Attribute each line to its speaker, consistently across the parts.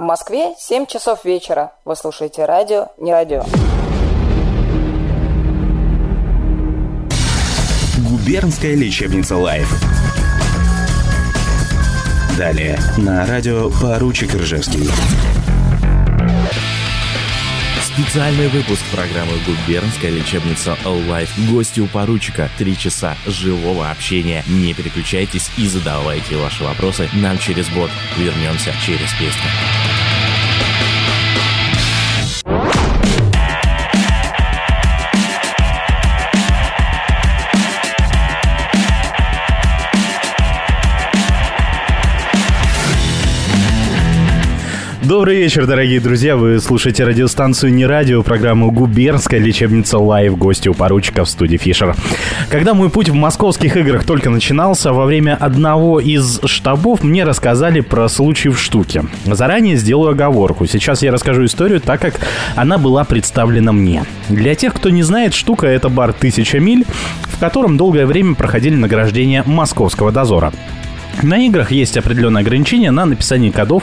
Speaker 1: В Москве 7 часов вечера. Вы слушаете радио «Не радио».
Speaker 2: Губернская лечебница «Life». Далее на радио «Поручик Ржевский».
Speaker 3: Специальный выпуск программы «Губернская лечебница Life». Гости у поручика. Три часа живого общения. Не переключайтесь и задавайте ваши вопросы нам через бот. Вернемся через песню.
Speaker 4: Добрый вечер, дорогие друзья. Вы слушаете радиостанцию «Не радио», программу «Губернская лечебница live». Гости у поручика в студии Фишер. Когда мой путь в московских играх только начинался, во время одного из штабов мне рассказали про случай в штуке. Заранее сделаю оговорку. Сейчас я расскажу историю так, как она была представлена мне. Для тех, кто не знает, штука — это бар «Тысяча миль», в котором долгое время проходили награждения московского дозора. На играх есть определенные ограничения на написание кодов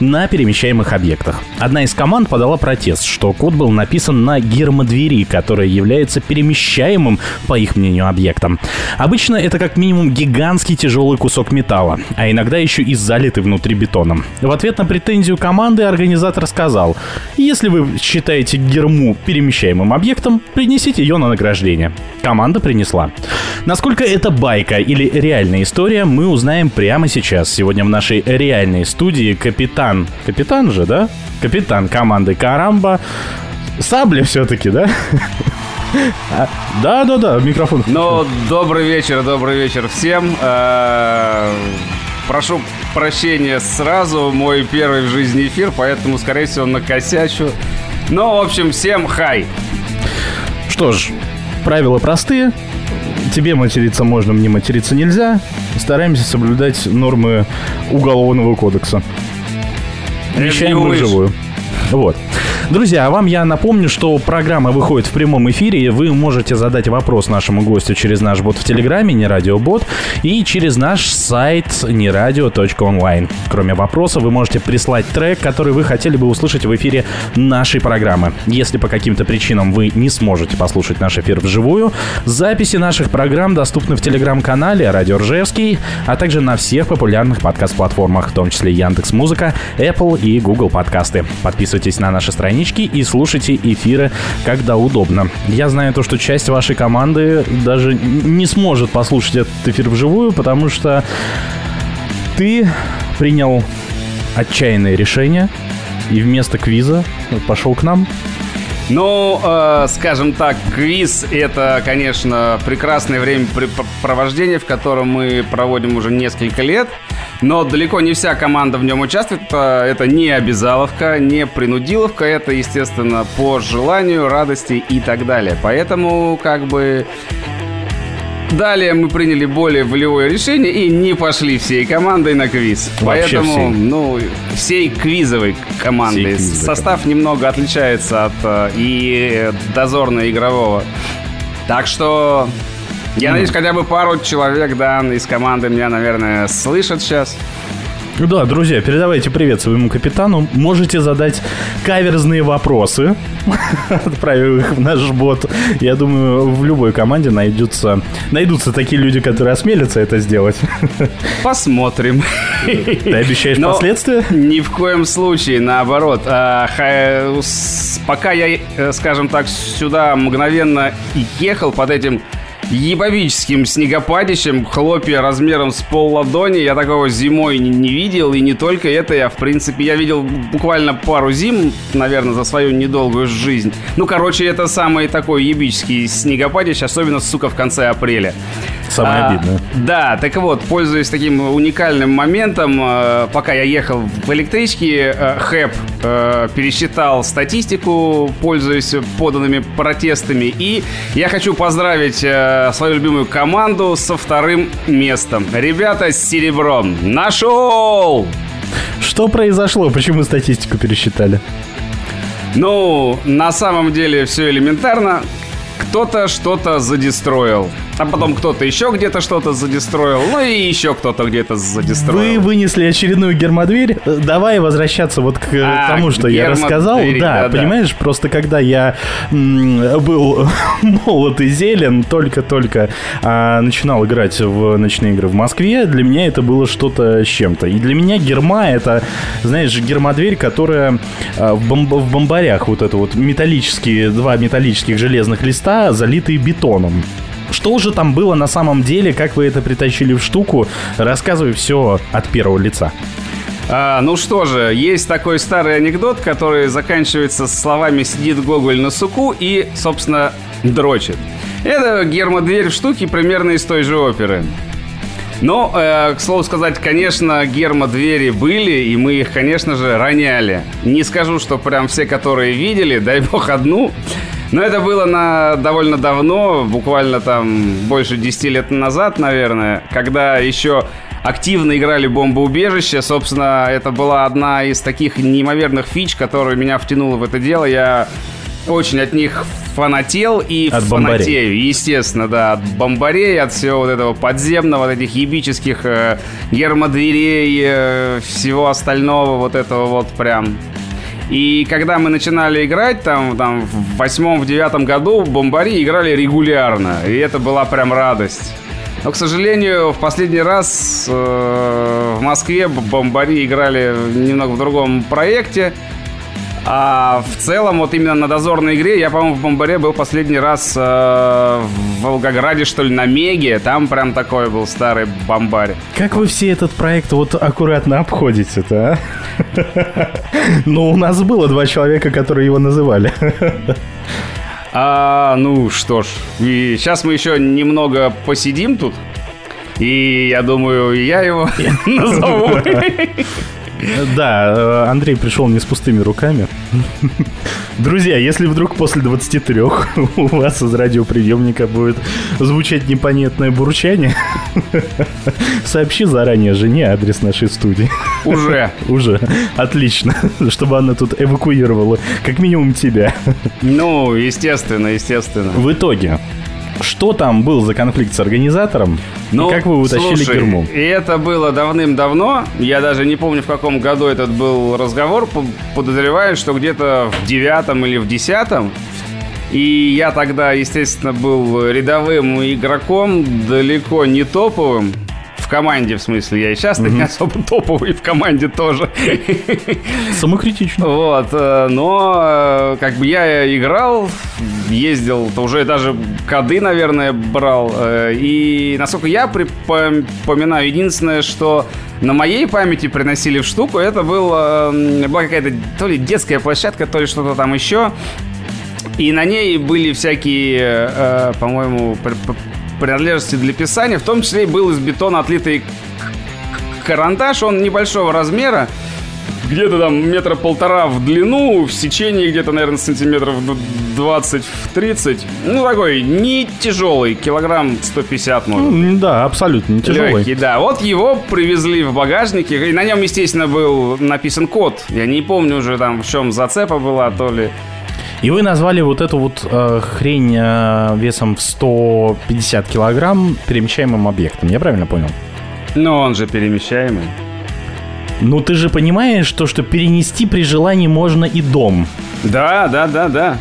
Speaker 4: на перемещаемых объектах. Одна из команд подала протест, что код был написан на гермодвери, которая является перемещаемым, по их мнению, объектом. Обычно это как минимум гигантский тяжелый кусок металла, а иногда еще и залитый внутри бетоном. В ответ на претензию команды организатор сказал, если вы считаете герму перемещаемым объектом, принесите ее на награждение. Команда принесла. Насколько это байка или реальная история, мы узнаем прямо сейчас. Сегодня в нашей реальной студии капитан... Капитан же, да? Капитан команды Карамба. Сабли все-таки, да? Да, да, да, микрофон.
Speaker 5: Ну, добрый вечер, добрый вечер всем. Э, прошу прощения сразу, мой первый в жизни эфир, поэтому, скорее всего, накосячу. Ну, в общем, всем хай.
Speaker 4: Что ж, правила простые. Тебе материться можно, мне материться нельзя. Стараемся соблюдать нормы Уголовного кодекса. Вещаем мы вживую. Вот. Друзья, а вам я напомню, что программа выходит в прямом эфире. Вы можете задать вопрос нашему гостю через наш бот в Телеграме, не радиобот, и через наш сайт нерадио.онлайн. Кроме вопроса, вы можете прислать трек, который вы хотели бы услышать в эфире нашей программы. Если по каким-то причинам вы не сможете послушать наш эфир вживую, записи наших программ доступны в Телеграм-канале Радио Ржевский, а также на всех популярных подкаст-платформах, в том числе Яндекс Музыка, Apple и Google подкасты. Подписывайтесь на наши странички и слушайте эфиры, когда удобно. Я знаю то, что часть вашей команды даже не сможет послушать этот эфир вживую, потому что ты принял отчаянное решение и вместо квиза пошел к нам.
Speaker 5: Ну, э, скажем так, квиз это, конечно, прекрасное времяпрепровождение, в котором мы проводим уже несколько лет. Но далеко не вся команда в нем участвует. Это, это не обязаловка, не принудиловка. Это, естественно, по желанию, радости и так далее. Поэтому, как бы, Далее мы приняли более волевое решение и не пошли всей командой на квиз.
Speaker 4: Вообще
Speaker 5: Поэтому,
Speaker 4: всей.
Speaker 5: ну, всей квизовой команды.
Speaker 4: Всей квизовой
Speaker 5: Состав немного отличается от э, и дозорно-игрового. Так что я надеюсь, хотя бы пару человек, да, из команды меня, наверное, слышат сейчас.
Speaker 4: Да, друзья, передавайте привет своему капитану. Можете задать каверзные вопросы, отправив их в наш бот. Я думаю, в любой команде найдутся, найдутся такие люди, которые осмелятся это сделать.
Speaker 5: Посмотрим.
Speaker 4: Ты обещаешь
Speaker 5: Но
Speaker 4: последствия?
Speaker 5: Ни в коем случае, наоборот. А, Пока я, э, скажем так, сюда мгновенно ехал под этим ебовическим снегопадищем, хлопья размером с пол ладони, я такого зимой не, не видел, и не только это, я, в принципе, я видел буквально пару зим, наверное, за свою недолгую жизнь. Ну, короче, это самый такой ебический снегопадище, особенно, сука, в конце апреля.
Speaker 4: Самое
Speaker 5: А,
Speaker 4: обидное.
Speaker 5: Да, так вот, пользуясь таким уникальным моментом, э, пока я ехал в электричке, э, ХЭП э, пересчитал статистику, пользуясь поданными протестами, и я хочу поздравить свою любимую команду со вторым местом. Ребята с серебром. Нашел!
Speaker 4: Что произошло? Почему статистику пересчитали?
Speaker 5: Ну, на самом деле все элементарно. Кто-то что-то задестроил. А потом кто-то еще где-то что-то задестроил, ну и еще кто-то где-то задестроил.
Speaker 4: Вы вынесли очередную гермодверь. Давай возвращаться вот к
Speaker 5: А,
Speaker 4: тому, что я рассказал. Да,
Speaker 5: да-да.
Speaker 4: понимаешь, просто когда я был молод и зелен, только-только а, начинал играть в ночные игры в Москве, для меня это было что-то с чем-то. И для меня герма это, знаешь, гермодверь, которая а, в, бомб- в бомбарях вот это вот металлические, два металлических железных листа, залитые бетоном. Что же там было на самом деле, как вы это притащили в штуку? Рассказывай все от первого лица.
Speaker 5: А, ну что же, есть такой старый анекдот, который заканчивается словами «сидит Гоголь на суку» и, собственно, дрочит. Это гермодверь в штуке примерно из той же оперы. Но, э, к слову сказать, конечно, гермодвери были, и мы их, конечно же, роняли. Не скажу, что прям все, которые видели, дай бог одну, но это было на довольно давно, буквально там больше 10 лет назад, наверное, когда еще активно играли бомбоубежище. Собственно, это была одна из таких неимоверных фич, которая меня втянула в это дело. Я очень от них фанател и
Speaker 4: От бомбарей.
Speaker 5: фанатею, естественно, да, от бомбарей, от всего вот этого подземного, от этих ебических э, гермодверей, э, всего остального вот этого вот прям. И когда мы начинали играть, там, там в восьмом, в девятом году бомбари играли регулярно, и это была прям радость. Но, к сожалению, в последний раз э, в Москве бомбари играли немного в другом проекте. А в целом, вот именно на дозорной игре, я, по-моему, в Бомбаре был последний раз э, в Волгограде, что ли, на Меге. Там прям такой был старый бомбарь.
Speaker 4: Как вы все этот проект вот аккуратно обходите-то, а? Ну, у нас было два человека, которые его называли.
Speaker 5: А, ну что ж, и сейчас мы еще немного посидим тут. И я думаю, я его назову.
Speaker 4: Да, э, Андрей пришел не с пустыми руками. Друзья, если вдруг после 23 у вас из радиоприемника будет звучать непонятное бурчание, сообщи заранее жене адрес нашей студии.
Speaker 5: Уже.
Speaker 4: Уже. Отлично. Чтобы она тут эвакуировала как минимум тебя.
Speaker 5: Ну, естественно, естественно.
Speaker 4: В итоге, что там был за конфликт с организатором?
Speaker 5: Ну,
Speaker 4: и как вы утащили
Speaker 5: слушай,
Speaker 4: герму?
Speaker 5: И это было давным-давно. Я даже не помню, в каком году этот был разговор. Подозреваю, что где-то в девятом или в десятом. И я тогда, естественно, был рядовым игроком, далеко не топовым. В команде, в смысле, я и сейчас не особо топовый в команде тоже.
Speaker 4: Самокритично.
Speaker 5: Вот, э, но э, как бы я играл, ездил, то уже даже коды, наверное, брал. э, И насколько я припоминаю, единственное, что на моей памяти приносили в штуку, это был, была какая-то то ли детская площадка, то ли что-то там еще. И на ней были всякие, э, по-моему, принадлежности для писания. В том числе и был из бетона отлитый карандаш. Он небольшого размера. Где-то там метра полтора в длину, в сечении где-то, наверное, сантиметров 20 в 30. Ну, такой не тяжелый, килограмм 150, может.
Speaker 4: Ну, Да, абсолютно не тяжелый.
Speaker 5: Легкий, да. Вот его привезли в багажнике, и на нем, естественно, был написан код. Я не помню уже там, в чем зацепа была, то ли...
Speaker 4: И вы назвали вот эту вот э, хрень э, весом в 150 килограмм перемещаемым объектом. Я правильно понял?
Speaker 5: Но он же перемещаемый.
Speaker 4: Ну ты же понимаешь, то, что перенести при желании можно и дом.
Speaker 5: Да, да, да, да.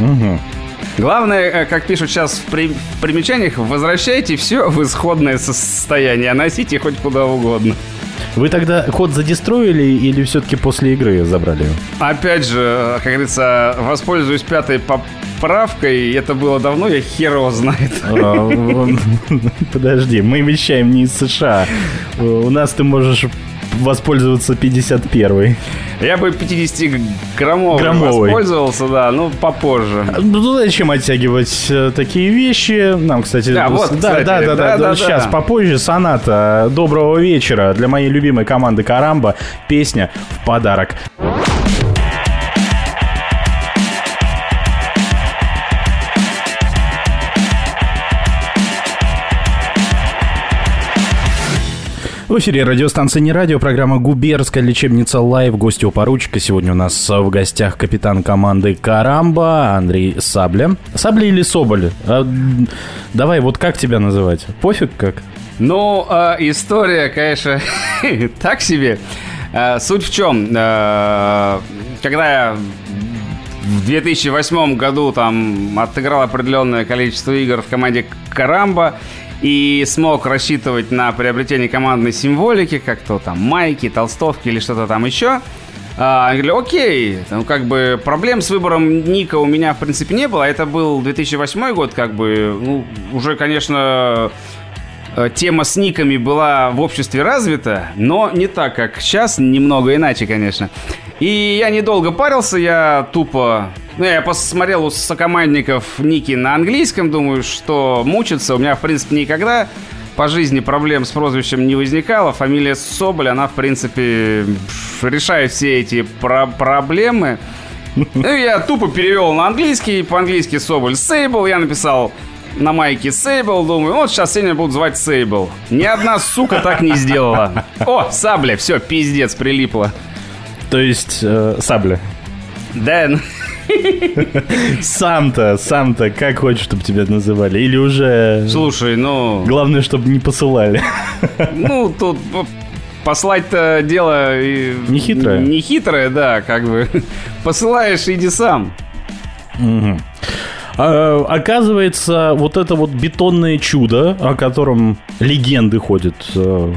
Speaker 4: Мгм.
Speaker 5: Главное, э, как пишут сейчас в, при- в примечаниях, возвращайте все в исходное состояние, а носите хоть куда угодно.
Speaker 4: Вы тогда код задестроили или все-таки после игры забрали его?
Speaker 5: Опять же, как говорится, воспользуюсь пятой поправкой. Это было давно, я хер его знает.
Speaker 4: А, Подожди, мы вещаем не из США. Э, У нас ты можешь воспользоваться 51-й.
Speaker 5: Я бы 50-граммовый
Speaker 4: Граммовый.
Speaker 5: воспользовался, да, ну попозже.
Speaker 4: Ну зачем оттягивать э, такие вещи? Нам, кстати,
Speaker 5: Да, вот,
Speaker 4: да,
Speaker 5: кстати,
Speaker 4: да, да, да,
Speaker 5: да-да-да.
Speaker 4: Сейчас попозже соната. Доброго вечера для моей любимой команды Карамба. Песня в подарок. В эфире радиостанция «Не радио», программа «Губернская лечебница live». Гости у поручика. Сегодня у нас в гостях капитан команды «Карамба» Андрей Сабля. Сабля или Соболь? А, давай, вот как тебя называть? Пофиг как?
Speaker 5: Ну, э, история, конечно, так себе. Э, суть в чем? Э, когда я в 2008 году там отыграл определенное количество игр в команде Карамба и смог рассчитывать на приобретение командной символики, как то там майки, толстовки или что-то там еще. А, я говорю, окей, ну, как бы проблем с выбором ника у меня, в принципе, не было. Это был 2008 год, как бы, ну, уже, конечно, э, тема с никами была в обществе развита, но не так, как сейчас, немного иначе, конечно. И я недолго парился, я тупо... Ну, я посмотрел у сокомандников ники на английском, думаю, что мучиться. У меня, в принципе, никогда по жизни проблем с прозвищем не возникало. Фамилия Соболь, она, в принципе, решает все эти про проблемы. Ну, я тупо перевел на английский, по-английски Соболь Сейбл, я написал на майке Сейбл, думаю, вот сейчас сегодня будут звать Сейбл. Ни одна сука так не сделала. О, сабля, все, пиздец, прилипло.
Speaker 4: То есть э, Сабля.
Speaker 5: Да,
Speaker 4: Сам-то, сам-то, как хочешь, чтобы тебя называли? Или уже...
Speaker 5: слушай, ну...
Speaker 4: Главное, чтобы не посылали.
Speaker 5: Ну, тут послать-то дело... и-
Speaker 4: Не хитрое?
Speaker 5: Не хитрое, да, как бы. Посылаешь, иди сам.
Speaker 4: А, оказывается, вот это вот бетонное чудо, о котором легенды ходят э,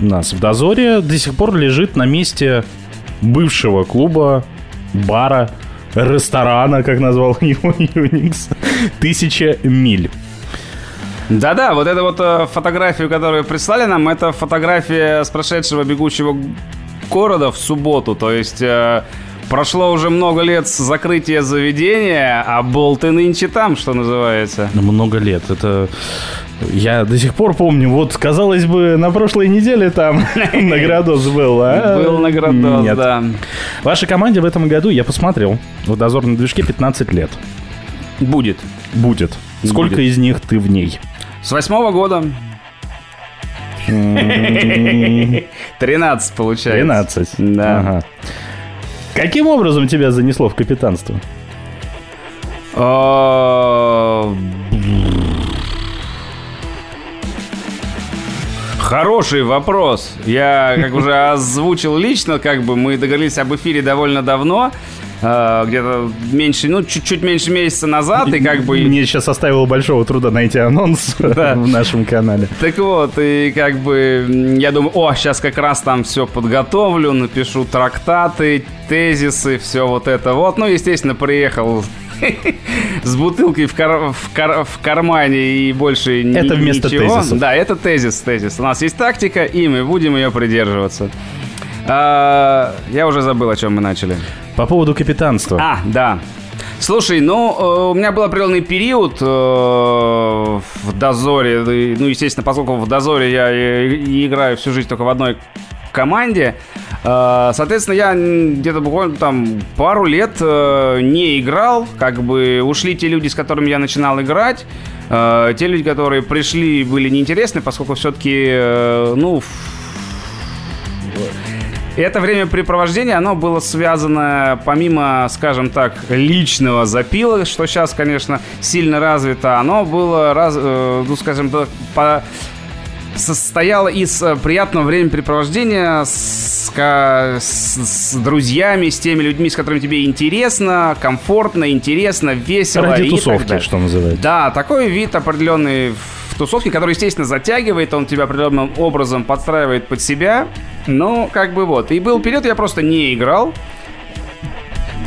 Speaker 4: у нас в дозоре, до сих пор лежит на месте бывшего клуба, бара, ресторана, как назвал его Юникс, «Тысяча миль».
Speaker 5: Да-да, вот эта вот э, фотографию, которую прислали нам, это фотография с прошедшего бегущего города в субботу. То есть э, прошло уже много лет с закрытия заведения, а болты нынче там, что называется.
Speaker 4: Много лет. Это я до сих пор помню. Вот, казалось бы, на прошлой неделе там наградос был, а?
Speaker 5: Был наградос, да.
Speaker 4: Вашей команде в этом году, я посмотрел, в дозорной движке 15 лет.
Speaker 5: Будет.
Speaker 4: Будет. Сколько из них ты в ней?
Speaker 5: С восьмого года. 13 получается.
Speaker 4: 13.
Speaker 5: Да.
Speaker 4: Ага. Каким образом тебя занесло в капитанство?
Speaker 5: Хороший вопрос. Я, как уже озвучил лично, как бы мы договорились об эфире довольно давно, э, где-то меньше, ну, чуть-чуть меньше месяца назад, и как бы...
Speaker 4: Мне сейчас составило большого труда найти анонс
Speaker 5: Да.
Speaker 4: в нашем канале.
Speaker 5: Так вот, и как бы я думаю, о, сейчас как раз там все подготовлю, напишу трактаты, тезисы, все вот это вот. Ну, естественно, приехал с бутылкой в, кар- в кар- в кармане и больше
Speaker 4: Это вместо
Speaker 5: ничего.
Speaker 4: тезисов.
Speaker 5: Да, это тезис, тезис. У нас есть тактика, и мы будем ее придерживаться. А, я уже забыл, о чем мы начали.
Speaker 4: По поводу капитанства.
Speaker 5: А, да. Слушай, ну, э, у меня был определенный период э, в дозоре. Ну, естественно, поскольку в дозоре я и играю всю жизнь только в одной команде. Э, Соответственно, я где-то буквально там пару лет э, не играл. Как бы ушли те люди, с которыми я начинал играть. Э, Те люди, которые пришли, были неинтересны, поскольку все-таки, ну, это времяпрепровождение, оно было связано, помимо, скажем так, личного запила, что сейчас, конечно, сильно развито, оно было, раз, ну, скажем так, по- состояло из э, приятного времяпрепровождения с, с- с друзьями, с теми людьми, с которыми тебе интересно, комфортно, интересно, весело.
Speaker 4: Ради
Speaker 5: и так
Speaker 4: тусовки,
Speaker 5: далее.
Speaker 4: что называется.
Speaker 5: Да, такой вид определенный в тусовке, который, естественно, затягивает, он тебя определенным образом подстраивает под себя. Ну, как бы вот. И был период, я просто не играл.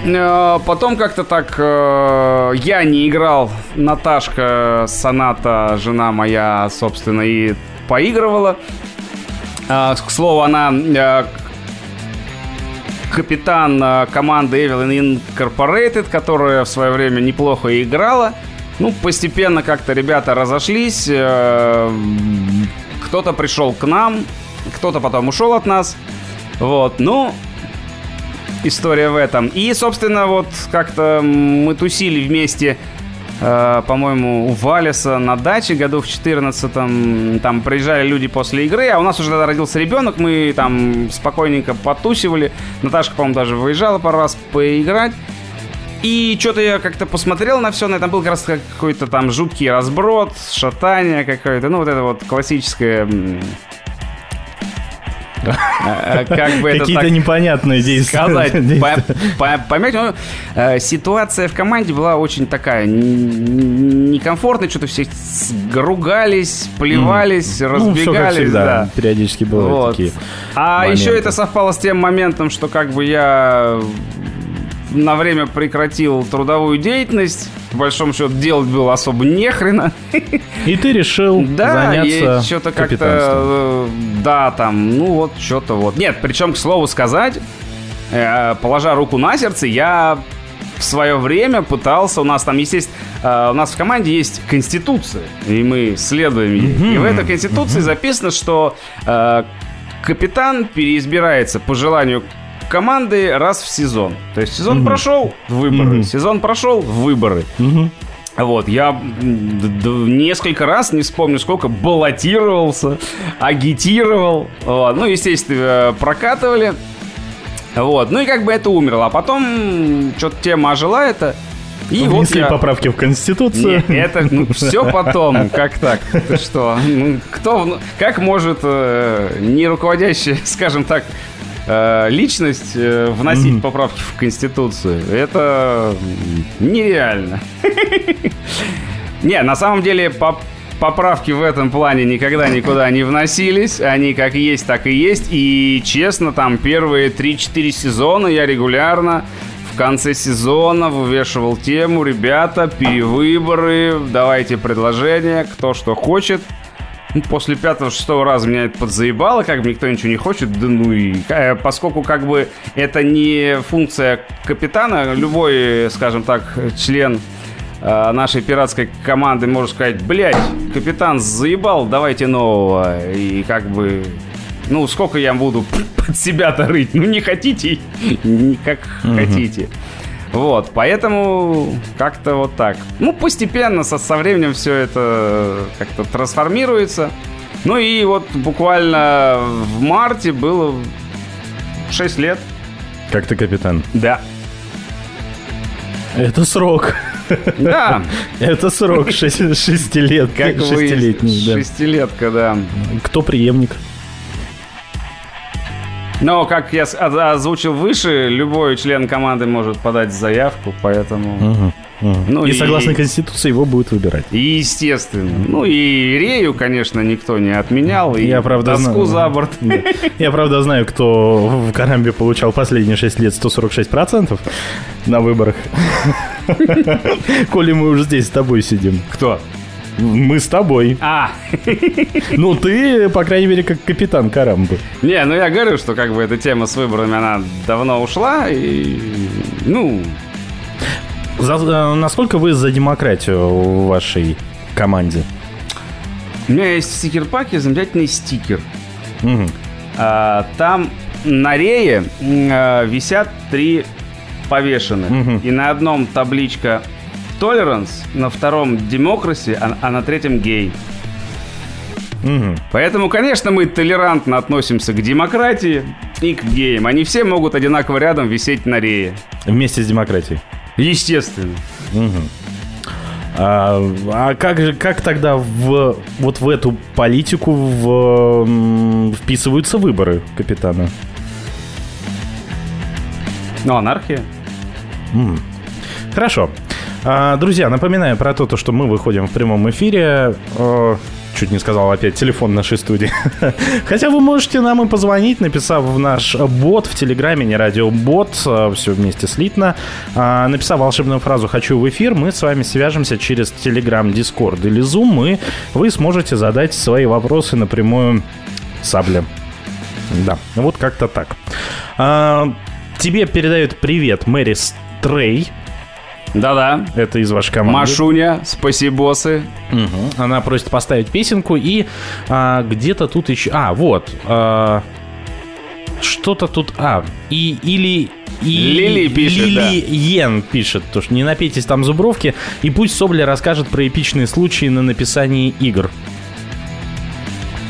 Speaker 5: Э, Потом как-то так э, я не играл. Наташка Соната, жена моя, собственно, и поигрывала. А, К слову, она э, капитан э, команды Evelyn Incorporated, которая в свое время неплохо играла. Ну, постепенно как-то ребята разошлись. э, Кто-то пришел к нам, кто-то потом ушел от нас. Вот, ну, история в этом. И, собственно, вот как-то мы тусили вместе э, по-моему, у Валиса на даче году в 14 Там приезжали люди после игры, а у нас уже тогда родился ребенок, мы там спокойненько потусивали. Наташка, по-моему, даже выезжала пару раз поиграть. И что-то я как-то посмотрел на все, на этом был как раз какой-то там жуткий разброд, шатание какое-то, ну вот это вот классическое
Speaker 4: как бы Какие-то непонятные действия. Сказать,
Speaker 5: поймать, ну, э, ситуация в команде была очень такая некомфортная, что-то все ругались, плевались, ну, разбегались. да.
Speaker 4: периодически было такие
Speaker 5: А еще это совпало с тем моментом, что как бы я на время прекратил трудовую деятельность. В большом счету делать было особо нехрена.
Speaker 4: И ты решил да, заняться
Speaker 5: что-то как-то, э, да, там, ну вот, что-то вот. Нет, причем, к слову сказать, э, положа руку на сердце, я в свое время пытался, у нас там, естественно, э, у нас в команде есть конституция, и мы следуем ей. Mm-hmm. И в этой конституции mm-hmm. записано, что э, капитан переизбирается по желанию команды раз в сезон. То есть сезон угу. прошел, выборы. Угу. Сезон прошел, выборы. Угу. Вот, я несколько раз, не вспомню сколько, баллотировался, агитировал. Вот. Ну, естественно, прокатывали. Вот, ну и как бы это умерло. А потом что-то тема ожила это.
Speaker 4: И Внесли вот я... поправки в Конституцию.
Speaker 5: Нет, это ну, все потом. Как так? Ты что? Ну, кто, как может э, не руководящий, скажем так, э, личность э, вносить mm-hmm. поправки в Конституцию, это нереально. Не, на самом деле поправки в этом плане никогда никуда не вносились. Они как есть, так и есть. И честно, там первые 3-4 сезона я регулярно в конце сезона вывешивал тему, ребята, перевыборы, давайте предложения, кто что хочет. После пятого-шестого раза меня это подзаебало, как бы никто ничего не хочет, да ну и... Э, поскольку как бы это не функция капитана, любой, скажем так, член э, нашей пиратской команды может сказать, блядь, капитан заебал, давайте нового. И как бы ну, сколько я буду под себя-то рыть? Ну, не хотите, не как хотите. Вот, поэтому как-то вот так. Ну, постепенно, со, со временем все это как-то трансформируется. Ну и вот буквально в марте было 6 лет.
Speaker 4: Как ты капитан?
Speaker 5: Да.
Speaker 4: Это срок.
Speaker 5: Да.
Speaker 4: Это срок 6, 6 лет.
Speaker 5: Как шестилетний, да. Шестилетка, да.
Speaker 4: Кто преемник?
Speaker 5: Но, как я озвучил выше, любой член команды может подать заявку, поэтому... Угу.
Speaker 4: Угу. Ну, и, и согласно Конституции его будут выбирать.
Speaker 5: Естественно. Ну и Рею, конечно, никто не отменял. И
Speaker 4: я, правда,
Speaker 5: тоску знаю, за борт. Да.
Speaker 4: Я, правда, знаю, кто в Карамбе получал последние 6 лет 146% на выборах. Коли мы уже здесь с тобой сидим.
Speaker 5: Кто?
Speaker 4: Мы с тобой.
Speaker 5: А.
Speaker 4: Ну, ты, по крайней мере, как капитан Карамбы.
Speaker 5: Не, ну я говорю, что как бы эта тема с выборами, она давно ушла, и, ну...
Speaker 4: За, э, насколько вы за демократию в вашей команде?
Speaker 5: У меня есть в стикер-паке замечательный стикер. Угу. А, там на рее а, висят три повешены. Угу. И на одном табличка Tolerance, на втором Democracy, а, а на третьем гей. Угу. Поэтому, конечно, мы толерантно относимся к демократии и к геям. Они все могут одинаково рядом висеть на рее.
Speaker 4: Вместе с демократией.
Speaker 5: Естественно. Угу.
Speaker 4: А, а как же, как тогда в вот в эту политику в, вписываются выборы капитана?
Speaker 5: Ну, анархия.
Speaker 4: М. Хорошо. А, друзья, напоминаю про то, что мы выходим в прямом эфире. Чуть не сказал опять телефон нашей студии. Хотя вы можете нам и позвонить, написав в наш бот в Телеграме, не радиобот, а, все вместе слитно. А, написав волшебную фразу «Хочу в эфир», мы с вами свяжемся через Телеграм, Дискорд или Zoom, и вы сможете задать свои вопросы напрямую Сабле. Да, вот как-то так. Тебе передают привет Мэри Стрей.
Speaker 5: Да-да.
Speaker 4: Это из вашей команды.
Speaker 5: Машуня, спасибосы.
Speaker 4: Угу. Она просит поставить песенку и а, где-то тут еще... А, вот. А, что-то тут... А, и, или... И,
Speaker 5: Лили пишет,
Speaker 4: Лили Йен пишет, то что не напейтесь там зубровки, и пусть Соболь расскажет про эпичные случаи на написании игр.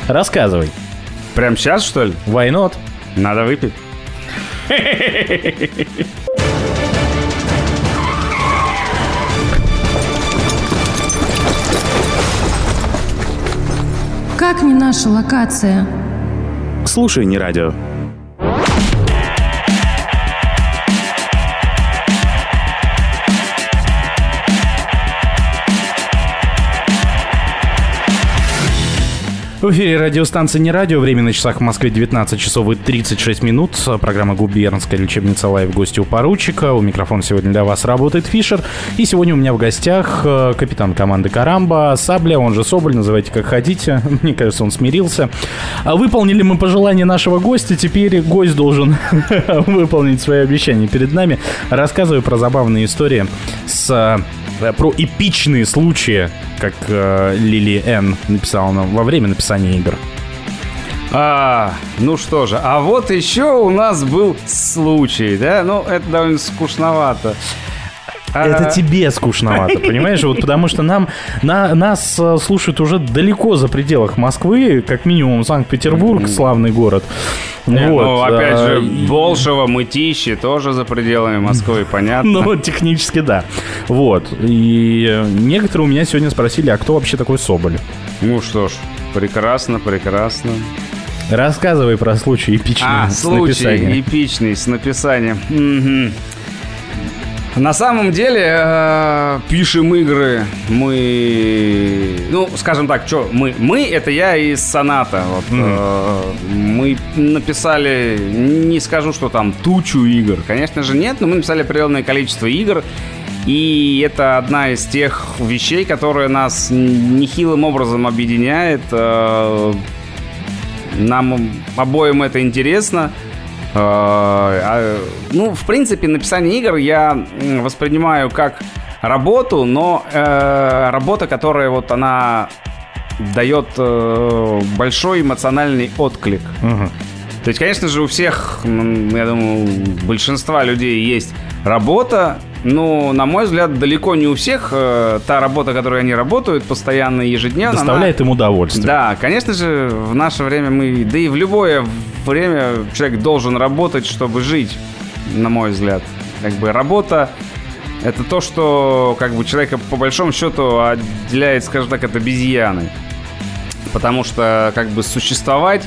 Speaker 4: Рассказывай.
Speaker 5: Прям сейчас, что ли?
Speaker 4: Why not?
Speaker 5: Надо выпить.
Speaker 6: Как не наша локация?
Speaker 2: Слушай, не радио.
Speaker 4: В эфире радиостанция «Не радио». Время на часах в Москве 19 часов и 36 минут. Программа «Губернская лечебница live» гости у поручика. У микрофона сегодня для вас работает Фишер. И сегодня у меня в гостях э, капитан команды «Карамба» Сабля, он же Соболь, называйте как хотите. Мне кажется, он смирился. А Выполнили мы пожелание нашего гостя. Теперь гость должен выполнить свои обещания перед нами. Рассказываю про забавные истории с про эпичные случаи, как э, Лили Н написала нам во время написания игр.
Speaker 5: А, ну что же, а вот еще у нас был случай, да? Ну, это довольно скучновато.
Speaker 4: Это тебе скучновато, понимаешь? Вот потому что нам на, нас э, слушают уже далеко за пределах Москвы, как минимум Санкт-Петербург, славный город.
Speaker 5: не,
Speaker 4: Вот,
Speaker 5: ну, опять
Speaker 4: а,
Speaker 5: же, Болшево, Мытищи тоже за пределами Москвы, понятно.
Speaker 4: Ну, технически да. Вот. И некоторые у меня сегодня спросили, а кто вообще такой Соболь?
Speaker 5: Ну что ж, прекрасно, прекрасно.
Speaker 4: Рассказывай про случай эпичный
Speaker 5: А,
Speaker 4: с
Speaker 5: случай
Speaker 4: написанием.
Speaker 5: эпичный с написанием. Мгм. На самом деле, э, пишем игры мы... Ну, скажем так, что мы? Мы — это я из Соната. Вот, э, мы написали, не скажу, что там тучу игр. Конечно же, нет, но мы написали определенное количество игр. И это одна из тех вещей, которые нас нехилым образом объединяет. Э, Нам обоим это интересно. Э, а, Ну, в принципе, написание игр я воспринимаю как работу, но э, работа, которая вот она дает э, большой эмоциональный отклик. То есть, конечно же, у всех, я думаю, у большинства людей есть работа, но, на мой взгляд, далеко не у всех э, та работа, которой они работают постоянно и ежедневно, она-
Speaker 4: Доставляет им удовольствие.
Speaker 5: да, конечно же, в наше время мы, да и в любое время человек должен работать, чтобы жить, на мой взгляд. Как бы работа это то, что как бы человека по большому счету отделяет, скажем так, от обезьяны. Потому что как бы существовать,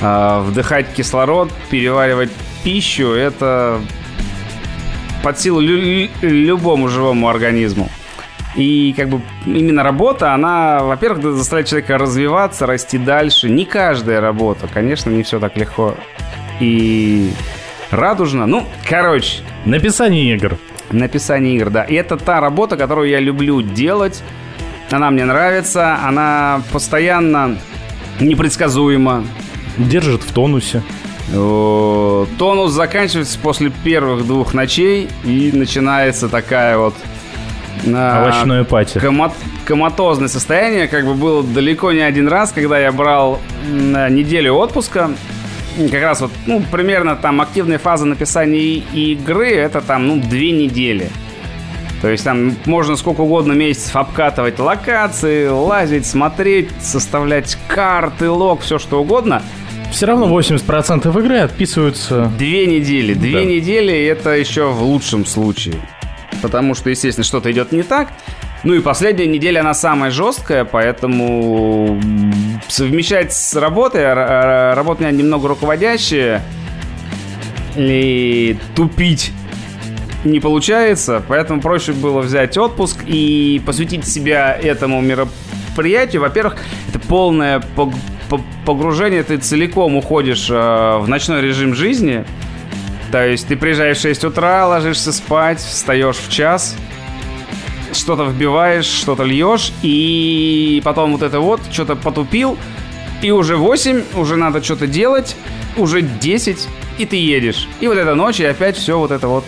Speaker 5: э, вдыхать кислород, переваривать пищу, это под силу лю- любому живому организму. И как бы именно работа, она, во-первых, заставляет человека развиваться, расти дальше. Не каждая работа, конечно, не все так легко и радужно. Ну, короче,
Speaker 4: Написание игр.
Speaker 5: написание игр, да. И это та работа, которую я люблю делать. Она мне нравится, она постоянно непредсказуема.
Speaker 4: Держит в тонусе.
Speaker 5: Э, Тонус заканчивается после первых двух ночей и начинается такая вот а,
Speaker 4: Овощное пати.
Speaker 5: комо- коматозное состояние. Как бы было далеко не один раз, когда я брал неделю отпуска. Как раз вот, ну, примерно там активная фаза написания игры это там, ну, две недели. То есть там можно сколько угодно месяцев обкатывать локации, лазить, смотреть, составлять карты, лог, все что угодно.
Speaker 4: Все равно 80% игры отписываются.
Speaker 5: Две недели. Две
Speaker 4: Да.
Speaker 5: недели это еще в лучшем случае. Потому что, естественно, что-то идет не так. Ну и последняя неделя, она самая жесткая, поэтому совмещать с работой, а а работа у меня немного руководящая, и тупить не получается, поэтому проще было взять отпуск и посвятить себя этому мероприятию. Во-первых, это полное погружение, ты целиком уходишь э, в ночной режим жизни. То есть ты приезжаешь в 6 утра, ложишься спать, встаешь в час, что-то вбиваешь, что-то льешь, и потом вот это вот, что-то потупил, и уже 8, уже надо что-то делать, уже 10, и ты едешь. И вот эта ночь, и опять все вот это вот.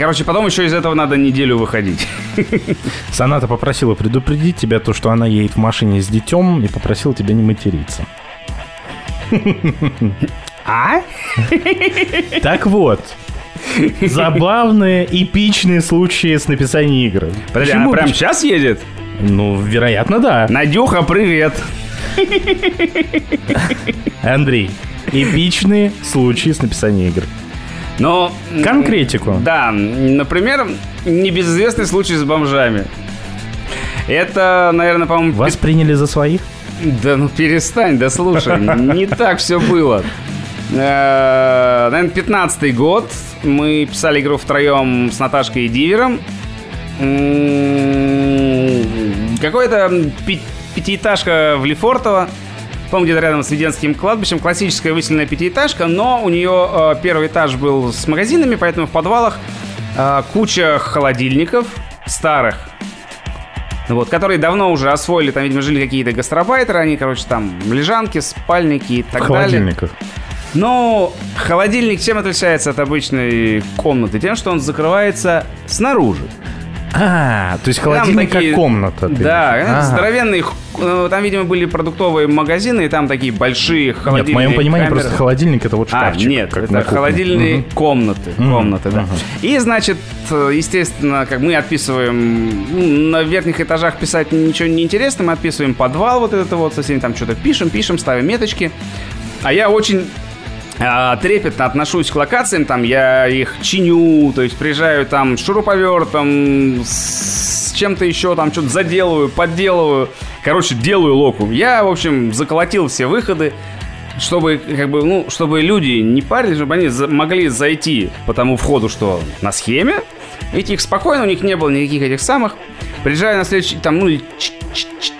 Speaker 5: Короче, потом еще из этого надо неделю выходить.
Speaker 4: Соната попросила предупредить тебя, то, что она едет в машине с детем, и попросила тебя не материться.
Speaker 5: А?
Speaker 4: Так вот, забавные, эпичные случаи с написанием игр.
Speaker 5: Подожди,
Speaker 4: Почему?
Speaker 5: она прямо сейчас едет?
Speaker 4: Ну, вероятно, да.
Speaker 5: Надюха, привет.
Speaker 4: Андрей, эпичные случаи с написанием игр.
Speaker 5: Но...
Speaker 4: Конкретику.
Speaker 5: Да, например, небезызвестный случай с бомжами. Это, наверное, по-моему,
Speaker 4: Вас приняли за своих?
Speaker 5: Да ну перестань, да слушай, не так все было. Э, Наверное, пятнадцатый год. Мы писали игру втроем с Наташкой и Дивером. Какой-то пятиэтажка в Лефортово. По-моему, где-то рядом с Веденским кладбищем. Классическая выселенная пятиэтажка, но у нее э, первый этаж был с магазинами, поэтому в подвалах э, куча холодильников старых, вот, которые давно уже освоили, там, видимо, жили какие-то гастробайтеры, они, короче, там, лежанки, спальники и так далее.
Speaker 4: холодильниках.
Speaker 5: Ну, холодильник чем отличается от обычной комнаты? Тем, что он закрывается снаружи.
Speaker 4: А, то есть холодильник
Speaker 5: такие-
Speaker 4: как комната. ты
Speaker 5: Да,
Speaker 4: Ага.
Speaker 5: здоровенные, э, там, видимо, были продуктовые магазины, и там такие большие
Speaker 4: Нет,
Speaker 5: холодильные
Speaker 4: в моем понимании
Speaker 5: камеры.
Speaker 4: просто холодильник это вот
Speaker 5: А,
Speaker 4: шкафчик.
Speaker 5: нет,
Speaker 4: как
Speaker 5: это холодильные
Speaker 4: Мгм.
Speaker 5: комнаты. Комнаты, да.
Speaker 4: мгм.
Speaker 5: И, значит, естественно, как мы отписываем, ну, на верхних этажах писать ничего не интересно, мы отписываем подвал вот это вот, со всеми там что-то пишем, пишем, ставим меточки. А я очень а, трепетно отношусь к локациям, там я их чиню, то есть приезжаю там шуруповертом, с чем-то еще, там что-то заделываю, подделываю. Короче, делаю локу. Я, в общем, заколотил все выходы, чтобы, как бы, ну, чтобы люди не парились, чтобы они за- могли зайти по тому входу, что на схеме, идти их спокойно, у них не было никаких этих самых. Приезжаю на следующий, там, ну,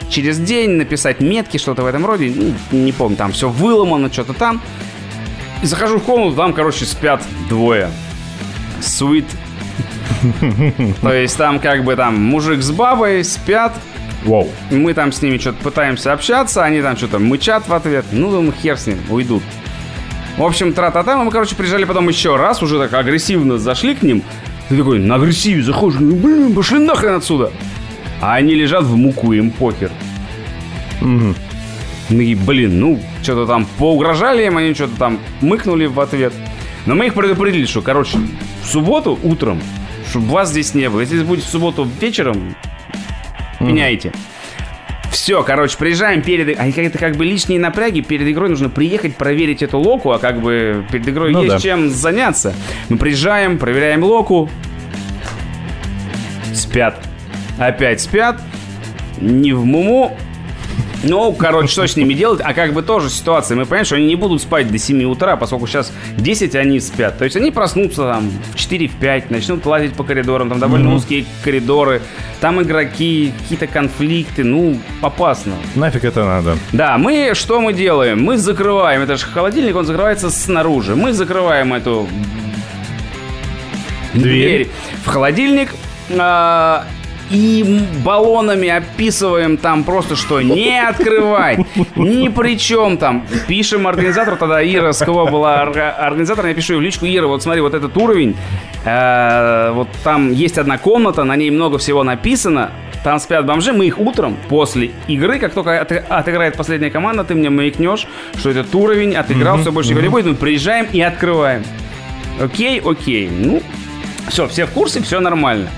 Speaker 5: через день написать метки, что-то в этом роде, ну, не помню, там все выломано, что-то там. И захожу в комнату, там, короче, спят двое. Sweet. То есть там как бы там мужик с бабой спят,
Speaker 4: Вау.
Speaker 5: мы там с ними что-то пытаемся общаться, они там что-то мычат в ответ. Ну, думаю, хер с ним, уйдут. В общем, тра-та-та, мы, короче, приезжали потом еще раз, уже так агрессивно зашли к ним. Ты такой, на агрессиве заходишь, говорю, блин, пошли нахрен отсюда. А они лежат в муку, им похер.
Speaker 4: Мгм.
Speaker 5: Мы такие, блин, ну, что-то там поугрожали им, они что-то там мыкнули в ответ. Но мы их предупредили, что, короче, в субботу утром, чтобы вас здесь не было. Если здесь будет в субботу вечером, меняйте. Все, короче, приезжаем перед... А это как бы лишние напряги. Перед игрой нужно приехать, проверить эту локу, а как бы перед игрой
Speaker 4: Ну
Speaker 5: есть
Speaker 4: да.
Speaker 5: чем заняться. Мы приезжаем, проверяем локу. Спят. Опять спят. Не в муму. Ну, короче, что с ними делать? А как бы тоже ситуация. Мы понимаем, что они не будут спать до 7 утра, поскольку сейчас 10 они спят. То есть они проснутся там в 4-5, начнут лазить по коридорам. Там довольно узкие коридоры. Там игроки, какие-то конфликты. Ну, опасно.
Speaker 4: Нафиг это надо?
Speaker 5: Да, мы что мы делаем? Мы закрываем, это же холодильник, он закрывается снаружи. Мы закрываем эту
Speaker 4: Дверь.
Speaker 5: в холодильник а, и баллонами описываем там просто, что не открывать, ни при чем там. Пишем организатору, тогда Ира Скова была орга- организатором, я пишу ей в личку, Ира, вот смотри, вот этот уровень, э, вот там есть одна комната, на ней много всего написано, там спят бомжи, мы их утром после игры, как только от- отыграет последняя команда, ты мне маякнешь, что этот уровень отыграл, все больше никого не будет, мы приезжаем и открываем. Окей, окей. Ну, все, все в курсе, все нормально.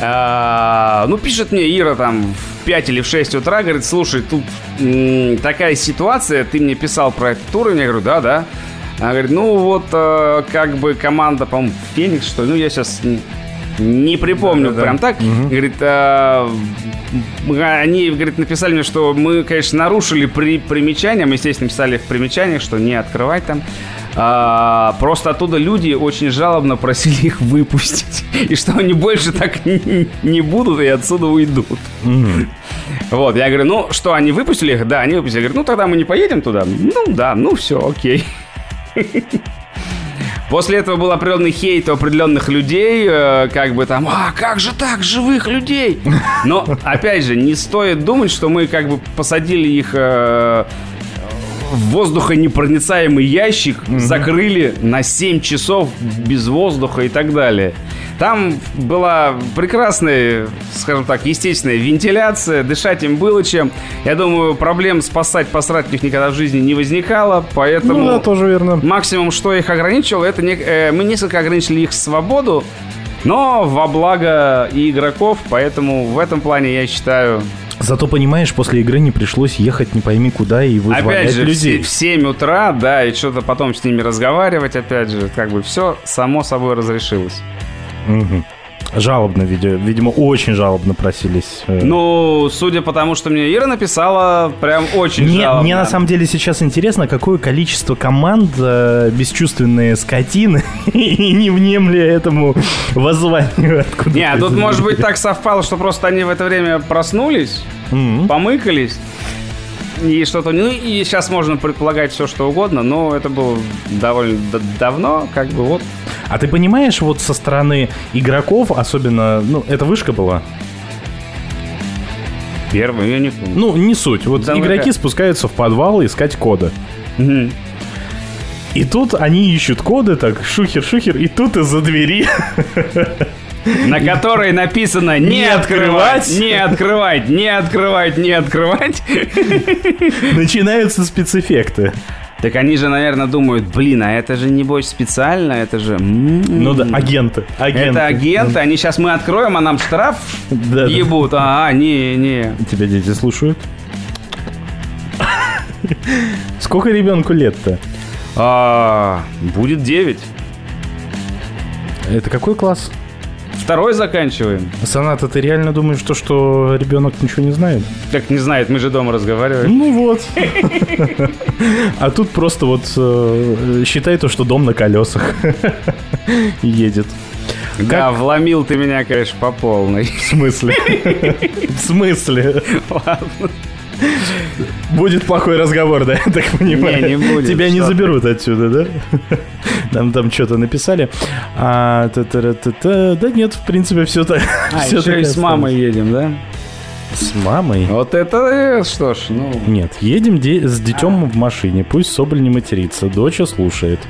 Speaker 5: А, ну, пишет мне Ира там в 5 или в 6 утра, говорит, слушай, тут м, такая ситуация, ты мне писал про этот уровень, я говорю, да, да. Она говорит, ну вот, э, как бы команда, по-моему, Феникс, что ли, ну, я сейчас не припомню
Speaker 4: Да-да-да.
Speaker 5: прям так. Говорит, а, м, они, говорит, написали мне, что мы, конечно, нарушили при примечания, мы, естественно, писали в примечаниях, что не открывать там. А, просто оттуда люди очень жалобно просили их выпустить. И что они больше так не, будут и отсюда уйдут. Вот, я говорю, ну что, они выпустили их? Да, они выпустили. Я говорю, ну тогда мы не поедем туда. Ну да, ну все, окей. После этого был определенный хейт у определенных людей, э, как бы там, а как же так, живых людей? Но, опять же, не стоит думать, что мы как бы посадили их э, в воздухонепроницаемый ящик, закрыли на 7 часов без воздуха и так далее. Там была прекрасная, скажем так, естественная вентиляция, дышать им было чем. Я думаю, проблем спасать, них никогда в жизни не возникало, поэтому...
Speaker 4: Ну да, тоже верно.
Speaker 5: Максимум, что их ограничивало, это не, э, мы несколько ограничили их свободу, но во благо и игроков, поэтому в этом плане я считаю...
Speaker 4: Зато, понимаешь, после игры не пришлось ехать не пойми куда и вызволять
Speaker 5: Опять же,
Speaker 4: людей.
Speaker 5: в 7 утра, да, и что-то потом с ними разговаривать, опять же, как бы все само собой разрешилось.
Speaker 4: Мгм. Жалобно, видимо, видимо, очень жалобно просились. э,
Speaker 5: Ну, судя по тому, что мне Ира написала, прям очень
Speaker 4: Мне,
Speaker 5: жалобно.
Speaker 4: мне на самом деле сейчас интересно, какое количество команд э, бесчувственные скотины и не внемля этому воззванию. Откуда
Speaker 5: Не, а тут, может быть, так совпало, что просто они в это время проснулись,
Speaker 4: Мгм.
Speaker 5: помыкались, и что-то... Ну, и сейчас можно предполагать все, что угодно, но это было довольно давно, как бы вот.
Speaker 4: А ты понимаешь, вот со стороны игроков, особенно, ну, это вышка была?
Speaker 5: Первый, я не помню.
Speaker 4: Ну, не суть. Вот
Speaker 5: Да,
Speaker 4: игроки
Speaker 5: ну-ка.
Speaker 4: спускаются в подвал искать коды.
Speaker 5: Мгм.
Speaker 4: И тут они ищут коды, так, шухер-шухер, и тут из-за двери
Speaker 5: На которой написано «Не,
Speaker 4: Не
Speaker 5: открывать,
Speaker 4: открывать».
Speaker 5: не открывать, не открывать, не открывать».
Speaker 4: начинаются спецэффекты.
Speaker 5: Так они же, наверное, думают, блин, а это же небось специально, это же... м,
Speaker 4: Ну да, агенты. агенты.
Speaker 5: Это агенты, они сейчас мы откроем, а нам штраф
Speaker 4: Да, да.
Speaker 5: ебут. А, не, не.
Speaker 4: Тебя дети слушают? Сколько ребенку лет-то?
Speaker 5: А, будет 9.
Speaker 4: Это какой класс?
Speaker 5: Второй заканчиваем.
Speaker 4: Соната, ты реально думаешь, то, что ребенок ничего не знает?
Speaker 5: Как не знает, мы же дома разговариваем.
Speaker 4: Ну вот. А тут просто вот э, считай то, что дом на колесах едет.
Speaker 5: Да, вломил ты меня, конечно, по полной.
Speaker 4: В смысле? В смысле?
Speaker 5: Ладно.
Speaker 4: Будет плохой разговор, да, я так понимаю?
Speaker 5: Не, не будет,
Speaker 4: Тебя не заберут отсюда, да? Там, там что-то написали. А. Да нет, в принципе, все так.
Speaker 5: А, еще и с мамой едем, да?
Speaker 4: С мамой?
Speaker 5: Вот это, э, что ж, ну...
Speaker 4: Нет, едем де- с детем в машине. Пусть Соболь не матерится. Доча слушает.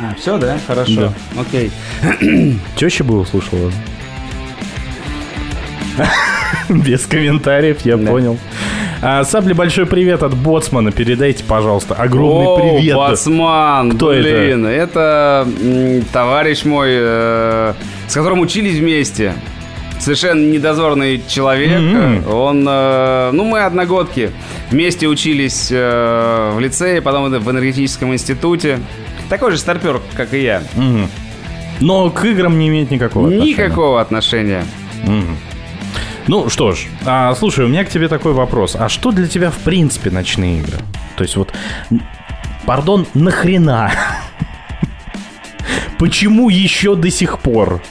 Speaker 5: А, все, да? Хорошо. Окей.
Speaker 4: Теща бы услышала. Без комментариев, я
Speaker 5: Да.
Speaker 4: понял. А, Сабли, большой привет от Боцмана. Передайте, пожалуйста, огромный
Speaker 5: О,
Speaker 4: привет.
Speaker 5: Бацман,
Speaker 4: Кто это?
Speaker 5: блин, это, м, товарищ мой, э, с которым учились вместе. Совершенно недозорный человек.
Speaker 4: Мгм.
Speaker 5: Он, э, ну, мы одногодки. Вместе учились э, в лицее, потом в энергетическом институте. Такой же старпер, как и я.
Speaker 4: Мгм. Но к играм не имеет никакого отношения.
Speaker 5: Никакого отношения.
Speaker 4: Мгм. Ну что ж, а, слушай, у меня к тебе такой вопрос. А что для тебя в принципе ночные игры? То есть вот, пардон, нахрена? Почему еще до сих пор?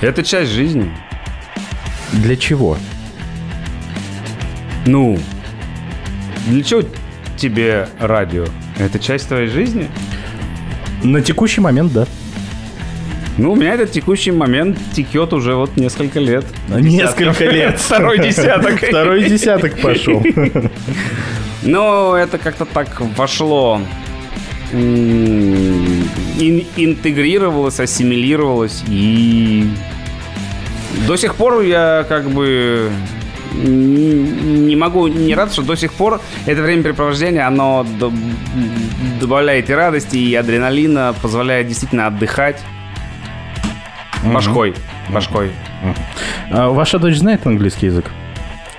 Speaker 5: Это часть жизни.
Speaker 4: Для чего?
Speaker 5: Ну, для чего тебе радио? Это часть твоей жизни?
Speaker 4: На текущий момент, да.
Speaker 5: Ну, у меня этот текущий момент текет уже вот несколько лет.
Speaker 4: Несколько лет.
Speaker 5: Второй десяток.
Speaker 4: Второй десяток пошел.
Speaker 5: Но это как-то так вошло, ин- интегрировалось, ассимилировалось. И до сих пор я как бы не могу не рад, что до сих пор это времяпрепровождение, оно д- добавляет и радости, и адреналина, позволяет действительно отдыхать. Башкой. Башкой.
Speaker 4: А Ваша дочь знает английский язык?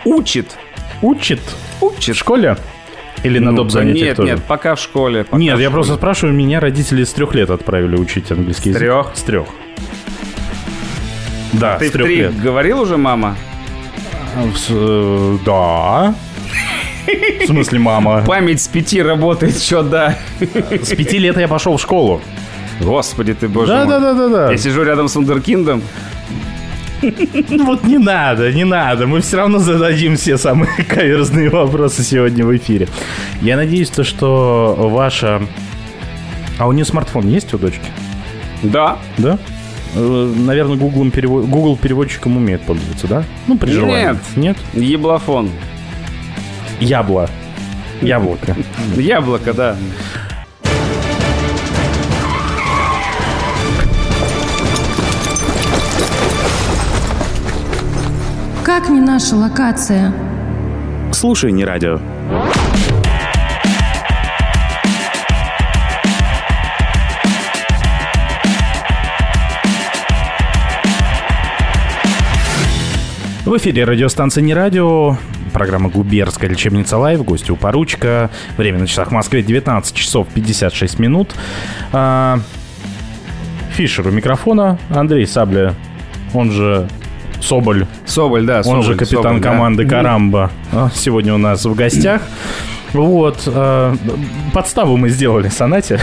Speaker 5: Учит.
Speaker 4: Учит?
Speaker 5: Учит.
Speaker 4: В школе? Или на
Speaker 5: Ну,
Speaker 4: доп. занятиях
Speaker 5: Нет,
Speaker 4: тоже?
Speaker 5: нет, пока в школе. пока
Speaker 4: Нет,
Speaker 5: в
Speaker 4: я
Speaker 5: школе.
Speaker 4: просто спрашиваю, меня родители с трех лет отправили учить английский язык.
Speaker 5: трех?
Speaker 4: С трех. Да,
Speaker 5: Ты
Speaker 4: с
Speaker 5: в
Speaker 4: трех
Speaker 5: три
Speaker 4: лет.
Speaker 5: говорил уже, мама?
Speaker 4: С- э, Да. В смысле, мама?
Speaker 5: Память с пяти работает, что да.
Speaker 4: С пяти лет я пошел в школу.
Speaker 5: Господи ты, боже
Speaker 4: Да,
Speaker 5: мой.
Speaker 4: да, да, да, да.
Speaker 5: Я сижу рядом с Вундеркиндом.
Speaker 4: Ну вот не надо, не надо. Мы все равно зададим все самые каверзные вопросы сегодня в эфире. Я надеюсь, то, что ваша... А у нее смартфон есть у дочки?
Speaker 5: Да.
Speaker 4: Да? Э, Наверное, Google, перевод... Google переводчиком умеет пользоваться, да? Ну, при желании.
Speaker 5: Нет.
Speaker 4: Нет?
Speaker 5: Еблофон.
Speaker 4: Ябло. Яблоко.
Speaker 5: Яблоко, да.
Speaker 6: Как не наша локация?
Speaker 2: Слушай не радио.
Speaker 4: В эфире радиостанция «Не радио», программа «Губернская лечебница live», гости у поручика. Время на часах в Москве 19 часов 56 минут. А, Фишер у микрофона, Андрей Сабля, он же Соболь,
Speaker 5: Соболь, да,
Speaker 4: он же
Speaker 5: Соболь,
Speaker 4: капитан
Speaker 5: Соболь, да.
Speaker 4: команды «Карамба». А, Сегодня у нас в гостях. Вот, а, подставу мы сделали Сонате.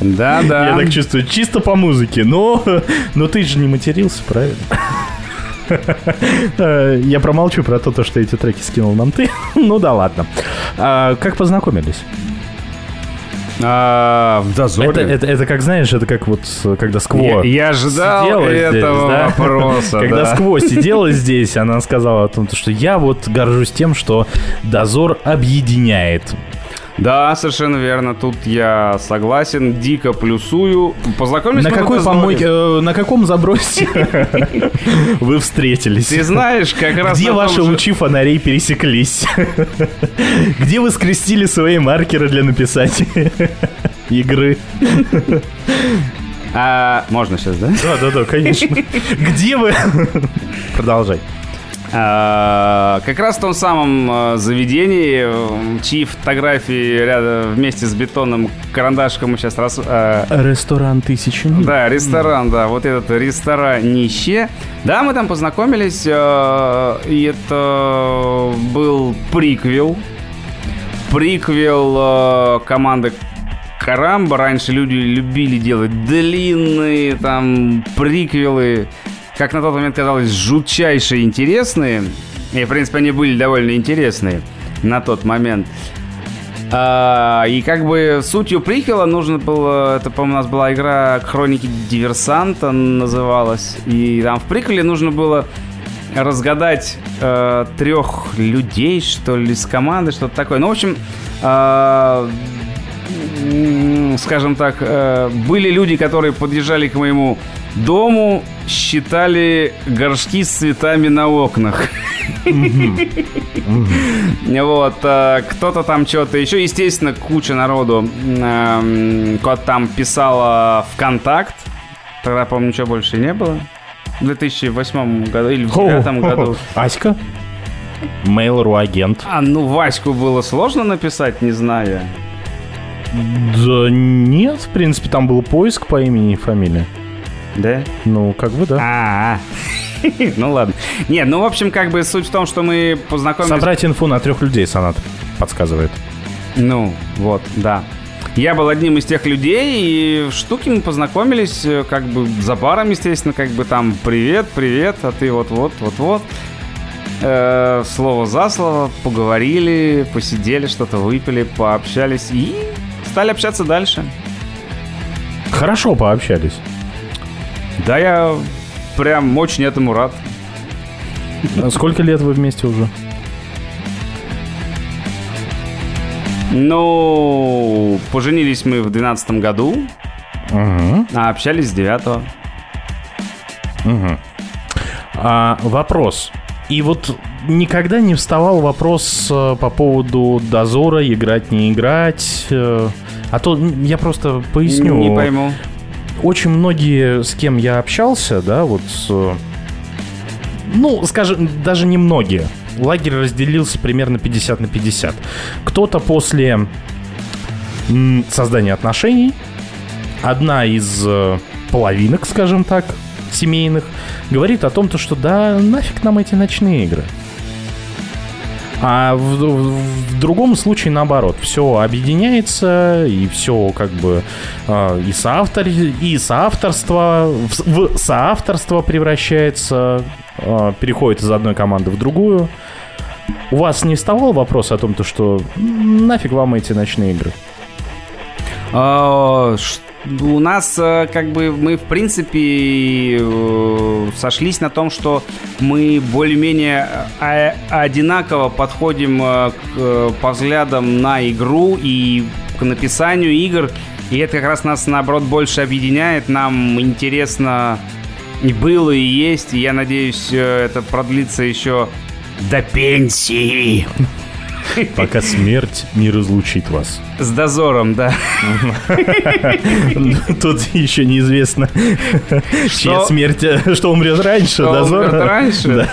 Speaker 5: Да, да.
Speaker 4: Я так чувствую, чисто по музыке. Но, но ты же не матерился, правильно? Э, Я промолчу про то, то, что эти треки скинул нам ты. Ну да ладно. А, Как познакомились?
Speaker 5: А, в дозоре.
Speaker 4: Это, это, это как, знаешь, это как вот, когда Скво
Speaker 5: Я, я ожидал
Speaker 4: сидела здесь,
Speaker 5: этого
Speaker 4: да?
Speaker 5: вопроса.
Speaker 4: Когда
Speaker 5: да.
Speaker 4: Скво сидела здесь, она сказала о том, что я вот горжусь тем, что дозор объединяет.
Speaker 5: Да, совершенно верно. Тут я согласен. Дико плюсую. Познакомились
Speaker 4: На какой помойке, э, на каком забросе вы встретились?
Speaker 5: Ты знаешь, как раз
Speaker 4: Где ваши лучи фонарей пересеклись? Где вы скрестили свои маркеры для написания игры?
Speaker 5: А, можно сейчас, да?
Speaker 4: Да, да, да, конечно. Где вы? Продолжай.
Speaker 5: А, как раз в том самом э, заведении, чьи фотографии рядом вместе с бетонным карандашком мы сейчас раз... э,
Speaker 4: Ресторан тысячи.
Speaker 5: Да, ресторан, да, вот этот ресторанище. Да, мы там познакомились, и это был приквел. Приквел команды Карамба. Раньше люди любили делать длинные там приквелы, как на тот момент казалось, жутчайшие интересные. И, в принципе, они были довольно интересные на тот момент. А, и как бы сутью приквела нужно было... Это, по-моему, у нас была игра «Хроники диверсанта» называлась. И там в приквеле нужно было разгадать э, трех людей, что ли, с команды, что-то такое. Ну, в общем, э, скажем так, э, были люди, которые подъезжали к моему дому, считали горшки с цветами на окнах. Вот, э, кто-то там что-то еще, естественно, куча народу куда там писала ВКонтакт. Тогда, по-моему, ничего больше не было. В 2008 году или в 2009 году.
Speaker 4: Аська? Mail.ru агент.
Speaker 5: А, ну, Ваську было сложно написать, не знаю.
Speaker 4: Да нет, в принципе, там был поиск по имени и фамилии.
Speaker 5: Да?
Speaker 4: Ну, как бы да.
Speaker 5: А, ну ладно. Нет, ну, в общем, как бы суть в том, что мы познакомились...
Speaker 4: Собрать инфу на трех людей сонат подсказывает.
Speaker 5: Ну, вот, да. Я был одним из тех людей, и в штуке мы познакомились, э, как бы за баром, естественно, как бы там привет, привет, а ты вот-вот, вот-вот. Э, слово за слово, поговорили, посидели, что-то выпили, пообщались и стали общаться дальше.
Speaker 4: Хорошо пообщались.
Speaker 5: Да, я прям очень этому рад.
Speaker 4: А Сколько лет вы вместе уже?
Speaker 5: Ну, поженились мы в 12 году,
Speaker 4: Угу.
Speaker 5: а общались с 9
Speaker 4: А, вопрос. И вот никогда не вставал вопрос э, по поводу дозора, играть, не играть. э, А то я просто поясню.
Speaker 5: Не пойму.
Speaker 4: Очень многие, с кем я общался, да, вот... э, Ну, скажем, даже не многие. Лагерь разделился примерно 50 на 50. Кто-то после создания отношений, одна из э, половинок, скажем так, семейных, говорит о том, то, что да, нафиг нам эти ночные игры. А в, в- в другом случае наоборот, все объединяется и все как бы э, и соавтор и соавторство в, в соавторство превращается, э, переходит из одной команды в другую. У вас не вставал вопрос о том, то, что нафиг вам эти ночные игры?
Speaker 5: А, ш- У нас э, как бы мы в принципе э, сошлись на том, что мы более-менее э, одинаково подходим к, по взглядам на игру и к написанию игр. И это как раз нас наоборот больше объединяет. Нам интересно И было, и есть. И я надеюсь, это продлится еще до пенсии.
Speaker 4: Пока смерть не разлучит вас.
Speaker 5: С дозором, да.
Speaker 4: Тут еще неизвестно, чья смерть, э, что умрет раньше, дозор.
Speaker 5: раньше?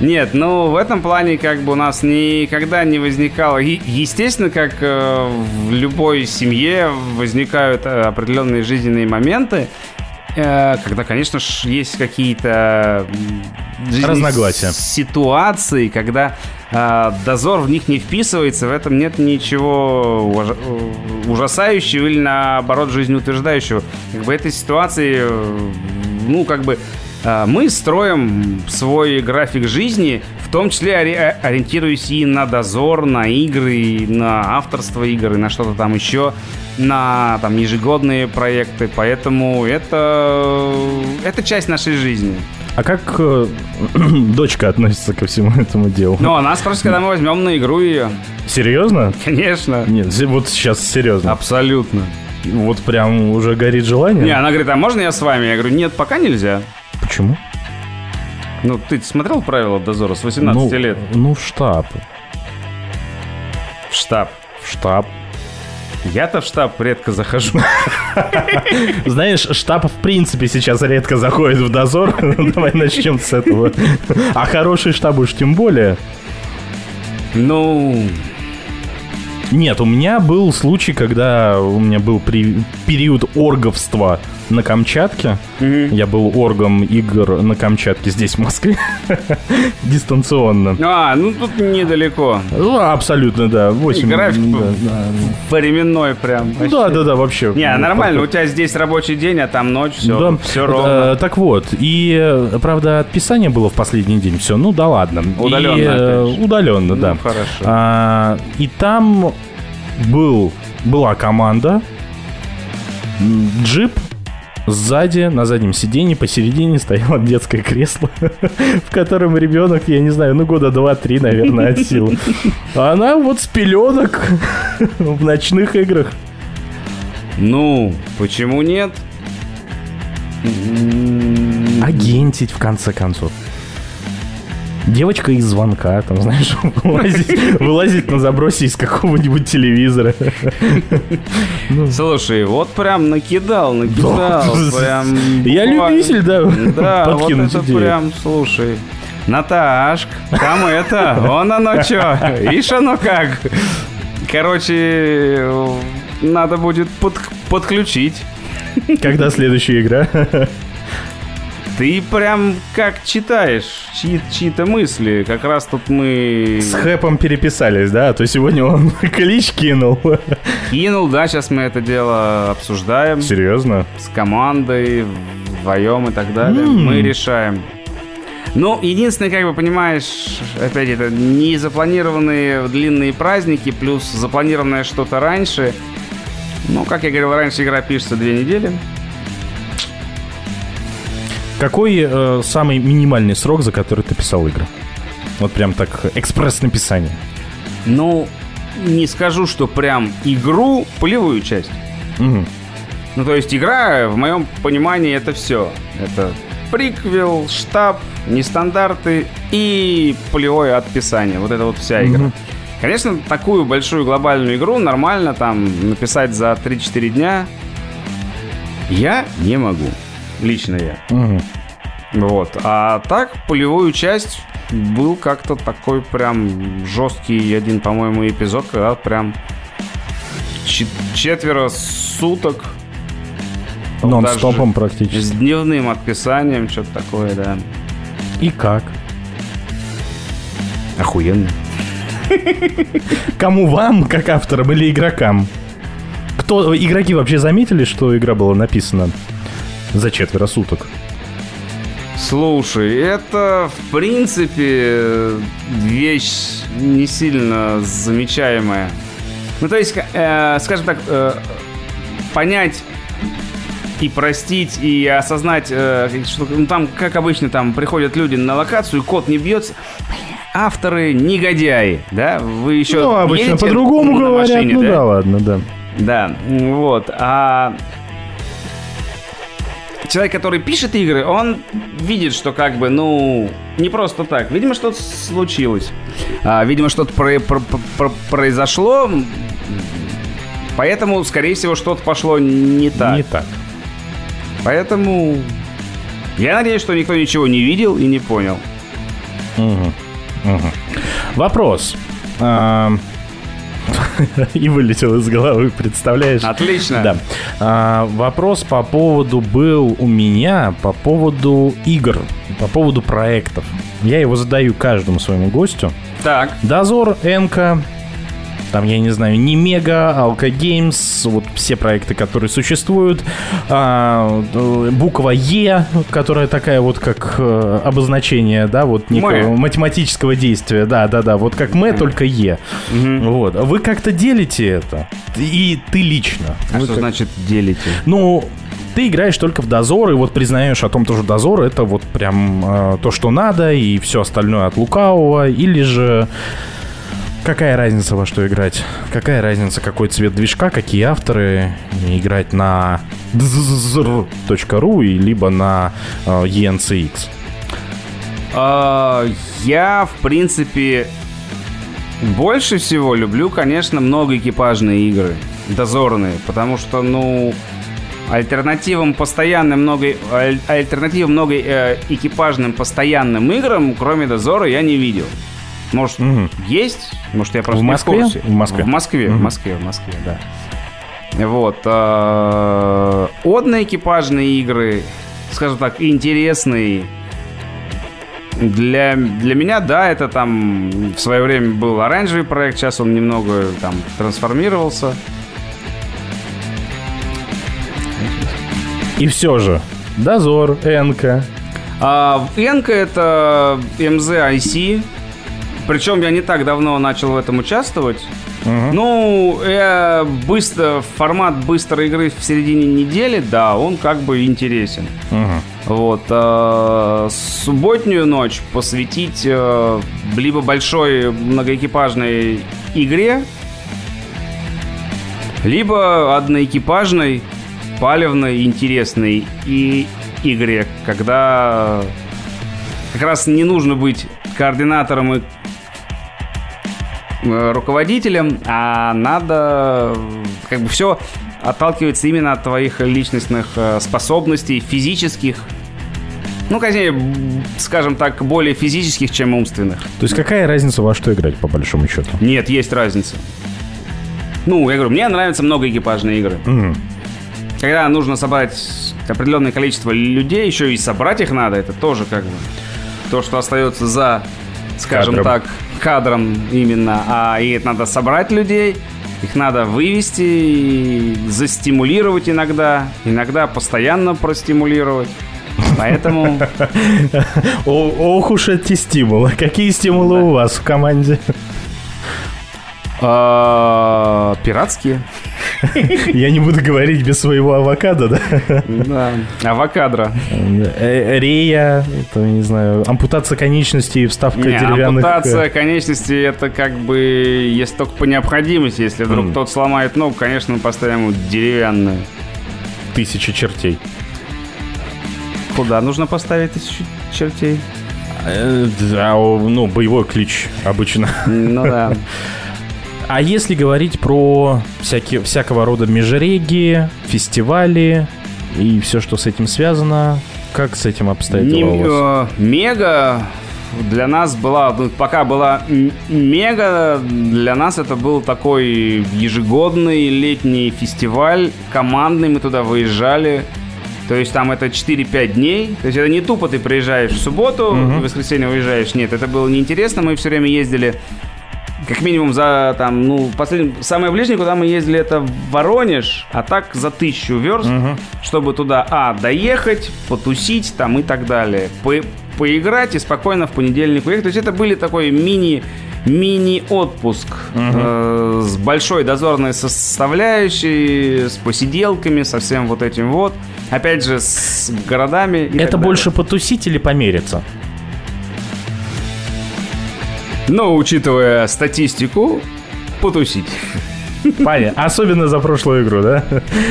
Speaker 5: Нет, ну в этом плане как бы у нас никогда не возникало. Естественно, как э, в любой семье возникают э, определенные жизненные моменты, когда, конечно ж, есть какие-то
Speaker 4: Разногласия.
Speaker 5: ситуации, когда э, дозор в них не вписывается, в этом нет ничего э, ужасающего или наоборот жизнеутверждающего. Как бы этой ситуации, э, ну как бы э, мы строим свой график жизни, в том числе ори- ориентируясь и на дозор, на игры, и на авторство игр, и на что-то там еще, на там ежегодные проекты. Поэтому это, это часть нашей жизни.
Speaker 4: А как э, дочка относится ко всему этому делу?
Speaker 5: Но она спрашивает, когда мы возьмем на игру ее.
Speaker 4: Серьезно?
Speaker 5: Конечно.
Speaker 4: Нет, вот сейчас серьезно.
Speaker 5: Абсолютно.
Speaker 4: Вот прям уже горит желание?
Speaker 5: Не, она говорит, а можно я с вами? Я говорю, нет, пока нельзя.
Speaker 4: Почему?
Speaker 5: Ну, ты смотрел правила дозора с 18
Speaker 4: ну,
Speaker 5: лет?
Speaker 4: Ну, в штаб.
Speaker 5: В штаб.
Speaker 4: В штаб.
Speaker 5: Я-то в штаб редко захожу.
Speaker 4: Знаешь, штаб в принципе сейчас редко заходит в дозор. Давай начнем с этого. А хороший штаб уж тем более.
Speaker 5: Ну,
Speaker 4: Нет, у меня был случай, когда у меня был при- период орговства на Камчатке. Я был оргом игр на Камчатке здесь, в Москве. Дистанционно.
Speaker 5: а, ну тут недалеко.
Speaker 4: Ну, абсолютно, да. 8.
Speaker 5: График
Speaker 4: да, да.
Speaker 5: Временной прям. вообще.
Speaker 4: Да, да, да, вообще.
Speaker 5: Не, нормально, у тебя здесь рабочий день, а там ночь, все,
Speaker 4: Да.
Speaker 5: все
Speaker 4: Э,
Speaker 5: ровно.
Speaker 4: так вот, и, правда, отписание было в последний день. Все, ну да ладно.
Speaker 5: Удаленно,
Speaker 4: И, э, удаленно,
Speaker 5: Ну,
Speaker 4: да.
Speaker 5: хорошо.
Speaker 4: А, и там был, была команда, джип, Сзади, на заднем сиденье, посередине стояло детское кресло, в котором ребенок, я не знаю, ну года два-три, наверное, от силы. А она вот с пеленок в ночных играх.
Speaker 5: Ну, почему нет?
Speaker 4: Агентить, в конце концов. Девочка из звонка, там, знаешь, вылазить, вылазить на забросе из какого-нибудь телевизора.
Speaker 5: Слушай, вот прям накидал, накидал, прям...
Speaker 4: Я
Speaker 5: буквально.
Speaker 4: любитель, да,
Speaker 5: Да, вот это
Speaker 4: идею.
Speaker 5: прям, слушай. Наташк, там это, вон оно что, ишь оно как. Короче, надо будет под- подключить.
Speaker 4: Когда следующая игра?
Speaker 5: Ты прям как читаешь чьи- чьи-то мысли. Как раз тут мы
Speaker 4: С Хэпом переписались, да? А То сегодня он клич кинул.
Speaker 5: кинул, да, сейчас мы это дело обсуждаем
Speaker 4: Серьезно?
Speaker 5: с командой, вдвоем и так далее. Мы решаем. Ну, единственное, как бы понимаешь, опять это не запланированные длинные праздники, плюс запланированное что-то раньше. Ну, как я говорил раньше, игра пишется две недели.
Speaker 4: Какой э, самый минимальный срок, за который ты писал игры? Вот прям так экспресс-написание.
Speaker 5: Ну, не скажу, что прям игру, полевую часть.
Speaker 4: Мгм.
Speaker 5: Ну, то есть игра, в моем понимании, это все. Это приквел, штаб, нестандарты и полевое отписание. Вот это вот вся игра. Конечно, такую большую глобальную игру нормально там написать за 3-4 дня я не могу. Лично я.
Speaker 4: Мгм.
Speaker 5: Вот. А так, полевую часть был как-то такой прям жесткий один, по-моему, эпизод, когда прям чет- четверо суток
Speaker 4: Нон-стопом практически.
Speaker 5: с дневным отписанием, что-то такое, да.
Speaker 4: И как?
Speaker 5: Охуенно.
Speaker 4: Кому вам, как авторам или игрокам? Кто, игроки вообще заметили, что игра была написана за четверо суток?
Speaker 5: Слушай, это, в принципе, вещь не сильно замечаемая. Ну, то есть, э, скажем так, э, понять и простить, и осознать, э, что ну, там, как обычно, там приходят люди на локацию, код не бьется. Авторы негодяи, да? Вы еще
Speaker 4: Ну, обычно по-другому говорят.
Speaker 5: машине,
Speaker 4: ну
Speaker 5: да?
Speaker 4: да, ладно, да.
Speaker 5: Да, вот. А человек, который пишет игры, он видит, что как бы, ну, не просто так. Видимо, что-то случилось. А, видимо, что-то про- про- про- произошло. Поэтому, скорее всего, что-то пошло не так.
Speaker 4: Не так.
Speaker 5: Поэтому я надеюсь, что никто ничего не видел и не понял.
Speaker 4: Вопрос. А, И вылетел из головы, представляешь?
Speaker 5: Отлично.
Speaker 4: Да. А, вопрос по поводу был у меня по поводу игр, по поводу проектов. Я его задаю каждому своему гостю.
Speaker 5: Так.
Speaker 4: Дозор, Энка, там, я не знаю, не Мега, Алка Геймс, вот все проекты, которые существуют. А, э, буква Е, которая такая вот как э, обозначение, да, вот некого
Speaker 5: Мэ.
Speaker 4: математического действия. Да, да, да, вот как мы, только Е. Вот. Вы как-то делите это? И ты лично.
Speaker 5: А
Speaker 4: Вы
Speaker 5: что
Speaker 4: как-
Speaker 5: значит делите?
Speaker 4: ну, ты играешь только в дозор, и вот признаешь о том, что дозор это вот прям э, то, что надо, и все остальное от лукавого, или же какая разница во что играть? Какая разница, какой цвет движка, какие авторы, играть на dzr.ru и либо на э, ENCX?
Speaker 5: А, Я, в принципе, больше всего люблю, конечно, многоэкипажные игры, дозорные, потому что, ну, альтернативам постоянным много, аль- альтернативам много э, экипажным постоянным играм, кроме дозора, я не видел. Может,
Speaker 4: Мгм.
Speaker 5: есть? Может, я просто
Speaker 4: В
Speaker 5: не
Speaker 4: Москве?
Speaker 5: курсе.
Speaker 4: В Москве.
Speaker 5: В Москве, в
Speaker 4: Мгм.
Speaker 5: Москве, в Москве, да. Вот. э, Одноэкипажные игры, скажем так, интересные. Для, для меня, да, это там в свое время был оранжевый проект, сейчас он немного там трансформировался.
Speaker 4: И все же, дозор, Энка.
Speaker 5: А Энка это MZIC. Причем я не так давно начал в этом участвовать. Ну, э, быстро, формат быстрой игры в середине недели, да, он как бы интересен.
Speaker 4: Мгм.
Speaker 5: Вот. э, субботнюю ночь посвятить э, либо большой многоэкипажной игре, либо одноэкипажной, палевной, интересной и игре, когда как раз не нужно быть координатором и руководителем, а надо э, как бы все отталкивается именно от твоих личностных э, способностей, физических. Ну, конечно, скажем так, более физических, чем умственных.
Speaker 4: То есть какая разница во что играть, по большому счету?
Speaker 5: Нет, есть разница. Ну, я говорю, мне нравятся многоэкипажные игры.
Speaker 4: Мгм.
Speaker 5: Когда нужно собрать определенное количество людей, еще и собрать их надо, это тоже как бы то, что остается за, скажем
Speaker 4: Кадром.
Speaker 5: так, кадром именно. А и это надо собрать людей, их надо вывести, и застимулировать иногда, иногда постоянно простимулировать. Поэтому
Speaker 4: ох уж эти стимулы. Какие стимулы у вас в команде?
Speaker 5: А, пиратские.
Speaker 4: Я не буду говорить без своего авокадо, да?
Speaker 5: Да. Авокадро.
Speaker 4: Э, Рея, это, не знаю, ампутация конечностей и вставка
Speaker 5: Не,
Speaker 4: деревянных... э,
Speaker 5: ампутация конечности это как бы если только по необходимости. Если вдруг
Speaker 4: Мгм.
Speaker 5: кто-то сломает ногу, конечно, мы поставим ему деревянную.
Speaker 4: Тысячи чертей.
Speaker 5: Куда нужно поставить тысячу чертей?
Speaker 4: Э, о, ну, боевой клич обычно.
Speaker 5: Ну да.
Speaker 4: А если говорить про всякие, всякого рода межреги, фестивали и все, что с этим связано, как с этим обстоят
Speaker 5: Не-
Speaker 4: у вас?
Speaker 5: э, мега для нас была, ну, пока была мега, для нас это был такой ежегодный летний фестиваль, командный, мы туда выезжали. То есть там это 4-5 дней. То есть это не тупо ты приезжаешь в субботу, в воскресенье уезжаешь. Нет, это было неинтересно. Мы все время ездили как минимум за там, ну, последний, самое ближнее, куда мы ездили, это в Воронеж, а так за тысячу верст, чтобы туда, а, доехать, потусить там и так далее. По- поиграть и спокойно в понедельник уехать. То есть это были такой мини мини-отпуск э, с большой дозорной составляющей, с посиделками, со всем вот этим вот. Опять же, с городами.
Speaker 4: Это больше потусить или помериться?
Speaker 5: Но, учитывая статистику, потусить.
Speaker 4: Понятно. Особенно за прошлую игру, да?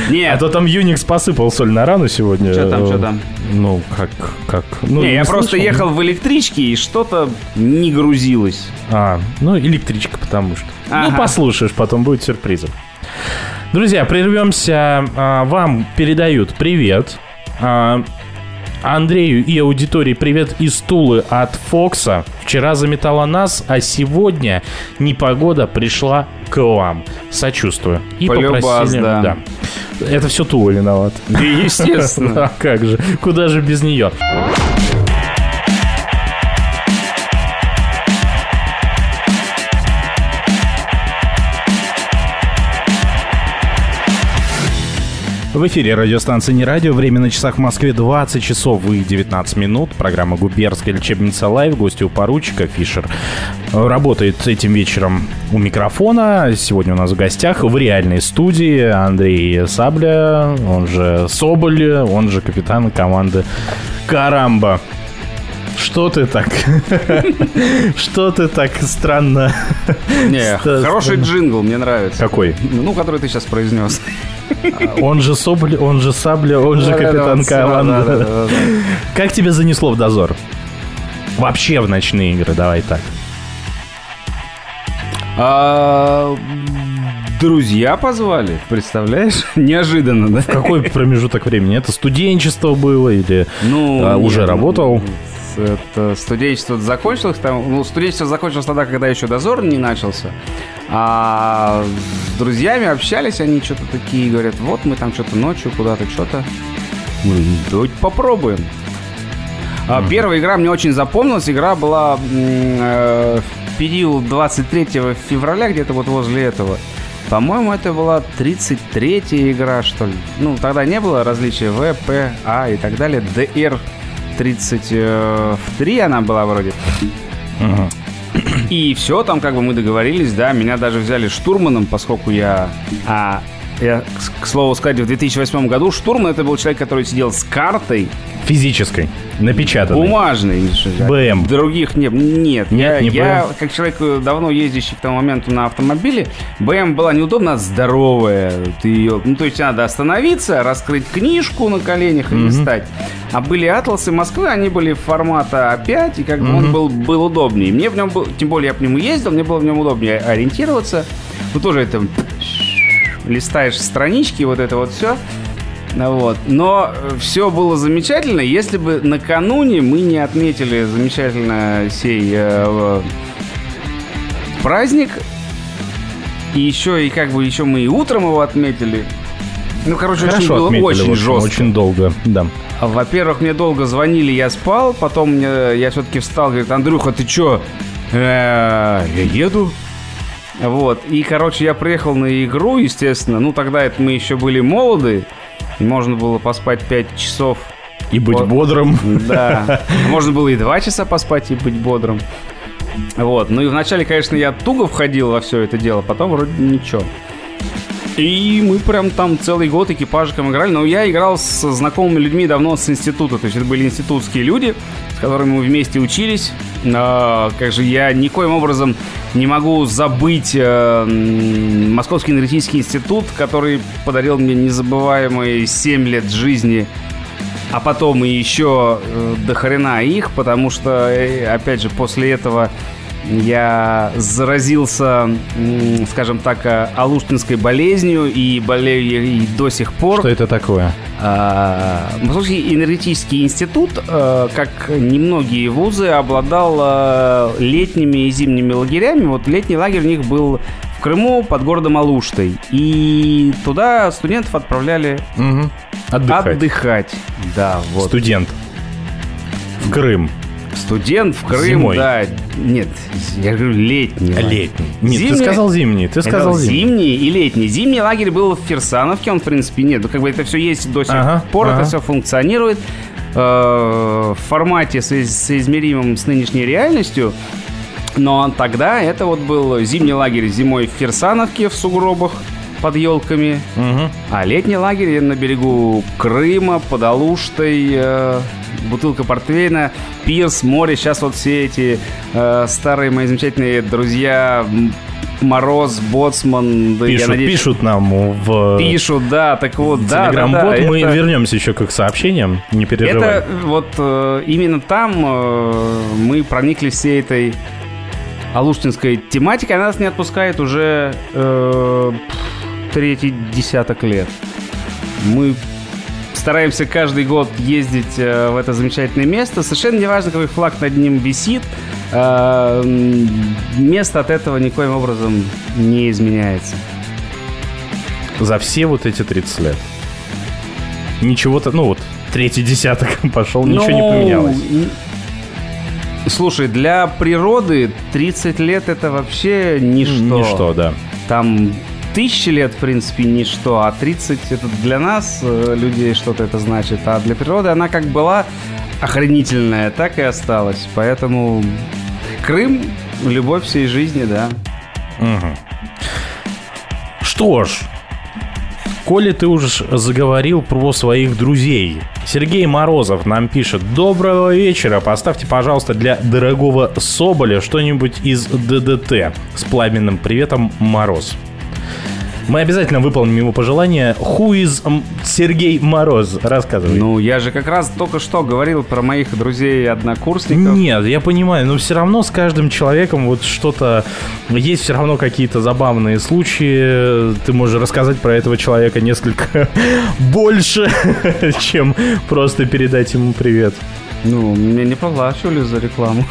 Speaker 5: Нет.
Speaker 4: А то там Unix посыпал соль на рану сегодня.
Speaker 5: Чё там, чё там?
Speaker 4: Ну, как, как? Ну,
Speaker 5: Не, я просто
Speaker 4: слышал.
Speaker 5: ехал в электричке, и что-то не грузилось.
Speaker 4: А, ну, электричка, потому что. Ну,
Speaker 5: Ага.
Speaker 4: послушаешь, потом будет сюрпризом. Друзья, прервемся. А, Вам передают привет. Андрею и аудитории привет из Тулы от Фокса. Вчера заметала нас, а сегодня непогода пришла к вам. Сочувствую. И
Speaker 5: Полюбас,
Speaker 4: попросили...
Speaker 5: да.
Speaker 4: Это все Тула виноват.
Speaker 5: Естественно.
Speaker 4: А как же? Куда же без нее? В эфире радиостанции «Не радио». Время на часах в Москве 20 часов и 19 минут. Программа «Губернская лечебница live». Гости у поручика Фишер работает этим вечером у микрофона. Сегодня у нас в гостях в реальной студии Андрей Сабля, он же Соболь, он же капитан команды «Карамба». Что ты так? Что ты так странно?
Speaker 5: Не, хороший джингл, мне нравится.
Speaker 4: Какой?
Speaker 5: Ну, который ты сейчас произнес.
Speaker 4: Он же Соболь, он же Сабля, он же капитан команды. Как тебя занесло в дозор? Вообще в ночные игры, давай так.
Speaker 5: А, Друзья позвали, представляешь? Неожиданно, да?
Speaker 4: Какой промежуток времени? Это студенчество было или
Speaker 5: Ну,
Speaker 4: а, уже
Speaker 5: нет,
Speaker 4: работал?
Speaker 5: Это студенчество закончилось там. Ну, студенчество закончилось тогда, когда еще дозор не начался. А с друзьями общались, они что-то такие говорят, вот мы там что-то ночью куда-то что-то. Говорю, «Ну, Давайте попробуем. А, Первая игра мне очень запомнилась. Игра была э, в период 23 февраля, где-то вот возле этого. По-моему, это была 33-я игра, что ли. Ну, тогда не было различия В, П, А и так далее. ДР 33 она была вроде. И все, там как бы мы договорились, да, меня даже взяли штурманом, поскольку я... А, я, к- слову сказать, в 2008 году штурман это был человек, который сидел с картой
Speaker 4: Физической, напечатанной.
Speaker 5: бумажной.
Speaker 4: БМ.
Speaker 5: Других нет. Нет,
Speaker 4: Нет,
Speaker 5: я,
Speaker 4: не
Speaker 5: я
Speaker 4: БМ.
Speaker 5: как человек, э, давно ездящий к тому моменту на автомобиле, БМ была неудобна, а здоровая. Ты ее, ну, то есть надо остановиться, раскрыть книжку на коленях и листать. А были атласы Москвы, они были формата А5, и как бы он был, был удобнее. Мне в нем был, тем более я по нему ездил, мне было в нем удобнее ориентироваться. Ну, тоже это листаешь странички, вот это вот все. Вот. Но все было замечательно, если бы накануне мы не отметили замечательно сей э, э, праздник. И еще, и как бы еще мы и утром его отметили. Ну, короче, очень
Speaker 4: Хорошо
Speaker 5: было
Speaker 4: отметили,
Speaker 5: очень
Speaker 4: общем,
Speaker 5: жестко.
Speaker 4: Очень долго, да.
Speaker 5: Во-первых, мне долго звонили, я спал, потом мне, я все-таки встал, говорит, Андрюха, ты чё? «Э, Я еду. Вот, и, короче, я приехал на игру, естественно, ну, тогда это мы еще были молоды, можно было поспать 5 часов.
Speaker 4: И быть
Speaker 5: Вот.
Speaker 4: бодрым.
Speaker 5: Да, можно было и 2 часа поспать и быть бодрым. Вот, ну и вначале, конечно, я туго входил во все это дело, потом вроде ничего. И мы прям там целый год экипажиком играли. Но я играл с знакомыми людьми давно с института. То есть это были институтские люди, с которыми мы вместе учились. А, как же я никоим образом не могу забыть э, Московский энергетический институт, который подарил мне незабываемые 7 лет жизни а потом и еще э, до хрена их, потому что, э, опять же, после этого я заразился, скажем так, э, алуштинской болезнью и болею и до сих пор.
Speaker 4: Что это такое?
Speaker 5: А, Московский энергетический институт, э, как немногие вузы, обладал э, летними и зимними лагерями. Вот летний лагерь у них был в Крыму под городом Алуштой. И туда студентов отправляли
Speaker 4: Мгм. Отдыхать.
Speaker 5: отдыхать. Да, вот.
Speaker 4: Студент. В Крым.
Speaker 5: Студент в Крым,
Speaker 4: Зимой.
Speaker 5: да. Нет, я говорю летний.
Speaker 4: Летний. Нет, ты
Speaker 5: Зимний-
Speaker 4: сказал зимний. Ты сказал зимний.
Speaker 5: зимний и летний. Зимний лагерь был в Ферсановке, он, в принципе, нет. Ну, как бы это все есть до сих
Speaker 4: Ага,
Speaker 5: пор,
Speaker 4: ага.
Speaker 5: это все функционирует э, в формате соиз- соизмеримом с нынешней реальностью. Но тогда это вот был зимний лагерь зимой в Ферсановке в сугробах под елками,
Speaker 4: Мгм.
Speaker 5: а летний лагерь на берегу Крыма, под Алуштой, э, бутылка портвейна, пирс, море. Сейчас вот все эти э, старые мои замечательные друзья Мороз, Боцман. да, я
Speaker 4: Пишут,
Speaker 5: надеюсь,
Speaker 4: пишут нам в
Speaker 5: Пишут, да, так вот, да, да, да.
Speaker 4: Мы
Speaker 5: это-
Speaker 4: вернемся еще к их сообщениям, не переживай.
Speaker 5: Это вот э, именно там э, мы проникли всей этой алуштинской тематикой. Она нас не отпускает уже э, третий десяток лет. Мы стараемся каждый год ездить э, в это замечательное место. Совершенно не важно, какой флаг над ним висит. э, место от этого никоим образом не изменяется.
Speaker 4: За все вот эти 30 лет. Ничего-то, ну вот, третий десяток пошел, ничего не
Speaker 5: Ну,
Speaker 4: поменялось.
Speaker 5: Слушай, для природы 30 лет это вообще ничто.
Speaker 4: Ничто, да.
Speaker 5: Там тысячи лет, в принципе, ничто, а 30 это для нас, э, людей, что-то это значит. А для природы она как была охренительная, так и осталась. Поэтому Крым — любовь всей жизни, да.
Speaker 4: Что ж, коли ты уж заговорил про своих друзей, Сергей Морозов нам пишет «Доброго вечера, поставьте, пожалуйста, для дорогого Соболя что-нибудь из ДДТ с пламенным приветом Мороз». Мы обязательно выполним его пожелание. Who is Сергей Мороз? Рассказывай.
Speaker 5: Ну, я же как раз только что говорил про моих друзей и однокурсников.
Speaker 4: Нет, я понимаю, но все равно с каждым человеком вот что-то... Есть все равно какие-то забавные случаи. Ты можешь рассказать про этого человека несколько больше, чем просто передать ему привет.
Speaker 5: Ну, мне не проплачивали за рекламу.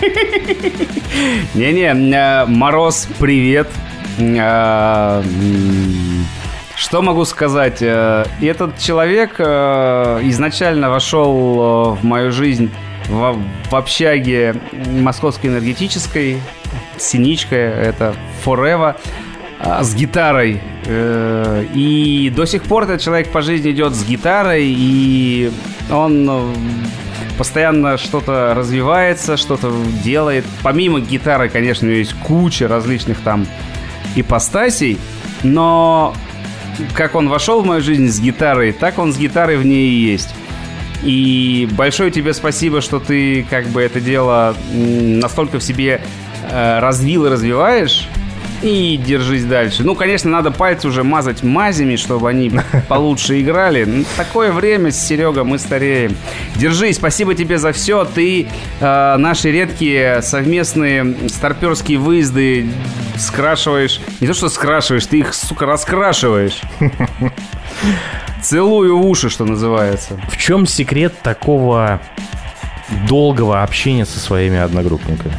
Speaker 5: Не-не, э, Мороз, привет. М, Что могу сказать? Э, Этот человек э, изначально вошел э, в мою жизнь в, в общаге Московской энергетической, Синичка, это Forever, а, с гитарой. И до сих пор этот человек по жизни идет с гитарой, и он постоянно что-то развивается, что-то делает. Помимо гитары, конечно, у него есть куча различных там ипостасей, но как он вошел в мою жизнь с гитарой, так он с гитарой в ней и есть. И большое тебе спасибо, что ты как бы это дело настолько в себе э, развил и развиваешь. И держись дальше. Ну, конечно, надо пальцы уже мазать мазями, чтобы они получше играли. Ну, Такое время, Серега, мы стареем. Держись, спасибо тебе за все. Ты э, наши редкие совместные старперские выезды скрашиваешь. Не то, что скрашиваешь, ты их, сука, раскрашиваешь. Целую уши, что называется.
Speaker 4: В чем секрет такого долгого общения со своими одногруппниками?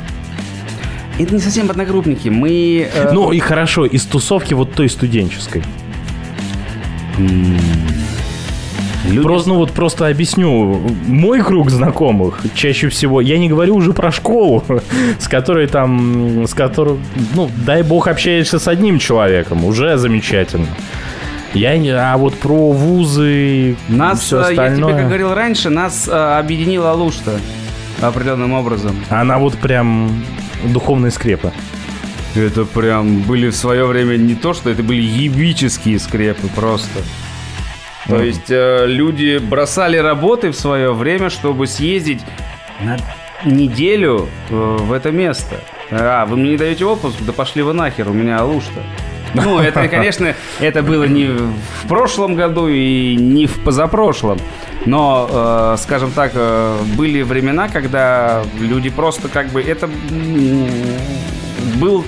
Speaker 5: Это не совсем одногруппники. Мы... э,
Speaker 4: Ну и хорошо, из тусовки вот той студенческой.
Speaker 5: люди-
Speaker 4: Просто, ну вот просто объясню. Мой круг знакомых чаще всего, я не говорю уже про школу, с которой там, с которой, ну, дай бог, общаешься с одним человеком, уже замечательно. Я не, а вот про вузы и
Speaker 5: Нас,
Speaker 4: все
Speaker 5: э, я тебе
Speaker 4: остальное,
Speaker 5: как говорил раньше, нас э, объединила Алушта определенным образом.
Speaker 4: она вот прям духовные скрепы.
Speaker 5: Это прям были в свое время не то, что это были ебические скрепы просто. То есть э, люди бросали работы в свое время, чтобы съездить на неделю э, в это место. А, вы мне не даете отпуск? Да пошли вы нахер, у меня Алушта. Ну, это, конечно, это было не в прошлом году и не в позапрошлом. Но, э, скажем так, э, были времена, когда люди просто как бы... Это был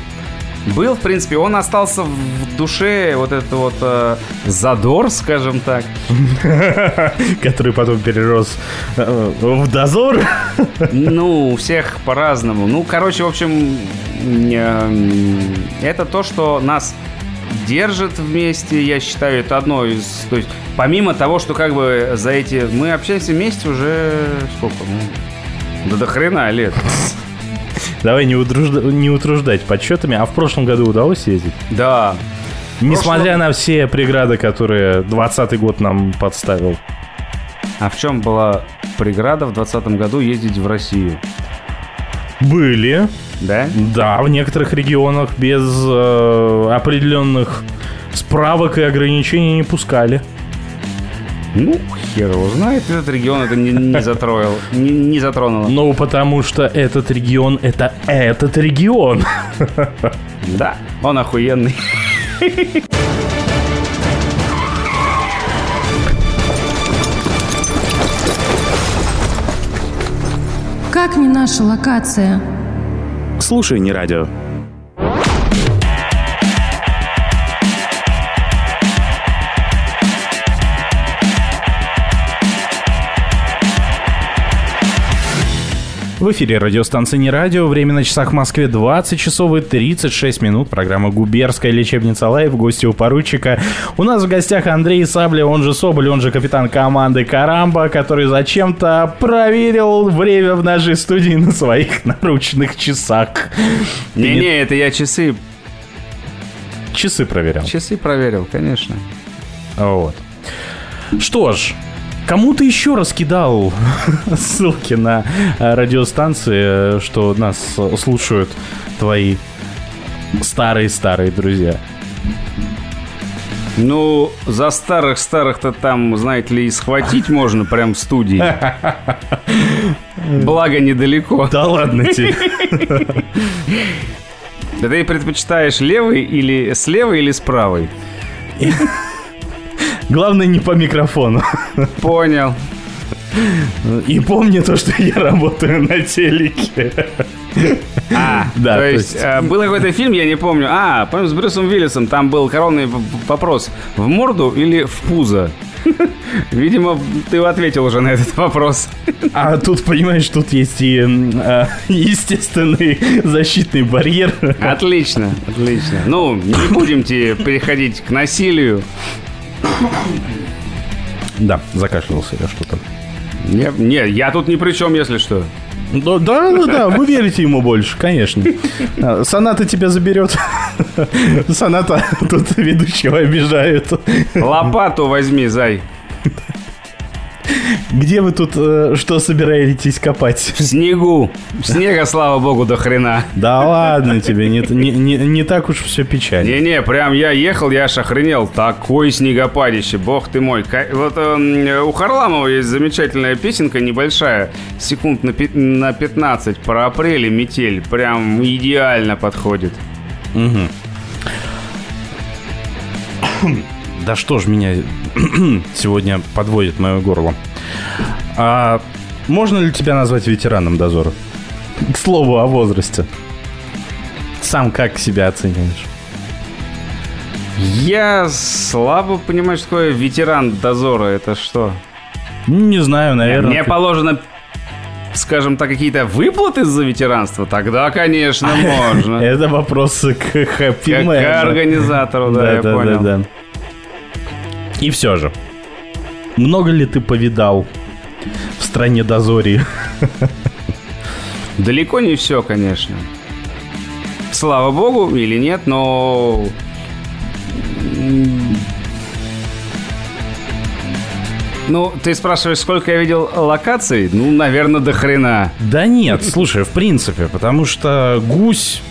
Speaker 5: был, в принципе, он остался в душе вот этот вот э, задор, скажем так.
Speaker 4: который потом перерос э, в дозор.
Speaker 5: Ну, у всех по-разному. Ну, короче, в общем, э, это то, что нас держит вместе, я считаю, это одно из... То есть, помимо того, что как бы за эти... Мы общаемся вместе уже сколько? Ну, да до хрена лет.
Speaker 4: Давай не, утружда- не утруждать подсчетами. А в прошлом году удалось съездить?
Speaker 5: Да.
Speaker 4: Несмотря на все преграды, которые 20 год нам подставил.
Speaker 5: А в чем была преграда в 2020 году ездить в Россию?
Speaker 4: Были,
Speaker 5: Да?
Speaker 4: да, в некоторых регионах без э, определенных справок и ограничений не пускали.
Speaker 5: Ну, хер его знает, этот регион это не, не затроил, не, не затронуло.
Speaker 4: Ну, потому что этот регион — это этот регион.
Speaker 5: Да. Он охуенный.
Speaker 6: Как не наша локация?
Speaker 2: Слушай, не радио.
Speaker 4: В эфире радиостанция «Не радио». Время на часах в Москве 20 часов и 36 минут. Программа «Губерская лечебница Лайв». Гости у поручика. У нас в гостях Андрей Сабля, он же Соболь, он же капитан команды «Карамба», который зачем-то проверил время в нашей студии на своих наручных часах.
Speaker 5: Не-не, это я часы,
Speaker 4: Часы проверял.
Speaker 5: часы проверил, конечно.
Speaker 4: Вот. Что ж, кому ты еще раскидал ссылки на э, радиостанции, э, что нас э, слушают твои старые-старые друзья?
Speaker 5: Ну, за старых-старых-то там, знаете ли, и схватить можно прям в студии. Благо недалеко.
Speaker 4: Да ладно тебе.
Speaker 5: Да ты предпочитаешь левый или с левой или с правой?
Speaker 4: Главное не по микрофону.
Speaker 5: Понял.
Speaker 4: И помни то, что я работаю на телеке.
Speaker 5: А,
Speaker 4: Да,
Speaker 5: то
Speaker 4: то
Speaker 5: есть,
Speaker 4: есть-
Speaker 5: э, был какой-то фильм, я не помню. А, помню, с Брюсом Уиллисом, там был коронный вопрос. В морду или в пузо? Видимо, ты ответил уже на этот вопрос.
Speaker 4: А тут, понимаешь, тут есть и а, естественный защитный барьер.
Speaker 5: Отлично, отлично. Ну, не будемте переходить к насилию.
Speaker 4: Да, закашлялся я что-то.
Speaker 5: Не, не, я тут ни при чем, если что.
Speaker 4: Да, да, да, да, вы верите ему больше, конечно. А, Соната тебя заберет. Соната тут ведущего обижают.
Speaker 5: Лопату возьми, зай.
Speaker 4: Где вы тут э, что собираетесь копать?
Speaker 5: В снегу. Снега, слава богу, до хрена.
Speaker 4: Да ладно тебе, не, не, не, не так уж все печально.
Speaker 5: Не-не, прям я ехал, я аж охренел. Такой снегопадище, бог ты мой. Вот эм, у Харламова есть замечательная песенка небольшая, секунд на, на 15, про апрель и метель. Прям идеально подходит.
Speaker 4: Да что ж меня сегодня подводит мое горло. А можно ли тебя назвать ветераном дозора? К слову о возрасте. Сам как себя оцениваешь?
Speaker 5: Я слабо понимаю, что такое ветеран дозора. Это что?
Speaker 4: Не знаю, наверное.
Speaker 5: Мне положено, скажем так, какие-то выплаты за ветеранство? Тогда, конечно, можно.
Speaker 4: Это вопросы к хэппи
Speaker 5: к организатору, да, я понял.
Speaker 4: И все же, много ли ты повидал в стране дозори?
Speaker 5: Далеко не все, конечно. Слава богу, или нет, но... Ну, ты спрашиваешь, сколько я видел локаций? Ну, наверное, до хрена.
Speaker 4: Да нет, слушай, в принципе, потому что гусь,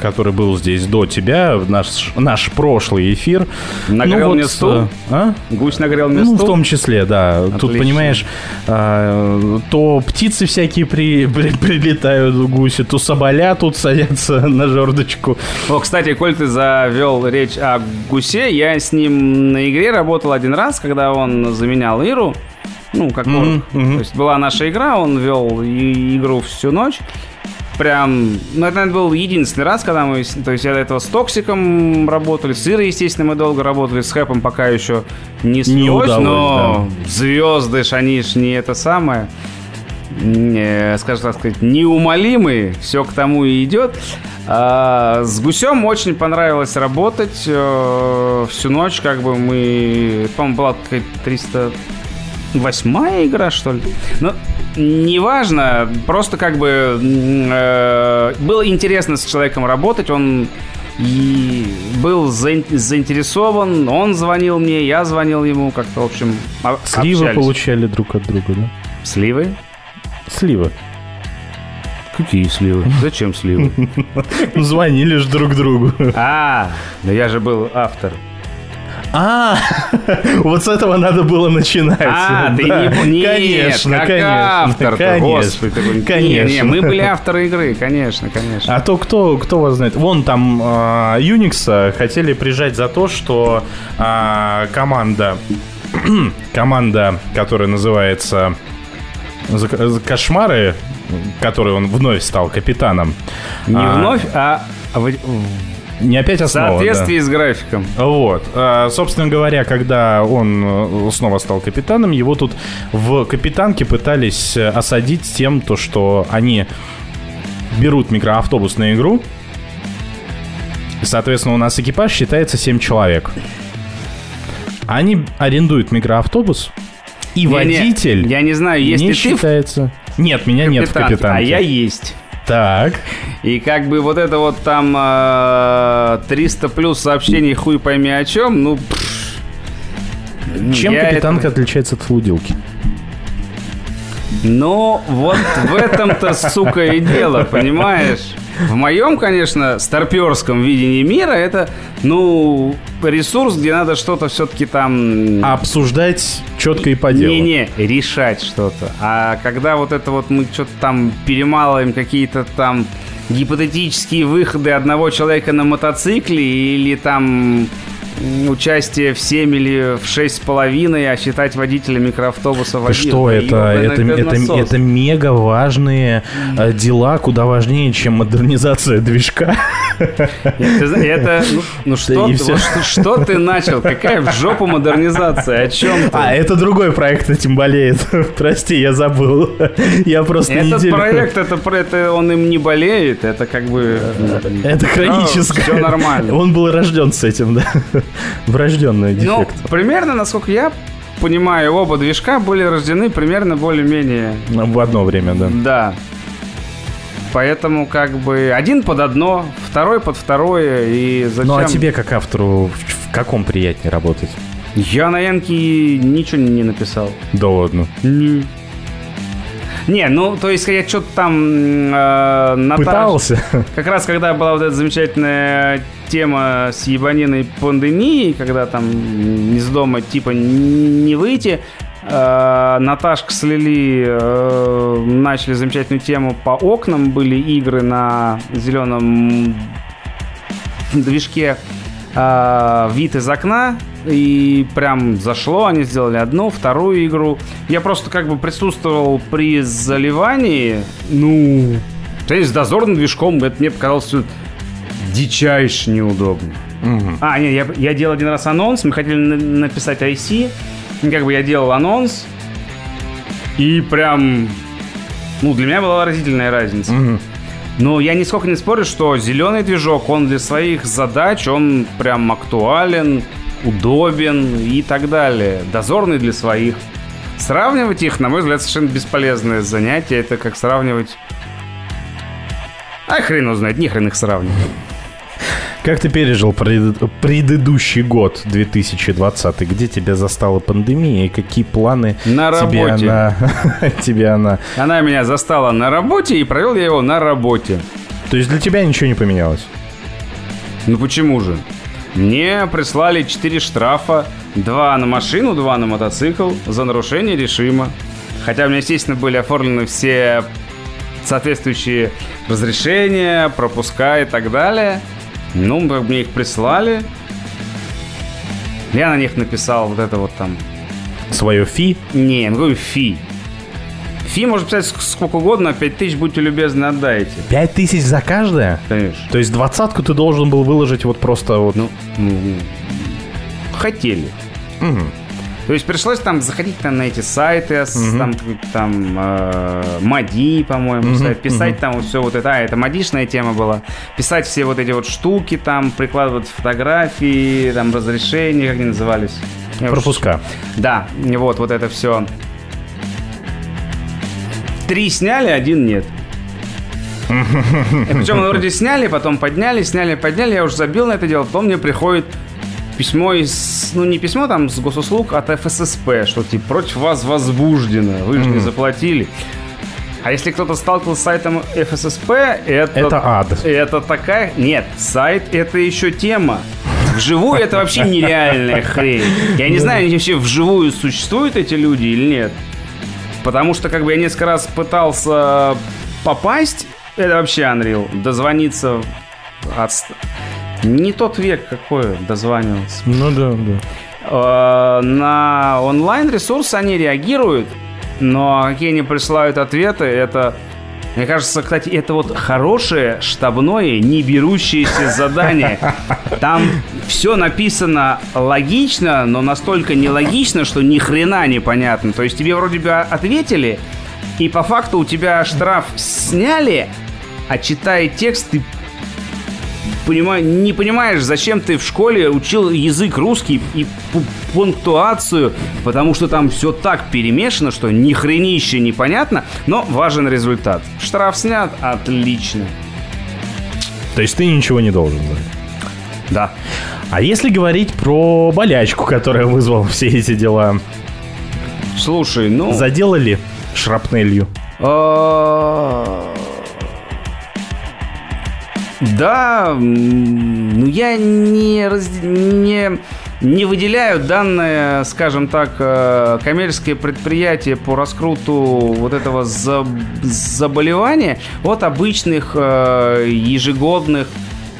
Speaker 4: который был здесь до тебя, наш, наш прошлый эфир.
Speaker 5: Нагрел
Speaker 4: ну,
Speaker 5: мне
Speaker 4: вот,
Speaker 5: стул?
Speaker 4: э, А?
Speaker 5: Гусь нагрел мне
Speaker 4: Ну, в
Speaker 5: стул?
Speaker 4: том числе, да. Тут,
Speaker 5: Отлично.
Speaker 4: понимаешь, а, то птицы всякие при- при- прилетают в гуси, то соболя тут садятся на жердочку.
Speaker 5: О, кстати, коль ты завел речь о гусе, я с ним на игре работал один раз, когда он заменял Иру. Ну, как орк.
Speaker 4: мгм.
Speaker 5: То есть была наша игра, он вел игру всю ночь. Прям, ну, это, наверное, был единственный раз, когда мы, то есть я до этого с Токсиком работали, с Ирой, естественно, мы долго работали, с Хэпом пока еще не слилось,
Speaker 4: удалось,
Speaker 5: но звезды ж, они ж не это самое, не, скажем так сказать, неумолимые, все к тому и идет. А, с гусем очень понравилось работать э, всю ночь, как бы мы, по-моему, была какая-то 308 игра, что ли. Ну, неважно, просто как бы э, было интересно с человеком работать, он и был заин- заинтересован, он звонил мне, я звонил ему, как-то, в общем,
Speaker 4: Сливы
Speaker 5: общались.
Speaker 4: получали друг от друга, да?
Speaker 5: Сливы?
Speaker 4: Сливы.
Speaker 5: Какие сливы? Зачем сливы?
Speaker 4: Ну, Звонили же друг другу.
Speaker 5: А, да я же был автор.
Speaker 4: А, вот с этого надо было начинать.
Speaker 5: А, ты не... Нет,
Speaker 4: Конечно,
Speaker 5: как
Speaker 4: конечно.
Speaker 5: автор
Speaker 4: Конечно,
Speaker 5: Господи, такой,
Speaker 4: конечно.
Speaker 5: Не, не, мы были авторы игры, конечно, конечно.
Speaker 4: А то кто, кто вас знает? Вон там а, Unix хотели прижать за то, что а, команда, команда, которая называется «Зак- з- Кошмары, которой он вновь стал капитаном.
Speaker 5: Не
Speaker 4: а,
Speaker 5: вновь, а
Speaker 4: Не опять
Speaker 5: в
Speaker 4: основа, да.
Speaker 5: соответствии с графиком.
Speaker 4: Вот. А, Собственно говоря, когда он э, снова стал капитаном, его тут в капитанке пытались э, осадить тем, то, что они берут микроавтобус на игру. Соответственно, у нас экипаж считается 7 человек. Они арендуют микроавтобус, и
Speaker 5: Не-не,
Speaker 4: водитель
Speaker 5: Я не знаю, есть
Speaker 4: не
Speaker 5: ты в
Speaker 4: считается... Нет, меня нет в
Speaker 5: капитанке. а я есть.
Speaker 4: Так.
Speaker 5: И как бы вот это вот там э, 300 плюс сообщений хуй пойми о чем, ну...
Speaker 4: Чем капитанка
Speaker 5: это-
Speaker 4: отличается от флудилки?
Speaker 5: Ну, вот в этом-то, сука, и дело, понимаешь? В моем, конечно, старперском видении мира это, ну, ресурс, где надо что-то все-таки там...
Speaker 4: Обсуждать четко и по делу.
Speaker 5: Не-не, решать что-то. А когда вот это вот мы что-то там перемалываем какие-то там гипотетические выходы одного человека на мотоцикле или там участие в 7 или в шесть с половиной, а считать водителя микроавтобуса водителем.
Speaker 4: что, это, это, это,
Speaker 5: это,
Speaker 4: это мега важные э, дела, куда важнее, чем модернизация движка.
Speaker 5: Это, ну, ну что, что, ты начал? Какая в жопу модернизация? О чем ты?
Speaker 4: А, это другой проект этим болеет. Прости, я забыл. Я просто
Speaker 5: Этот
Speaker 4: неделю...
Speaker 5: проект, это, это он им не болеет, это как бы...
Speaker 4: Это хроническое.
Speaker 5: Все нормально.
Speaker 4: Он был рожден с этим, да? Врожденный
Speaker 5: Ну,
Speaker 4: дефект.
Speaker 5: примерно, насколько я понимаю, оба движка были рождены примерно более-менее.
Speaker 4: В одно время, да.
Speaker 5: Да. Поэтому как бы один под одно, второй под второе, и зачем...
Speaker 4: Ну, а тебе, как автору, в каком приятнее работать?
Speaker 5: Я на Янке ничего не написал.
Speaker 4: Да ладно.
Speaker 5: Не. Не, ну, то есть я что-то там... э, Наташ-
Speaker 4: Пытался?
Speaker 5: Как раз когда была вот эта замечательная тема с ебаниной пандемией, когда там из дома типа не выйти, Наташка с Лили э, начали замечательную тему по окнам. Были игры на зеленом движке э, вид из окна. И прям зашло, они сделали одну, вторую игру. Я просто как бы присутствовал при заливании. Ну, с дозорным движком это мне показалось дичайше неудобно. А, нет, я, я делал один раз анонс, мы хотели на- написать IC, как бы я делал анонс, и прям, ну, для меня была разительная разница. Но я нисколько не спорю, что зеленый движок, он для своих задач, он прям актуален, удобен и так далее. Дозорный для своих. Сравнивать их, на мой взгляд, совершенно бесполезное занятие. Это как сравнивать... А хрен его знает, ни хрен их сравнивать.
Speaker 4: Как ты пережил пред- предыдущий год, 2020? Где тебя застала пандемия и какие планы
Speaker 5: На
Speaker 4: тебе
Speaker 5: работе.
Speaker 4: она... тебе она...
Speaker 5: Она меня застала на работе, и провел я его на работе.
Speaker 4: То есть для тебя ничего не поменялось?
Speaker 5: Ну почему же? Мне прислали 4 штрафа, 2 на машину, 2 на мотоцикл за нарушение режима. Хотя у меня, естественно, были оформлены все соответствующие разрешения, пропуска и так далее. Ну, мне их прислали. Я на них написал вот это вот там
Speaker 4: Свое фи?
Speaker 5: Не, ну фи. Фи можно писать ск- сколько угодно, а 5 тысяч, будьте любезны, отдайте.
Speaker 4: Пять тысяч за каждое?
Speaker 5: Конечно.
Speaker 4: То есть двадцатку ты должен был выложить вот просто вот...
Speaker 5: Ну, ну, хотели. То есть пришлось там заходить там на эти сайты, с- там, там э, Мади, по-моему, сайт, писать там вот все вот это, а, это модишная тема была, писать все вот эти вот штуки там, прикладывать фотографии, там разрешения, как они назывались?
Speaker 4: Пропуска.
Speaker 5: Да, и вот, вот это все. Три сняли, один нет. Причем мы вроде сняли, потом подняли, сняли, подняли, я уже забил на это дело, потом мне приходит письмо из, ну не письмо там с госуслуг, от ФССП, что типа против вас возбуждено, вы же не заплатили. А если кто-то сталкивался с сайтом ФССП, это...
Speaker 4: Это ад.
Speaker 5: Это такая... Нет, сайт это еще тема. Вживую это вообще нереальная хрень. Я не знаю, они вообще вживую существуют эти люди или нет. Потому что, как бы, я несколько раз пытался попасть, это вообще Unreal, дозвониться от... Не тот век какой дозванивался.
Speaker 4: Ну да, да.
Speaker 5: Э, на онлайн-ресурсы они реагируют, но какие они присылают ответы, это... Мне кажется, кстати, это вот хорошее штабное, не берущееся задание. Там все написано логично, но настолько нелогично, что ни хрена непонятно. То есть тебе вроде бы ответили, и по факту у тебя штраф сняли, а читая текст, ты понимаю, не понимаешь, зачем ты в школе учил язык русский и пунктуацию, потому что там все так перемешано, что ни хренище непонятно, но важен результат. Штраф снят, отлично.
Speaker 4: То есть ты ничего не должен, да?
Speaker 5: Да.
Speaker 4: А если говорить про болячку, которая вызвала все эти дела,
Speaker 5: Слушай, ну...
Speaker 4: заделали шрапнелью?
Speaker 5: Да, ну я не, раз- не, не выделяю данное, скажем так, э, коммерческое предприятие по раскруту вот этого за- заболевания от обычных э, ежегодных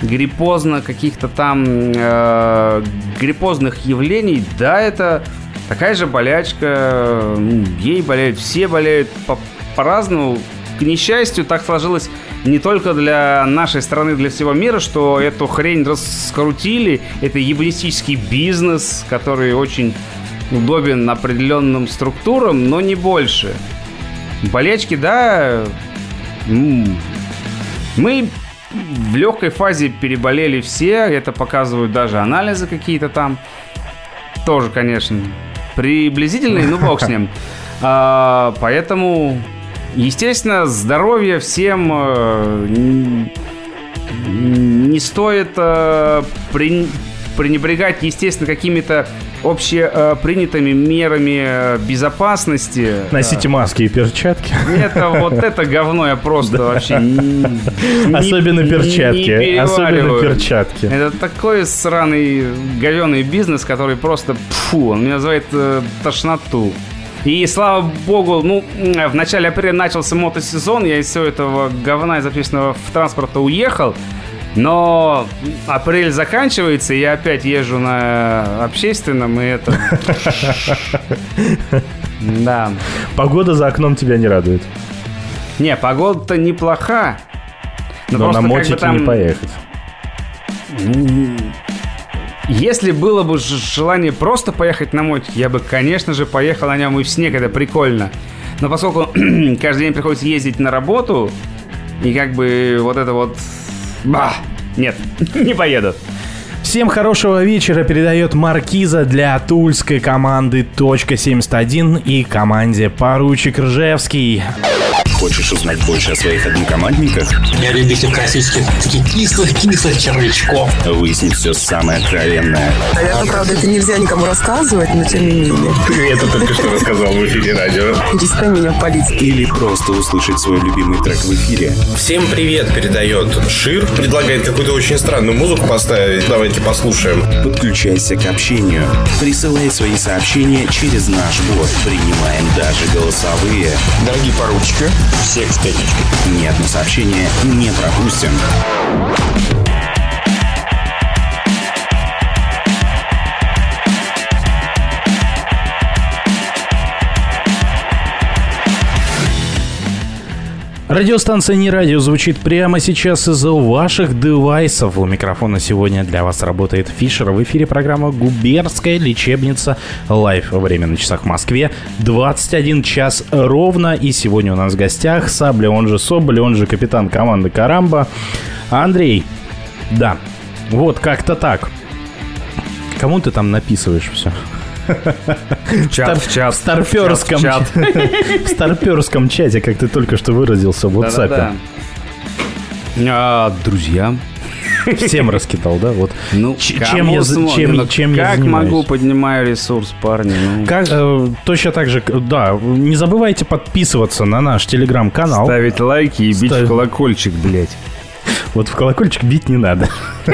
Speaker 5: гриппозно каких-то там э, гриппозных явлений. Да, это такая же болячка, ей болеют, все болеют по- по-разному. К несчастью, так сложилось не только для нашей страны, для всего мира, что эту хрень раскрутили. Это ебанистический бизнес, который очень удобен определенным структурам, но не больше. Болячки, да, мы в легкой фазе переболели все, это показывают даже анализы какие-то там. Тоже, конечно, приблизительные, ну бог с ним. А, поэтому, естественно, здоровье всем э, не стоит э, прен- пренебрегать, естественно, какими-то общепринятыми мерами э, безопасности.
Speaker 4: Носите маски и перчатки.
Speaker 5: Это вот это говно я просто вообще
Speaker 4: Особенно перчатки. Особенно перчатки.
Speaker 5: Это такой сраный говеный бизнес, который просто фу, он меня называет тошноту. И слава богу, ну, в начале апреля начался мотосезон, я из всего этого говна из общественного в транспорта уехал. Но апрель заканчивается, и я опять езжу на общественном, и это... Да.
Speaker 4: Погода за окном тебя не радует.
Speaker 5: Не, погода-то неплоха.
Speaker 4: Но
Speaker 5: просто
Speaker 4: на мотике
Speaker 5: там-
Speaker 4: не поехать.
Speaker 5: Если было бы желание просто поехать на мотике, я бы, конечно же, поехал на нем и в снег, это прикольно. Но поскольку каждый день приходится ездить на работу, и как бы вот это вот... Bah, нет, не поеду.
Speaker 4: Всем хорошего вечера передает Маркиза для тульской команды .71 и команде Поручик Ржевский.
Speaker 2: Хочешь узнать больше о своих однокомандниках?
Speaker 7: Я любитель классических таких кислых-кислых червячков.
Speaker 2: Выяснить все самое откровенное.
Speaker 8: Наверное, правда, это нельзя никому рассказывать, но тем не менее.
Speaker 2: Ты это только что рассказал в эфире радио.
Speaker 8: Перестань меня палить.
Speaker 2: Или просто услышать свой любимый трек в эфире.
Speaker 9: Всем привет передает Шир. Предлагает какую-то очень странную музыку поставить. Давайте послушаем.
Speaker 2: Подключайся к общению. Присылай свои сообщения через наш бот. Принимаем даже голосовые.
Speaker 7: Дорогие поручики, пятничке.
Speaker 2: Ни одно сообщение не пропустим.
Speaker 4: Радиостанция «Не радио» звучит прямо сейчас из ваших девайсов. У микрофона сегодня для вас работает Фишер. В эфире программа «Губернская лечебница Live». Время на часах в Москве 21 час ровно. И сегодня у нас в гостях Сабля, он же Соболь, он же капитан команды «Карамба». Андрей, да, вот как-то так. Кому ты там написываешь все?
Speaker 5: В чат, в чат.
Speaker 4: В старперском,
Speaker 5: чат, в
Speaker 4: старперском чате, как ты только что выразился в WhatsApp.
Speaker 5: А, друзья,
Speaker 4: Всем раскидал, да? Вот.
Speaker 5: ну,
Speaker 4: Ч- чем я
Speaker 5: смо-
Speaker 4: чем-
Speaker 5: ну,
Speaker 4: чем я
Speaker 5: как
Speaker 4: занимаюсь?
Speaker 5: могу, поднимаю ресурс, парни. ну.
Speaker 4: Как, э, точно так же, да, не забывайте подписываться на наш телеграм-канал.
Speaker 5: Ставить лайки и бить
Speaker 4: Ставь.
Speaker 5: в колокольчик, блядь.
Speaker 4: Вот в колокольчик бить не надо.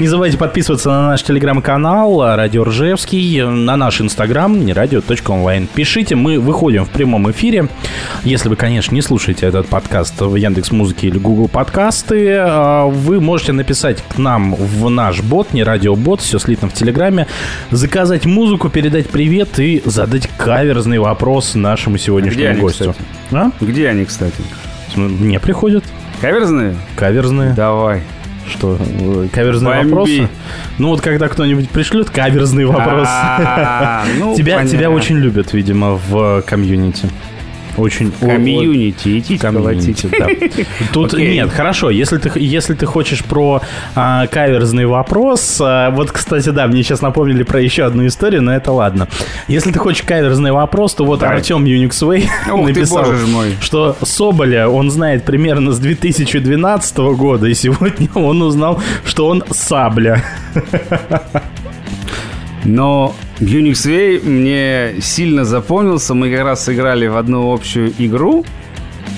Speaker 4: Не забывайте подписываться на наш телеграм-канал Радио Ржевский, на наш инстаграм нерадио.онлайн. Пишите, мы выходим в прямом эфире. Если вы, конечно, не слушаете этот подкаст в Яндекс Музыке или Google Подкасты, а, вы можете написать к нам в наш бот, не радиобот, все слитно в Телеграме, заказать музыку, передать привет и задать каверзный вопрос нашему
Speaker 5: Где
Speaker 4: сегодняшнему
Speaker 5: они,
Speaker 4: гостю.
Speaker 5: кстати?
Speaker 4: А?
Speaker 5: Где они, кстати?
Speaker 4: Мне приходят
Speaker 5: Каверзные?
Speaker 4: каверзные.
Speaker 5: Давай.
Speaker 4: Что, э, каверзные
Speaker 5: Бомби.
Speaker 4: вопросы? Ну вот когда кто-нибудь пришлет каверзный вопрос.
Speaker 5: А, ну,
Speaker 4: Тебя, тебя очень любят, видимо, в комьюнити. Очень.
Speaker 5: Комьюнити, идите колотите.
Speaker 4: да. Тут
Speaker 5: Окей.
Speaker 4: нет, хорошо. Если ты если ты хочешь про а, каверзный вопрос, а, вот, кстати, да, мне сейчас напомнили про еще одну историю, но это ладно. Если ты хочешь каверзный вопрос, то вот
Speaker 5: Давай.
Speaker 4: Артем Unixway
Speaker 5: Ух ты,
Speaker 4: написал,
Speaker 5: ж мой.
Speaker 4: что Соболя он знает примерно с 2012 года, и сегодня он узнал, что он сабля.
Speaker 5: Но Unix Way мне сильно запомнился. Мы как раз сыграли в одну общую игру.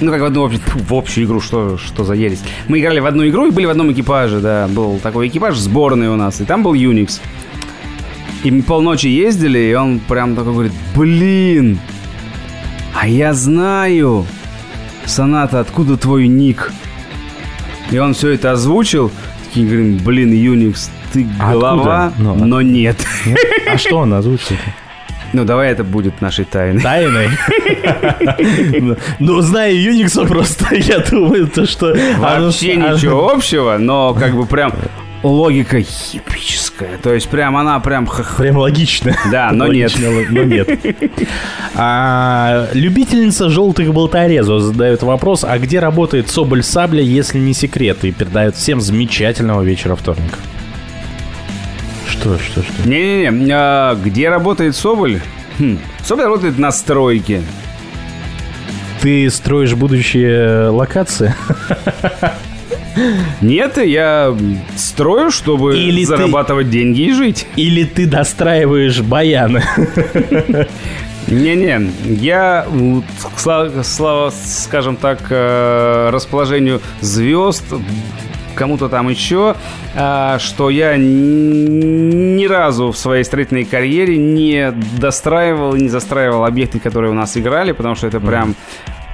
Speaker 5: Ну, как в одну общую, в общую игру, что, что за ересь. Мы играли в одну игру и были в одном экипаже, да. Был такой экипаж сборный у нас, и там был Unix. И мы полночи ездили, и он прям такой говорит, блин, а я знаю, Соната, откуда твой ник? И он все это озвучил. Такие говорим, блин, Unix, ты
Speaker 4: А
Speaker 5: голова,
Speaker 4: откуда? Ну,
Speaker 5: но нет.
Speaker 4: А что он озвучил?
Speaker 5: Ну, давай это будет нашей тайной.
Speaker 4: Тайной. Ну, зная Unix просто, я думаю, то, что...
Speaker 5: Вообще ничего общего, но как бы прям логика хипическая. То есть прям она прям...
Speaker 4: Прям логично.
Speaker 5: Да, но нет.
Speaker 4: Но нет. А, любительница желтых болторезов задает вопрос, а где работает Соболь Сабля, если не секрет? И передает всем замечательного вечера вторника. Что, что, что?
Speaker 5: Не-не-не, а где работает Соболь? Хм, Соболь работает на стройке.
Speaker 4: Ты строишь будущие локации?
Speaker 5: Нет, я строю, чтобы
Speaker 4: Или ты-
Speaker 5: зарабатывать деньги и жить.
Speaker 4: Или ты достраиваешь баяны?
Speaker 5: Не-не, я, слава, скажем так, э, расположению звезд, кому-то там еще, а, что я ни разу в своей строительной карьере не достраивал, не застраивал объекты, которые у нас играли, потому что это прям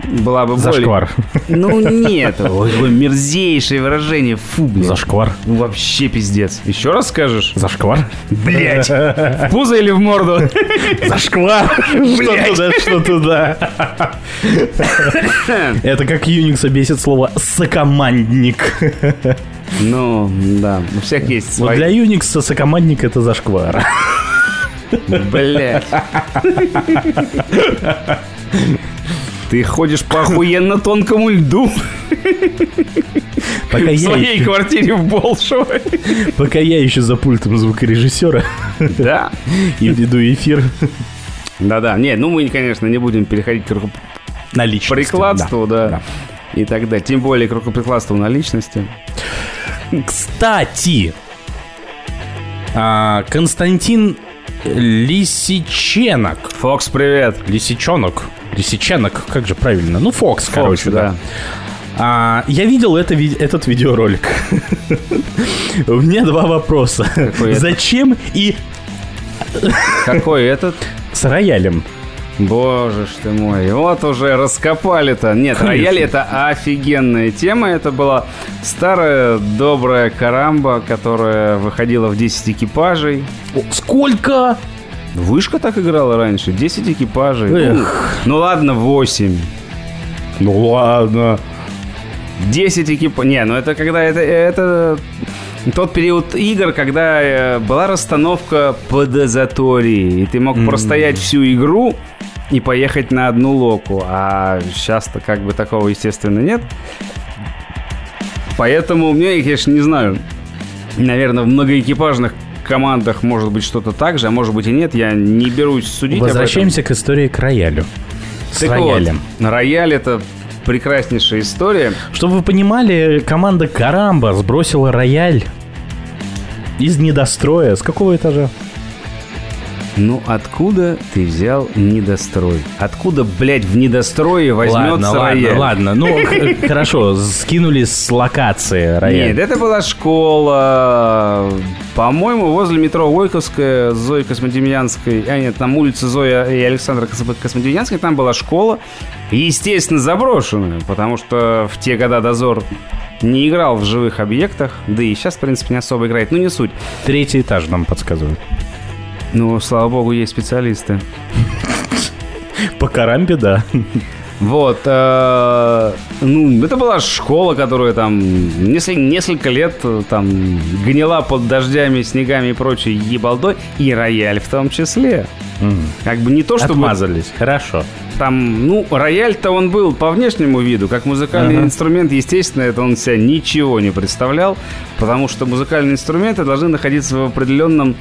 Speaker 5: была бы боль.
Speaker 4: Зашквар.
Speaker 5: Ну нет, ой, мерзейшее выражение, фу, блин.
Speaker 4: Зашквар.
Speaker 5: Ну, Вообще пиздец. Еще раз скажешь?
Speaker 4: Зашквар?
Speaker 5: Блять. В пузо или в морду?
Speaker 4: Зашквар! Что туда, что туда. Это как Unix бесит слово «сокомандник».
Speaker 5: Ну, да, у всех есть
Speaker 4: Вот
Speaker 5: свои.
Speaker 4: для Unix сокомандник это зашквар.
Speaker 5: Блять. Ты ходишь по охуенно тонкому льду
Speaker 4: Пока
Speaker 5: в
Speaker 4: я,
Speaker 5: своей
Speaker 4: еще,
Speaker 5: квартире в Болшево.
Speaker 4: пока я еще за пультом звукорежиссера
Speaker 5: Да.
Speaker 4: и веду эфир
Speaker 5: Да-да. Не, ну мы, конечно, не будем переходить к рукоприкладству, да.
Speaker 4: да.
Speaker 5: И так далее. Тем более к рукоприкладству на личности.
Speaker 4: Кстати, а, Константин Лисиченок.
Speaker 5: Фокс, привет.
Speaker 4: Лисичонок. Лисиченок, как же правильно? Ну, Фокс, короче,
Speaker 5: Фокс,
Speaker 4: да. А, я видел это, этот видеоролик. У меня два вопроса. Зачем и
Speaker 5: Какой этот?
Speaker 4: с роялем?
Speaker 5: Боже ж ты мой, вот уже раскопали-то. Нет,
Speaker 4: Конечно.
Speaker 5: рояль это офигенная тема. Это была старая добрая карамба, которая выходила в 10 экипажей.
Speaker 4: О, Сколько?
Speaker 5: Вышка так играла раньше, 10 экипажей.
Speaker 4: Эх.
Speaker 5: Ну, ладно, 8.
Speaker 4: Ну ладно.
Speaker 5: 10 экипажей. Не, ну это когда это, это тот период игр, когда э, была расстановка по дозатории, и ты мог простоять всю игру и поехать на одну локу. А сейчас-то как бы такого, естественно, нет. Поэтому мне, я, конечно, не знаю. Наверное, в многоэкипажных командах может быть что-то так же, а может быть и нет. Я не берусь судить.
Speaker 4: Возвращаемся к истории к роялю. С
Speaker 5: Так
Speaker 4: роялем.
Speaker 5: вот, рояль это прекраснейшая история.
Speaker 4: Чтобы вы понимали, команда Карамба сбросила рояль из недостроя. С какого этажа?
Speaker 5: Ну, откуда ты взял недострой? Откуда, блядь, в недострое возьмется
Speaker 4: ладно,
Speaker 5: рояль?
Speaker 4: ладно, ладно. Ну, хорошо, скинули с локации рояль.
Speaker 5: Нет, это была школа, по-моему, возле метро Войковская, Зои Космодемьянской. А нет, там улица Зоя и Александра Кос- Космодемьянской, там была школа. Естественно, заброшенная, потому что в те года дозор не играл в живых объектах, да и сейчас, в принципе, не особо играет, ну не суть.
Speaker 4: Третий этаж нам подсказывают.
Speaker 5: Ну, слава богу, есть специалисты.
Speaker 4: По карамбе, да.
Speaker 5: Вот, э, ну, это была школа, которая там несколько, несколько лет э, там гнила под дождями, снегами и прочей ебалдой, и рояль в том числе. Как бы не то, чтобы
Speaker 4: Отмазались. Хорошо.
Speaker 5: там, ну, рояль-то он был по внешнему виду, как музыкальный
Speaker 4: Ага.
Speaker 5: инструмент, естественно, это он себя ничего не представлял, потому что музыкальные инструменты должны находиться в определенном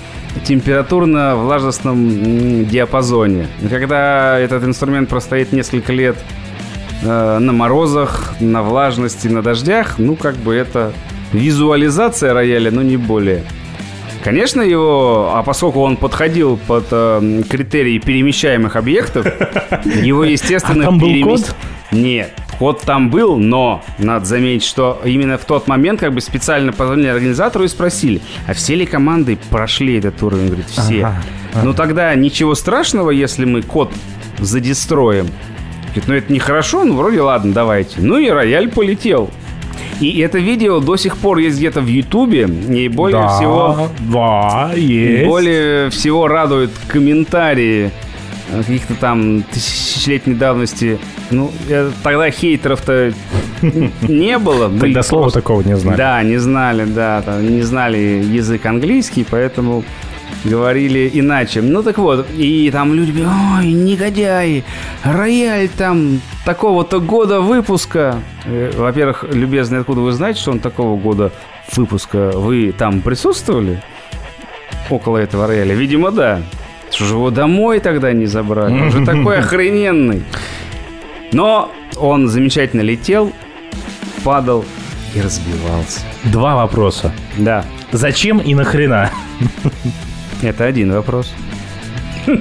Speaker 5: температурно-влажностном диапазоне. И когда этот инструмент простоит несколько лет э, на морозах, на влажности, на дождях, ну, как бы это визуализация рояля, но не более. Конечно, его, а поскольку он подходил под э, критерии перемещаемых объектов, его, естественно,
Speaker 4: А там был код?
Speaker 5: Нет, код там был, но надо заметить, что именно в тот момент как бы специально позвонили организатору и спросили, а все ли команды прошли этот уровень? Говорит, все.
Speaker 4: Ага,
Speaker 5: Ну тогда ничего страшного, если мы код задестроим. Говорит, ну это нехорошо, ну вроде ладно, давайте. Ну и рояль полетел. И это видео до сих пор есть где-то в Ютубе, и более
Speaker 4: да,
Speaker 5: всего
Speaker 4: Да, есть.
Speaker 5: более всего радуют комментарии э, каких-то там тысячелетней давности. Ну, э, тогда хейтеров-то не было.
Speaker 4: Тогда слова такого не знали.
Speaker 5: Да, не знали, да, не знали язык английский, поэтому говорили иначе. Ну так вот, и там люди ой, негодяи, рояль там такого-то года выпуска. Э, Во-первых, любезный, откуда вы знаете, что он такого года выпуска? Вы там присутствовали? Около этого рояля? Видимо, да. Что же его домой тогда не забрали? Он же такой охрененный. Но он замечательно летел, падал и разбивался.
Speaker 4: Два вопроса.
Speaker 5: Да,
Speaker 4: Зачем и нахрена?
Speaker 5: Это один вопрос.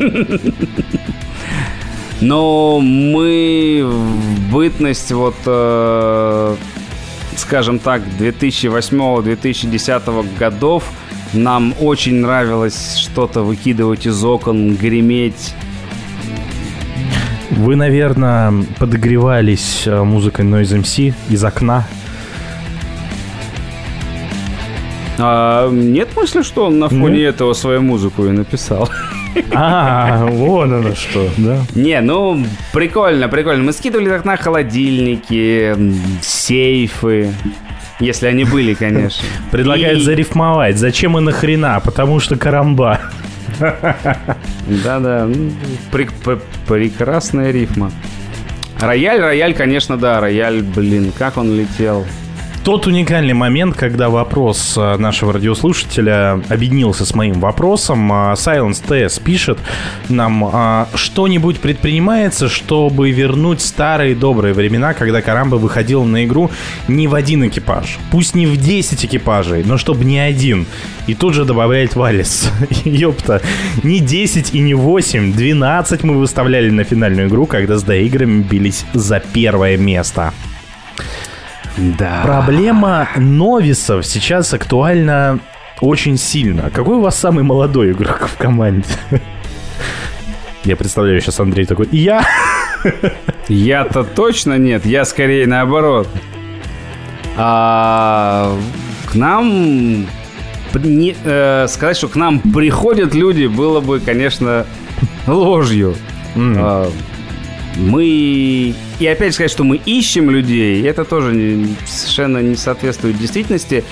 Speaker 5: Но мы в бытность вот, э, скажем так, 2008-2010 годов нам очень нравилось что-то выкидывать из окон, греметь.
Speaker 4: Вы, наверное, подогревались э, музыкой Noise MC из окна.
Speaker 5: А, нет мысли, что он на фоне этого свою музыку и написал?
Speaker 4: А, вон оно что, да?
Speaker 5: Не, ну, прикольно, прикольно. Мы скидывали из окна холодильники, сейфы, если они были, конечно.
Speaker 4: Предлагают
Speaker 5: И-
Speaker 4: зарифмовать. Зачем и нахрена? Потому что карамба.
Speaker 5: Да-да, ну, прек- пр- прекрасная рифма. Рояль, рояль, конечно, да, рояль, блин, как он летел.
Speaker 4: Тот уникальный момент, когда вопрос э, нашего радиослушателя объединился с моим вопросом, а, Silence TS пишет нам, а, что-нибудь предпринимается, чтобы вернуть старые добрые времена, когда Карамба выходил на игру не в один экипаж, пусть не в 10 экипажей, но чтобы не один. И тут же добавляет Валис. Ёпта, не 10 и не 8, 12 мы выставляли на финальную игру, когда с доиграми бились за первое место.
Speaker 5: Да.
Speaker 4: Проблема новисов сейчас актуальна очень сильно. Какой у вас самый молодой игрок в команде? Я представляю сейчас Андрей такой. Я?
Speaker 5: Я-то точно нет, я скорее наоборот. А, к нам не- э, сказать, что к нам приходят люди, было бы, конечно, ложью. А, мы и опять сказать, что мы ищем людей, это тоже совершенно не соответствует действительности.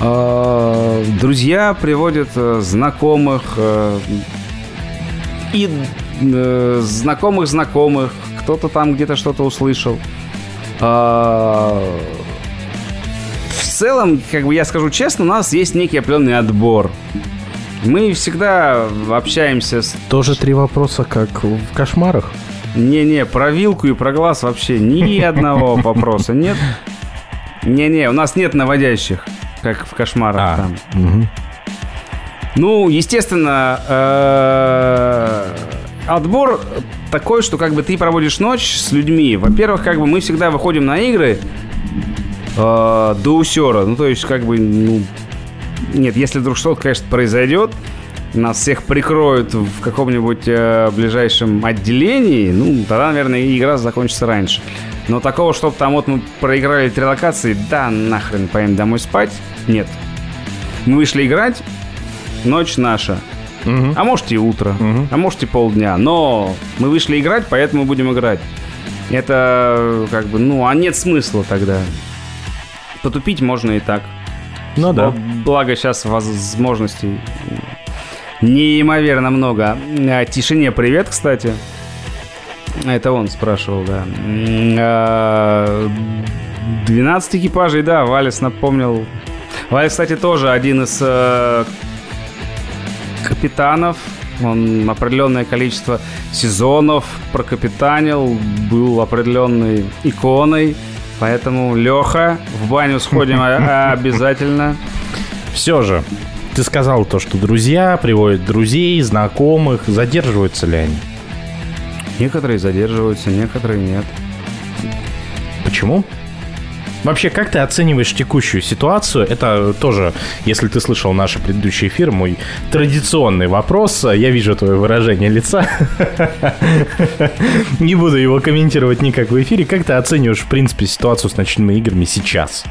Speaker 5: А, Друзья приводят э, знакомых э, и э, знакомых знакомых, кто-то там где-то что-то услышал. А, В целом, как бы я скажу честно, у нас есть некий определенный отбор. Мы всегда общаемся с...
Speaker 4: Тоже три вопроса, как в кошмарах.
Speaker 5: Не-не, про вилку и про глаз вообще ни одного вопроса нет. Не-не, у нас нет наводящих, как в кошмарах
Speaker 4: А,
Speaker 5: там. Ну, естественно, э, отбор такой, что как бы ты проводишь ночь с людьми. Во-первых, как бы мы всегда выходим на игры э, до усера. Ну, то есть, как бы, ну, нет, если вдруг что-то, конечно, произойдет, нас всех прикроют в каком-нибудь э, ближайшем отделении, ну, тогда, наверное, игра закончится раньше. Но такого, чтобы там вот мы проиграли три локации, да, нахрен, поем домой спать, нет. Мы вышли играть, ночь наша.
Speaker 4: Мгм.
Speaker 5: А может и утро,
Speaker 4: Мгм.
Speaker 5: а может и полдня. Но мы вышли играть, поэтому будем играть. Это как бы, ну, а нет смысла тогда. Потупить можно и так.
Speaker 4: Ну да.
Speaker 5: Благо сейчас возможностей неимоверно много. А, Тишине привет, кстати. Это он спрашивал, да. М, а, 12 экипажей, да, Валис напомнил. Валис, кстати, тоже один из э, капитанов. Он определенное количество сезонов прокапитанил, был определенной иконой. Поэтому, Леха, в баню сходим а- обязательно.
Speaker 4: Все же, ты сказал то, что друзья приводят друзей, знакомых. Задерживаются ли они?
Speaker 5: Некоторые задерживаются, некоторые нет.
Speaker 4: Почему? Вообще, как ты оцениваешь текущую ситуацию? Это тоже, если ты слышал наши предыдущие эфиры, мой традиционный вопрос. Я вижу твое выражение лица. Не буду его комментировать никак в эфире. Как ты оцениваешь, в принципе, ситуацию с ночными играми сейчас?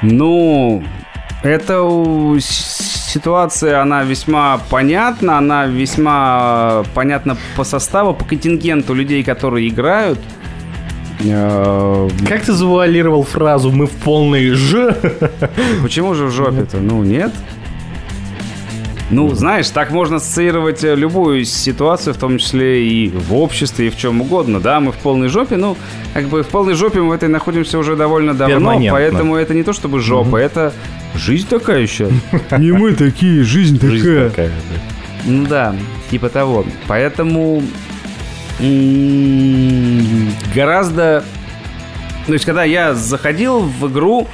Speaker 5: Ну, эта ситуация, она весьма понятна, она весьма понятна по составу, по контингенту людей, которые играют. Э,
Speaker 4: Как ты завуалировал фразу «мы в полной ж»?
Speaker 5: Почему же в жопе-то? Ну, нет. Ну, знаешь, так можно ассоциировать э, любую ситуацию, в том числе и в обществе, и в чем угодно. Да, мы в полной жопе, ну, как бы в полной жопе мы в этой находимся уже довольно давно, поэтому это не то чтобы жопа, это жизнь такая сейчас. Не мы такие, жизнь
Speaker 4: такая.
Speaker 5: Ну да, типа того. Поэтому гораздо... То есть, когда я заходил в игру,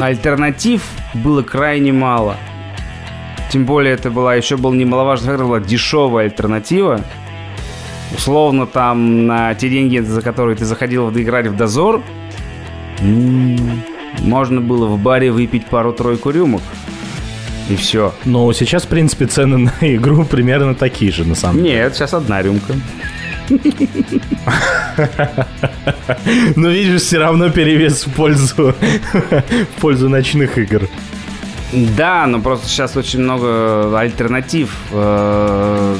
Speaker 5: альтернатив было крайне мало. Тем более, это была еще был немаловажно, это была дешевая альтернатива. Условно, там на те деньги, за которые ты заходил играть в дозор, можно было в баре выпить пару-тройку рюмок. И все.
Speaker 4: Но сейчас, в принципе, цены на игру примерно такие же, на самом деле.
Speaker 5: Нет, сейчас одна рюмка.
Speaker 4: Но видишь, все равно перевес в пользу, в пользу ночных игр.
Speaker 5: Да, но просто сейчас очень много альтернатив. Э,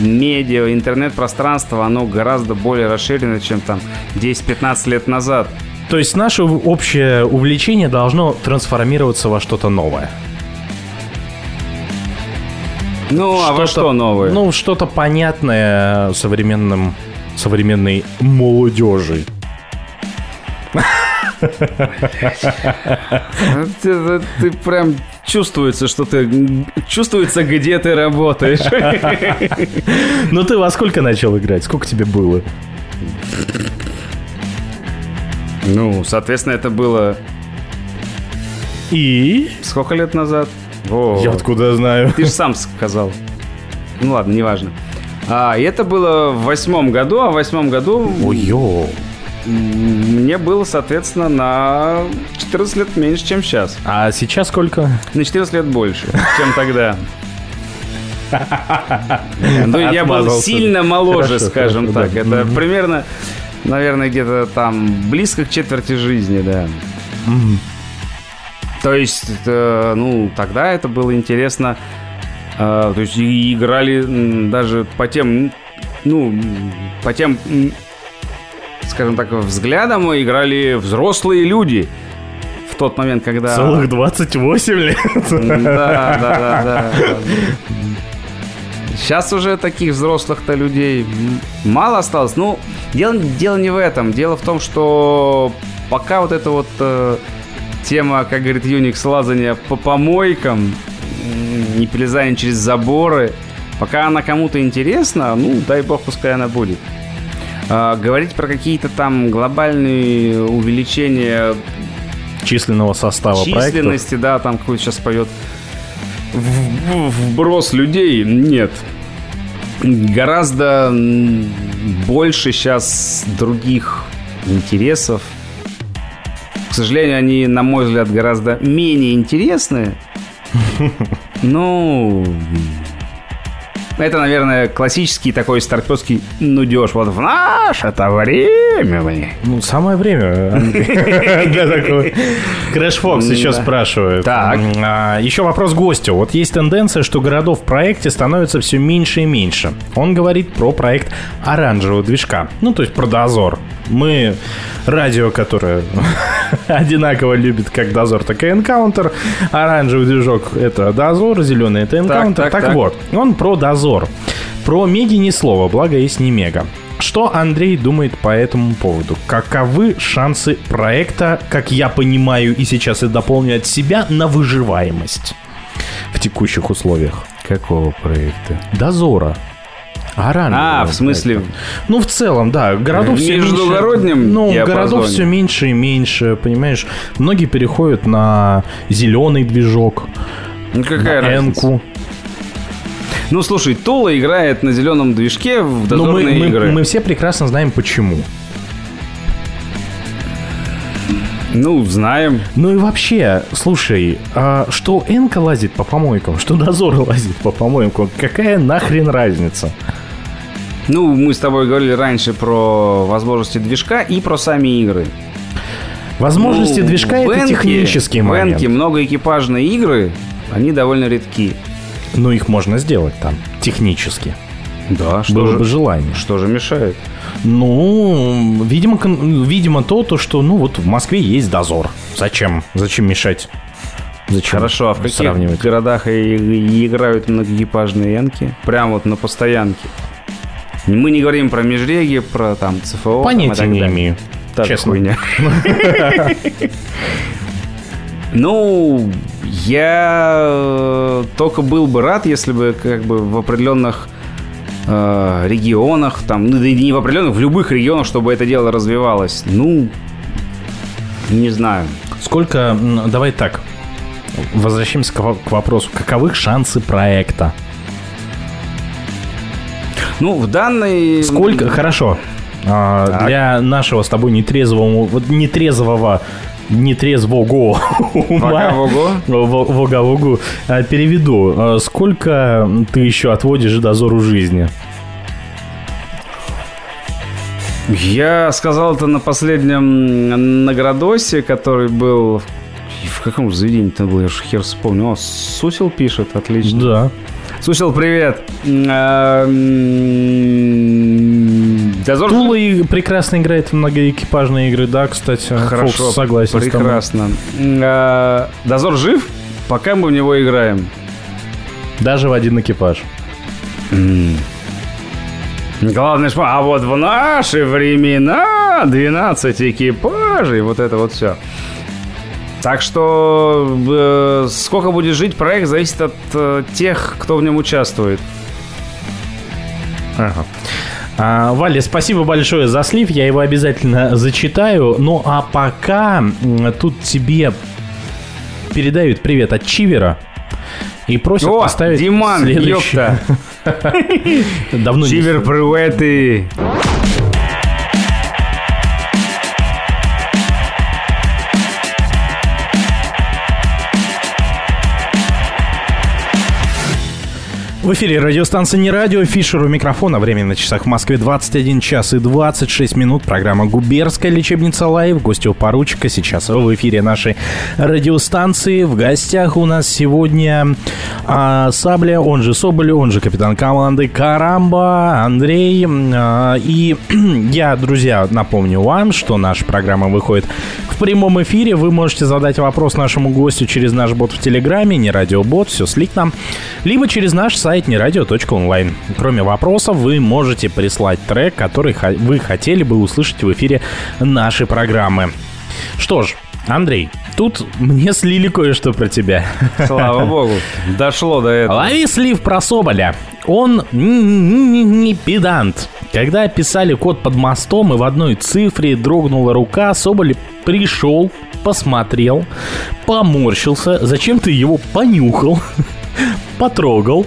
Speaker 5: Медиа, интернет-пространство, оно гораздо более расширено, чем там 10-15 лет назад.
Speaker 4: То есть наше общее увлечение должно трансформироваться во что-то новое.
Speaker 5: Ну, а во что новое?
Speaker 4: Ну, что-то понятное современным, современной молодежи.
Speaker 5: Ты, ты прям чувствуется, что ты... Чувствуется, где ты работаешь.
Speaker 4: Ну ты во сколько начал играть? Сколько тебе было?
Speaker 5: Ну, соответственно, это было
Speaker 4: И?
Speaker 5: сколько лет назад? О,
Speaker 4: Я откуда знаю?
Speaker 5: Ты же сам сказал. Ну ладно, неважно. А, и это было в восьмом году, а в восьмом году
Speaker 4: Ой-ё.
Speaker 5: Мне было, соответственно, на 14 лет меньше, чем сейчас.
Speaker 4: А сейчас сколько?
Speaker 5: На 14 лет больше, чем тогда. Ну, я был сильно моложе, скажем так. Это примерно, наверное, где-то там близко к четверти жизни, да. То есть, э, ну, тогда это было интересно. Э, То есть, играли даже по тем, ну, по тем, скажем так, взглядам играли взрослые люди. В тот момент, когда...
Speaker 4: Целых 28 лет?
Speaker 5: Да, да, да, да. Сейчас уже таких взрослых-то людей мало осталось. Ну, дело, дело не в этом. Дело в том, что пока вот эта вот э, тема, как говорит Юникс, лазания по помойкам, не перелезание через заборы, пока она кому-то интересна, ну, дай бог, пускай она будет. А, говорить про какие-то там глобальные увеличения
Speaker 4: Численного состава проектов.
Speaker 5: численности, да, там какой сейчас поет вброс людей нет. Гораздо больше сейчас других интересов. К сожалению, они, на мой взгляд, гораздо менее интересны. Ну, это, наверное, классический такой старпёрский нудеж. Вот в наше-то время.
Speaker 4: Ну, самое время. Для такого. Crash Fox еще спрашивает.
Speaker 5: Так.
Speaker 4: А, Еще вопрос гостю. Вот есть тенденция, что городов в проекте становится все меньше и меньше. Он говорит про проект оранжевого движка. Ну, то есть про дозор. Мы радио, которое одинаково любит как дозор, так и энкаунтер. Оранжевый движок — это дозор, зеленый — это энкаунтер.
Speaker 5: так,
Speaker 4: Так,
Speaker 5: так.
Speaker 4: вот, он про дозор. Про меги ни слова, благо есть не мега. Что Андрей думает по этому поводу? Каковы шансы проекта, как я понимаю и сейчас и дополню от себя, на выживаемость в текущих условиях?
Speaker 5: Какого проекта?
Speaker 4: Дозора. Оранжевого
Speaker 5: А, в смысле.
Speaker 4: Ну, в целом, да. Городов
Speaker 5: В
Speaker 4: все меньше. Ну,
Speaker 5: диапазоне.
Speaker 4: городов все меньше и меньше, понимаешь? Многие переходят на зеленый движок,
Speaker 5: ну какая
Speaker 4: на
Speaker 5: разница?
Speaker 4: энку.
Speaker 5: Ну, слушай, Тула играет на зеленом движке в
Speaker 4: Но мы,
Speaker 5: дозорные
Speaker 4: мы-
Speaker 5: игры.
Speaker 4: мы все прекрасно знаем, почему.
Speaker 5: Ну, знаем.
Speaker 4: Ну и вообще, слушай, а что Энка лазит по помойкам, что Дозор лазит по помойкам, какая нахрен разница?
Speaker 5: Ну, мы с тобой говорили раньше про возможности движка и про сами игры.
Speaker 4: Возможности
Speaker 5: Ну,
Speaker 4: движка
Speaker 5: в
Speaker 4: это
Speaker 5: Энке-
Speaker 4: технический
Speaker 5: В
Speaker 4: момент.
Speaker 5: Энке многоэкипажные игры, они довольно редки.
Speaker 4: Но их можно сделать там, технически.
Speaker 5: Да, что
Speaker 4: Было
Speaker 5: же,
Speaker 4: бы желание.
Speaker 5: что же мешает?
Speaker 4: Ну, видимо, видимо то, то, что, ну, вот в Москве есть дозор. Зачем? Зачем мешать? Зачем
Speaker 5: Хорошо, а в каких
Speaker 4: сравнивать?
Speaker 5: городах и- играют многоэкипажные энки? Прям вот на постоянке. Мы не говорим про межреги, про там ЦФО. там,
Speaker 4: Понятия
Speaker 5: так
Speaker 4: не имею.
Speaker 5: Та же
Speaker 4: честно.
Speaker 5: хуйня. Ну, я э, только был бы рад, если бы как бы в определенных э, регионах, там, ну, да и не в определенных, в любых регионах, чтобы это дело развивалось. Ну, не знаю.
Speaker 4: Сколько, давай так, возвращаемся к, к вопросу, каковы шансы проекта?
Speaker 5: Ну, в данной...
Speaker 4: Сколько, хорошо, а, для нашего с тобой нетрезвого, вот нетрезвого, нетрезвого ума, вога-вогу, а, переведу, А, сколько ты еще отводишь дозору жизни?
Speaker 5: Я сказал это на последнем наградосе, который был... В каком же заведении это был? Я же хер вспомнил. О, Сусил пишет, отлично.
Speaker 4: Да.
Speaker 5: Сусил, привет. Дозор...
Speaker 4: Тула и прекрасно играет в многоэкипажные игры, да, кстати.
Speaker 5: Хорошо,
Speaker 4: Фокс согласен
Speaker 5: прекрасно. А, Дозор жив, пока мы в него играем.
Speaker 4: Даже в один экипаж.
Speaker 5: Главное, что... А вот в наши времена 12 экипажей, вот это вот все. Так что э, сколько будет жить проект, зависит от э, тех, кто в нем участвует.
Speaker 4: Ага. А, Валя, спасибо большое за слив, я его обязательно зачитаю. Ну а пока тут тебе передают привет от Чивера и просят
Speaker 5: О,
Speaker 4: поставить
Speaker 5: Диман,
Speaker 4: следующий.
Speaker 5: ёпта.
Speaker 4: Давно
Speaker 5: Чивер, приветы.
Speaker 4: В эфире радиостанция «Не радио», Фишер у микрофона. Время на часах в Москве 21 час и 26 минут. Программа «Губерская лечебница Лайв». Гостю поручика сейчас в эфире нашей радиостанции. В гостях у нас сегодня а, Сабля, он же Соболь, он же капитан команды Карамба, Андрей. А, и я, друзья, напомню вам, что наша программа выходит в прямом эфире. Вы можете задать вопрос нашему гостю через наш бот в Телеграме, не радиобот, все слитно, либо через наш сайт нерадио.онлайн. Кроме вопросов, вы можете прислать трек, который вы хотели бы услышать в эфире нашей программы. Что ж, Андрей, тут мне слили кое-что про тебя.
Speaker 5: Слава богу, дошло до этого.
Speaker 4: Лови слив про Соболя. Он не, педант. Когда писали код под мостом, и в одной цифре дрогнула рука, Соболь пришел, посмотрел, поморщился, зачем-то его понюхал, потрогал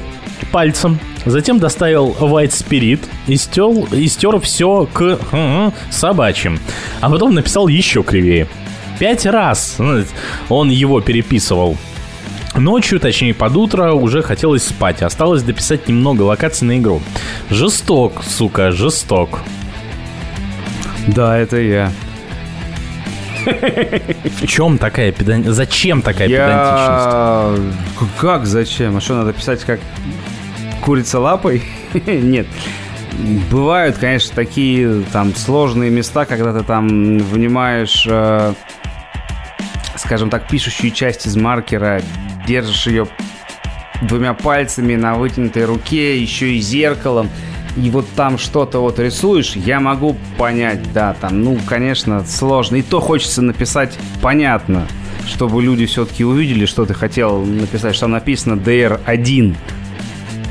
Speaker 4: пальцем, затем доставил White Spirit и стер, и стер все к м, собачьим. А потом написал еще кривее. Пять раз ну, он его переписывал. Ночью, точнее под утро, уже хотелось спать. Осталось дописать немного локаций на игру. Жесток, сука, жесток.
Speaker 5: Да, это я.
Speaker 4: В чем такая педантичность? Зачем такая педантичность?
Speaker 5: Я... Как зачем? А что, надо писать как курица лапой? Нет. Бывают, конечно, такие там сложные места, когда ты там внимаешь, э, скажем так, пишущую часть из маркера, держишь ее двумя пальцами на вытянутой руке, еще и зеркалом, и вот там что-то вот рисуешь, я могу понять, да, там, ну, конечно, сложно. И то хочется написать понятно, чтобы люди все-таки увидели, что ты хотел написать, что написано DR1,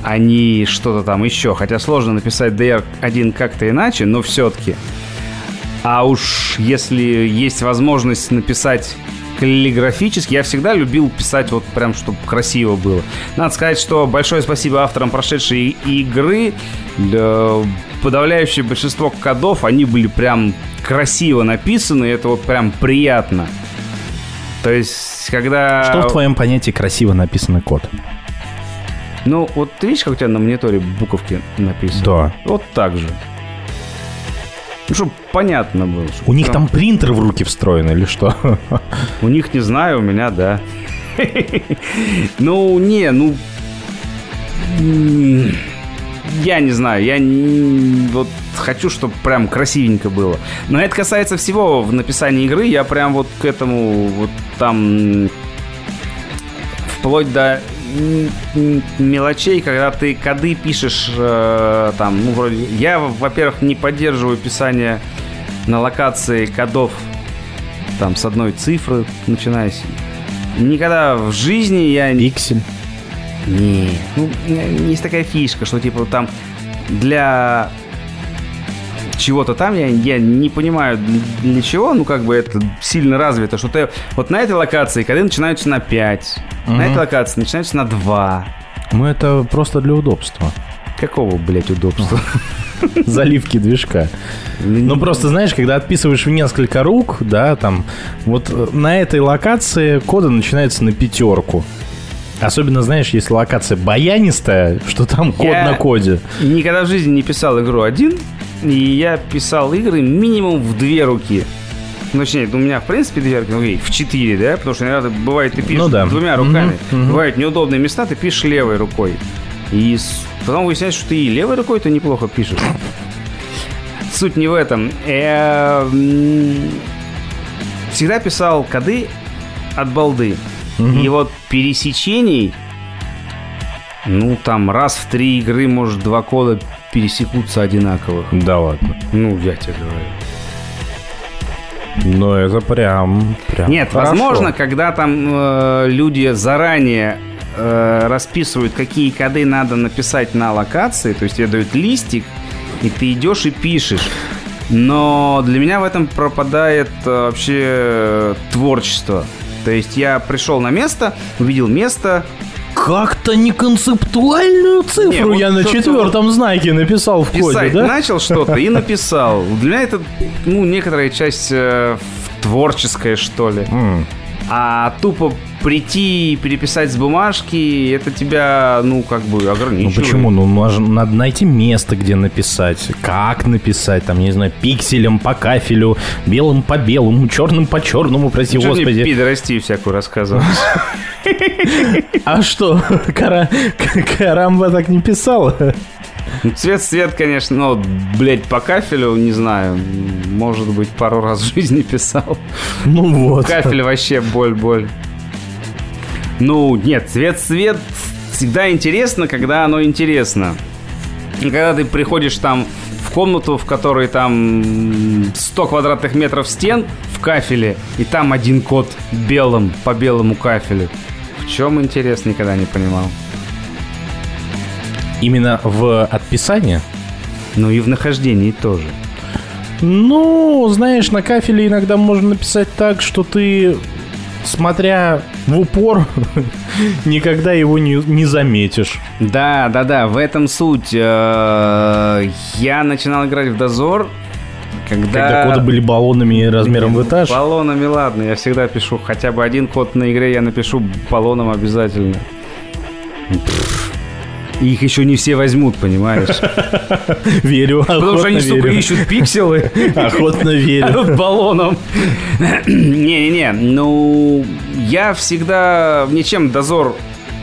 Speaker 5: а не что-то там еще. Хотя сложно написать DR1 как-то иначе, но все-таки. А уж если есть возможность написать каллиграфически. Я всегда любил писать вот прям, чтобы красиво было. Надо сказать, что большое спасибо авторам прошедшей игры. Подавляющее большинство кодов, они были прям красиво написаны, это вот прям приятно. То есть, когда...
Speaker 4: Что в твоем понятии красиво написанный код?
Speaker 5: Ну, вот ты видишь, как у тебя на мониторе буковки написаны?
Speaker 4: Да.
Speaker 5: Вот так же. Ну, чтобы понятно было.
Speaker 4: У них там принтер в руки встроен или что?
Speaker 5: У них не знаю, у меня да. Ну, не, ну... Я не знаю, я вот хочу, чтобы прям красивенько было. Но это касается всего в написании игры. Я прям вот к этому вот там вплоть до мелочей, когда ты коды пишешь э, там, ну, вроде... Я, во-первых, не поддерживаю писание на локации кодов там с одной цифры, начиная с... Никогда в жизни я...
Speaker 4: Пиксель.
Speaker 5: Не, ну, есть такая фишка, что типа там для чего-то там, я, я не понимаю для чего, ну как бы это сильно развито, что ты вот на этой локации коды начинаются на 5, угу. на этой локации начинаются на 2.
Speaker 4: Ну это просто для удобства.
Speaker 5: Какого, блядь, удобства?
Speaker 4: Заливки движка. Ну, просто, знаешь, когда отписываешь в несколько рук, да, там, вот на этой локации коды начинаются на пятерку. Особенно, знаешь, если локация баянистая, что там код я на коде.
Speaker 5: никогда в жизни не писал игру один, и я писал игры минимум в две руки. Ну, точнее, у меня, в принципе, две руки, ну, в четыре, да? Потому что иногда бывает, ты пишешь ну, да. двумя руками. Угу, угу. Бывают неудобные места, ты пишешь левой рукой. И потом выясняется, что ты и левой рукой-то неплохо пишешь. Суть не в этом. Я всегда писал коды от балды. И вот пересечений, ну, там раз в три игры, может, два кода пересекутся одинаковых.
Speaker 4: Да ладно.
Speaker 5: Ну, я тебе говорю.
Speaker 4: Ну, это прям, прям
Speaker 5: Нет, хорошо. возможно, когда там э, люди заранее э, расписывают, какие коды надо написать на локации, то есть тебе дают листик, и ты идешь и пишешь. Но для меня в этом пропадает э, вообще э, творчество. То есть я пришел на место, увидел место,
Speaker 4: как-то не концептуальную цифру не, я вот на четвертом знаке написал в коде, да?
Speaker 5: начал что-то и написал. Для меня это, ну, некоторая часть э, творческая, что ли. Mm. А тупо прийти и переписать с бумажки, это тебя, ну, как бы ограничивает.
Speaker 4: Ну почему? Ну, надо найти место, где написать. Как написать, там, не знаю, пикселем по кафелю, белым по белому, черным по черному, прости
Speaker 5: ну,
Speaker 4: господи.
Speaker 5: Пидорасти всякую рассказывать.
Speaker 4: А что, Карамба так не писал?
Speaker 5: Ну, цвет цвет, конечно, но, блядь, по кафелю, не знаю, может быть, пару раз в жизни писал.
Speaker 4: Ну вот.
Speaker 5: Кафель вообще боль-боль. Ну, нет, цвет-цвет всегда интересно, когда оно интересно. И когда ты приходишь там в комнату, в которой там 100 квадратных метров стен в кафеле, и там один кот белым по белому кафелю. В чем интерес, никогда не понимал.
Speaker 4: Именно в отписании?
Speaker 5: Ну и в нахождении тоже.
Speaker 4: Ну, знаешь, на кафеле иногда можно написать так, что ты смотря в упор, никогда его не, не заметишь.
Speaker 5: Да, да, да, в этом суть. Э, Я начинал играть в дозор, когда...
Speaker 4: Когда коды были баллонами размером в этаж.
Speaker 5: Баллонами, ладно, я всегда пишу хотя бы один код на игре, я напишу баллоном обязательно. И Их еще не все возьмут, понимаешь?
Speaker 4: Верю,
Speaker 5: Потому что они, сука, ищут пикселы
Speaker 4: Охотно верю.
Speaker 5: баллоном. Не-не-не, ну, я всегда... Мне чем дозор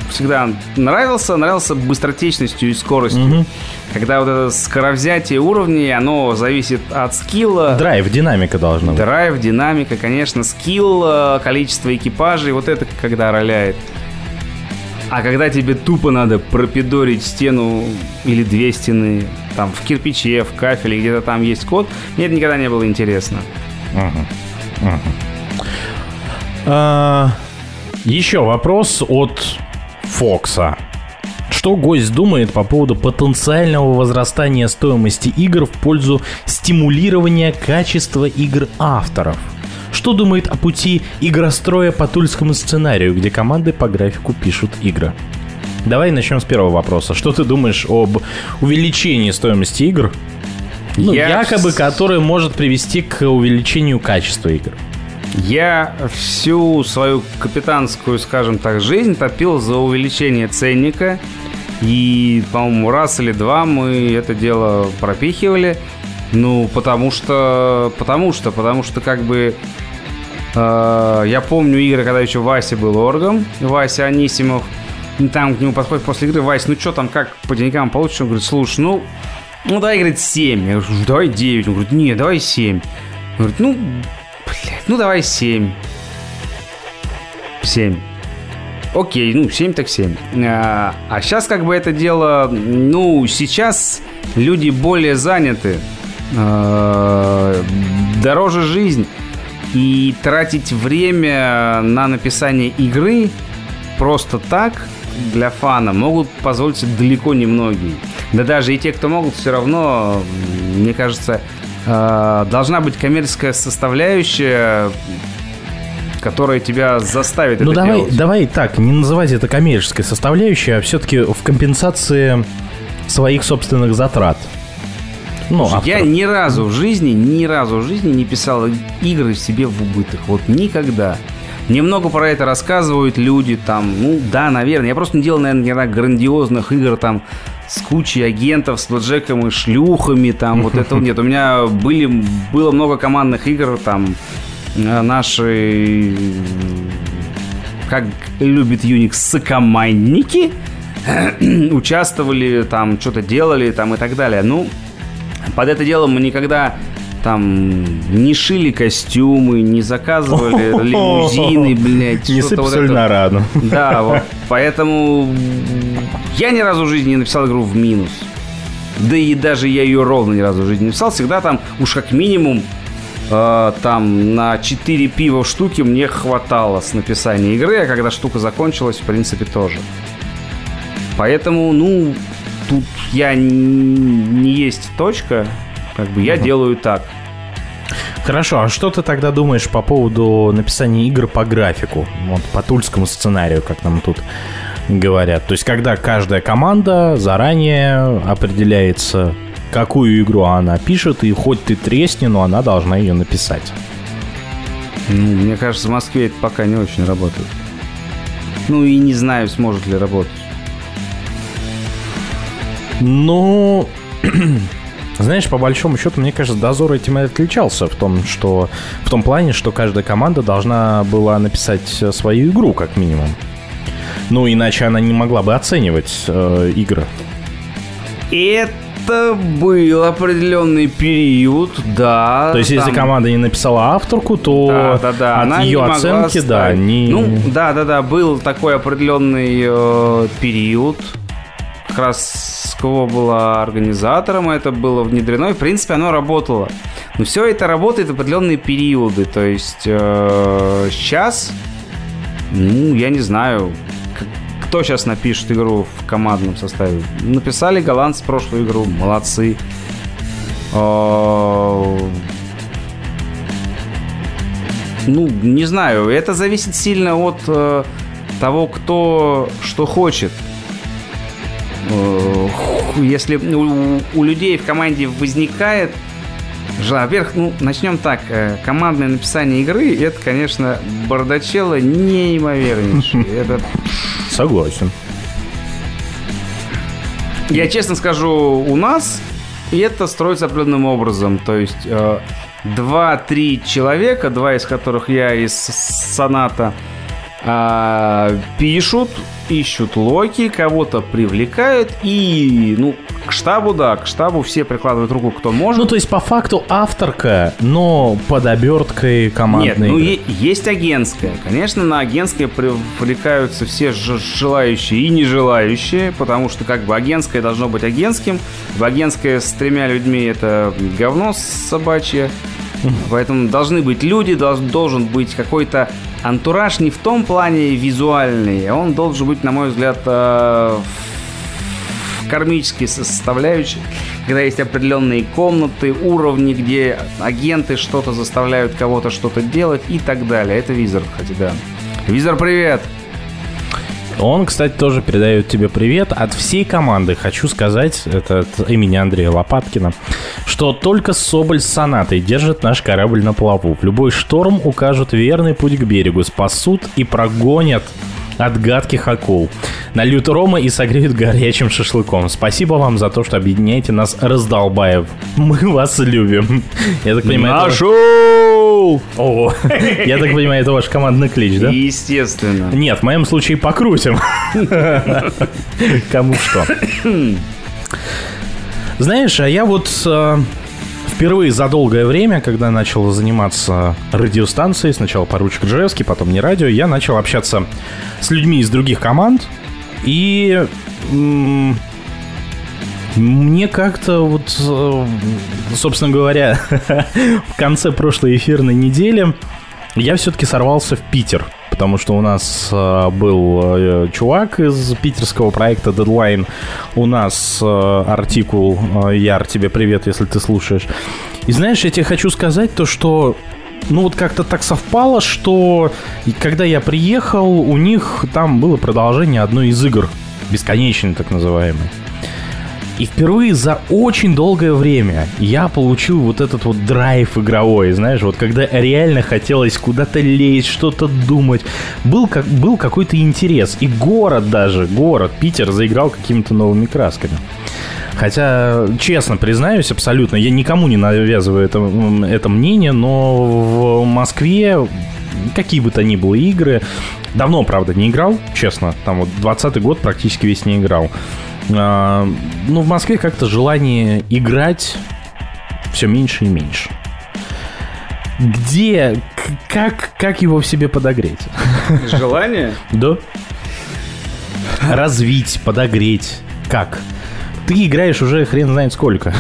Speaker 5: всегда нравился, нравился быстротечностью и скоростью. Когда вот это скоровзятие уровней, оно зависит от скилла.
Speaker 4: Драйв, динамика должна быть.
Speaker 5: Драйв, динамика, конечно, скилл, э, количество экипажей, вот это когда роляет. А когда тебе тупо надо пропидорить стену или две стены, там в кирпиче, в кафеле, где-то там есть код, мне это никогда не было интересно.
Speaker 4: А, Еще вопрос от Фокса. Что гость думает по поводу потенциального возрастания стоимости игр в пользу стимулирования качества игр авторов? Что думает о пути игростроя по тульскому сценарию, где команды по графику пишут игры? Давай начнем с первого вопроса. Что ты думаешь об увеличении стоимости игр? Ну,
Speaker 5: Я
Speaker 4: якобы, которое может привести к увеличению качества игр.
Speaker 5: Я всю свою капитанскую, скажем так, жизнь топил за увеличение ценника. И, по-моему, раз или два мы это дело пропихивали. Ну, потому что... Потому что, потому что как бы... э, я помню игры, когда еще Вася был оргом. Вася Анисимов. И Там к нему подходит после игры. Вася, ну что там, как по деньгам получишь? Он говорит, слушай, ну... Ну, давай, говорит, 7. Я говорю, давай 9. Он говорит, не, давай 7. Он говорит, ну, блядь, ну давай 7. 7. Окей, ну 7 так 7. А, а сейчас как бы это дело, ну сейчас люди более заняты. А, дороже жизнь. И тратить время на написание игры просто так для фана могут позволить далеко не многие. Да даже и те, кто могут, все равно, мне кажется, э, должна быть коммерческая составляющая, которая тебя заставит
Speaker 4: Ну
Speaker 5: это
Speaker 4: давай,
Speaker 5: делать.
Speaker 4: давай так, не называть это коммерческой составляющей, а все-таки в компенсации своих собственных затрат. Ну,
Speaker 5: Я ни разу в жизни, ни разу в жизни не писал игры себе в убыток. Вот никогда. Мне много про это рассказывают люди там. Ну да, наверное. Я просто не делал, наверное, никогда грандиозных игр там с кучей агентов, с блэкджеком и шлюхами там. Вот этого нет. У меня были, было много командных игр там. э, Наши, как любит Unix, сокомандники участвовали, там что-то делали там и так далее. Ну, под это дело мы никогда там не шили костюмы, не заказывали лимузины, блядь.
Speaker 4: Не сыпь
Speaker 5: вот
Speaker 4: соль
Speaker 5: это.
Speaker 4: на рану.
Speaker 5: Да, вот. Поэтому я ни разу в жизни не написал игру в минус. Да и даже я ее ровно ни разу в жизни не написал. Всегда там уж как минимум э, там на 4 пива в штуке мне хватало с написания игры, а когда штука закончилась, в принципе, тоже. Поэтому, ну, тут я не есть точка, как бы я делаю так.
Speaker 4: Хорошо, а что ты тогда думаешь по поводу написания игр по графику? Вот по тульскому сценарию, как нам тут говорят. То есть, когда каждая команда заранее определяется, какую игру она пишет, и хоть ты тресни, но она должна ее написать.
Speaker 5: Ну, мне кажется, в Москве это пока не очень работает. Ну и не знаю, сможет ли работать.
Speaker 4: Ну, знаешь, по большому счету, мне кажется, Дозор этим и отличался в том, что в том плане, что каждая команда должна была написать э, свою игру, как минимум. Ну, иначе она не могла бы оценивать э, игры.
Speaker 5: Это был определенный период, да.
Speaker 4: То есть, если
Speaker 5: там-
Speaker 4: команда не написала авторку, то
Speaker 5: Да, да, да.
Speaker 4: от
Speaker 5: она
Speaker 4: ее оценки, да,
Speaker 5: ставить.
Speaker 4: не...
Speaker 5: Ну, да, да, да, был такой определенный э, период. Как раз Скво была организатором, это было внедрено, и, в принципе, оно работало. Но все это работает в определенные периоды. То есть э, сейчас, ну, я не знаю, кто сейчас напишет игру в командном составе. Написали голландцы прошлую игру, молодцы. Э, ну, не знаю, это зависит сильно от э, того, кто что хочет. Э, Если у, у людей в команде возникает во-первых, ну, начнем так, э, командное написание игры, это, конечно, бардачело неимовернейшее. Это
Speaker 4: Согласен.
Speaker 5: Я честно скажу, у нас это строится определенным образом. То есть э, два-три человека, два из которых я из соната, э, пишут, ищут локи, кого-то привлекают и, ну, к штабу, да, к штабу все прикладывают руку, кто может.
Speaker 4: Ну, то есть, по факту авторка, но под оберткой
Speaker 5: Нет,
Speaker 4: командной
Speaker 5: ну
Speaker 4: игры.
Speaker 5: е- есть агентская. Конечно, на агентское привлекаются все желающие и нежелающие, потому что как бы агентское должно быть агентским. В агентское с тремя людьми это говно собачье. Поэтому должны быть люди, долж- должен быть какой-то антураж не в том плане визуальный, а он должен быть, на мой взгляд, э, кармические составляющие, когда есть определенные комнаты, уровни, где агенты что-то заставляют кого-то что-то делать и так далее. Это Визор, кстати, да. Визор, привет!
Speaker 4: Он, кстати, тоже передает тебе привет от всей команды. Хочу сказать, это от имени Андрея Лопаткина, что только Соболь с Сонатой держит наш корабль на плаву. В любой шторм укажут верный путь к берегу, спасут и прогонят от гадких акул. Нальют рома и согреют горячим шашлыком. Спасибо вам за то, что объединяете нас, раздолбаев. Мы вас любим. Я так понимаю, это...
Speaker 5: Нашел!
Speaker 4: О, я так понимаю, это ваш командный клич, да?
Speaker 5: Естественно.
Speaker 4: Нет, в моем случае покрутим. Кому что. Знаешь, а я вот э, впервые за долгое время, когда начал заниматься радиостанцией, сначала поручик Джевский, потом не радио, я начал общаться с людьми из других команд. И мне как-то вот, э, собственно говоря, в конце прошлой эфирной недели я все-таки сорвался в Питер. Потому что у нас э, был э, чувак из питерского проекта Deadline. У нас э, артикул Яр, тебе привет, если ты слушаешь. И знаешь, я тебе хочу сказать то, что ну вот как-то так совпало, что когда я приехал, у них там было продолжение одной из игр. Бесконечной, так называемой. И впервые за очень долгое время я получил вот этот вот драйв игровой, знаешь, вот когда реально хотелось куда-то лезть, что-то думать. Был, как, был какой-то интерес. И город даже, город, Питер заиграл какими-то новыми красками. Хотя, честно признаюсь, абсолютно, я никому не навязываю это, это мнение, но в Москве какие бы то ни было игры, давно, правда, не играл, честно, там вот 20 год практически весь не играл. А, ну, в Москве как-то желание играть все меньше и меньше. Где, как, как его в себе подогреть?
Speaker 5: Желание?
Speaker 4: Да. Развить, подогреть. Как? Ты играешь уже хрен знает сколько.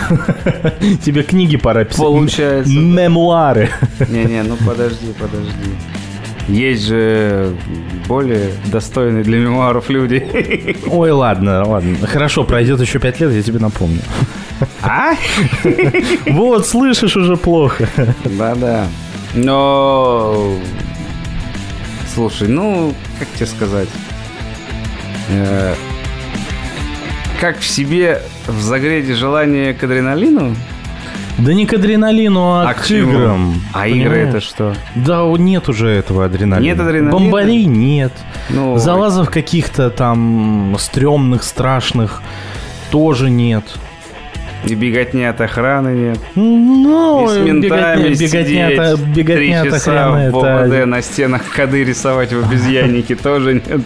Speaker 4: Тебе книги пора писать.
Speaker 5: Получается.
Speaker 4: Мемуары.
Speaker 5: Не-не, ну подожди, подожди. Есть же более достойные для мемуаров люди.
Speaker 4: Ой, ладно, ладно. Хорошо, пройдет еще пять лет, я тебе напомню.
Speaker 5: А?
Speaker 4: Вот, слышишь, уже плохо.
Speaker 5: Да-да. Но... Слушай, ну, как тебе сказать? Э, Как в себе в загрете желание к адреналину?
Speaker 4: Да не к адреналину, а,
Speaker 5: А
Speaker 4: к
Speaker 5: к
Speaker 4: играм.
Speaker 5: А игры
Speaker 4: понимаешь?
Speaker 5: это что?
Speaker 4: Да, нет уже этого адреналина.
Speaker 5: Нет адреналина?
Speaker 4: Бомбарей нет.
Speaker 5: Ну,
Speaker 4: Залазов каких-то там стрёмных, страшных тоже нет.
Speaker 5: и беготни от охраны нет.
Speaker 4: Ну,
Speaker 5: и с ментами
Speaker 4: беготня, беготня,
Speaker 5: сидеть
Speaker 4: от- беготня
Speaker 5: три часа
Speaker 4: охраны,
Speaker 5: в
Speaker 4: это,
Speaker 5: ОВД на стенах коды рисовать в обезьяннике тоже нет.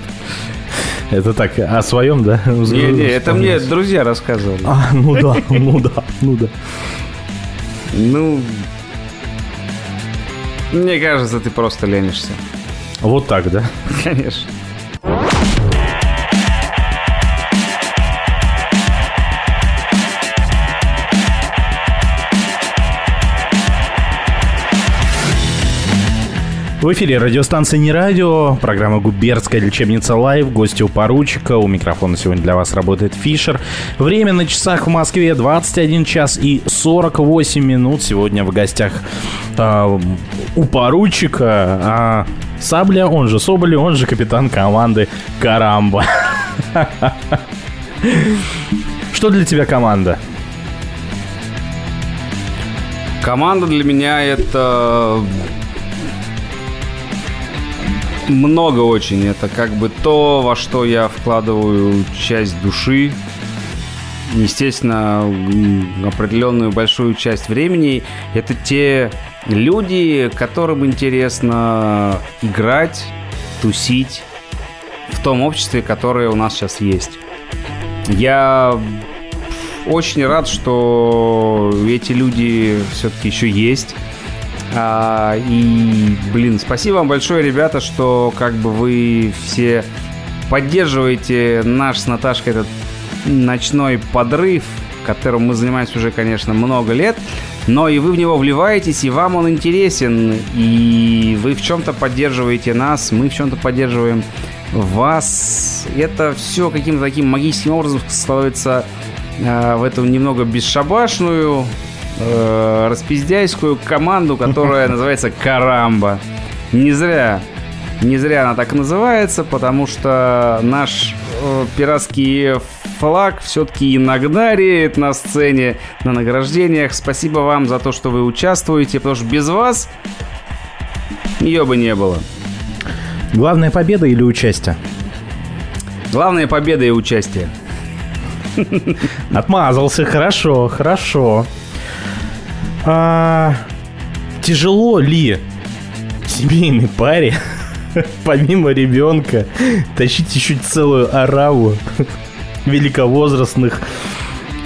Speaker 4: это так, о своем, да?
Speaker 5: Не-не, это мне друзья рассказывали.
Speaker 4: А, ну да, ну да, ну да.
Speaker 5: Ну, мне кажется, ты просто ленишься.
Speaker 4: Вот так, да?
Speaker 5: Конечно.
Speaker 4: В эфире радиостанция «Не радио», программа «Губернская лечебница live», гости у поручика, у микрофона сегодня для вас работает Фишер. Время на часах в Москве 21 час и 48 минут. Сегодня в гостях а, у поручика а Сабля, он же Соболь, он же капитан команды Карамба. Что для тебя команда?
Speaker 5: Команда для меня это много очень. Это как бы то, во что я вкладываю часть души, естественно, определенную большую часть времени. Это те люди, которым интересно играть, тусить в том обществе, которое у нас сейчас есть. Я очень рад, что эти люди все-таки еще есть. А, и, блин, спасибо вам большое, ребята, что как бы вы все поддерживаете наш с Наташкой этот ночной подрыв, которым мы занимаемся уже, конечно, много лет, но и вы в него вливаетесь, и вам он интересен, и вы в чем-то поддерживаете нас, мы в чем-то поддерживаем вас. Это все каким-то таким магическим образом становится э, в эту немного бесшабашную, э, распиздяйскую команду, которая называется Карамба. Не зря не зря она так называется, потому что наш э, пиратский флаг все-таки иногда реет на сцене, на награждениях. Спасибо вам за то, что вы участвуете, потому что без вас ее бы не было.
Speaker 4: Главная победа или участие?
Speaker 5: Главная победа и участие.
Speaker 4: Отмазался, хорошо, хорошо. А, тяжело ли семейной паре помимо ребенка, тащить еще целую ораву великовозрастных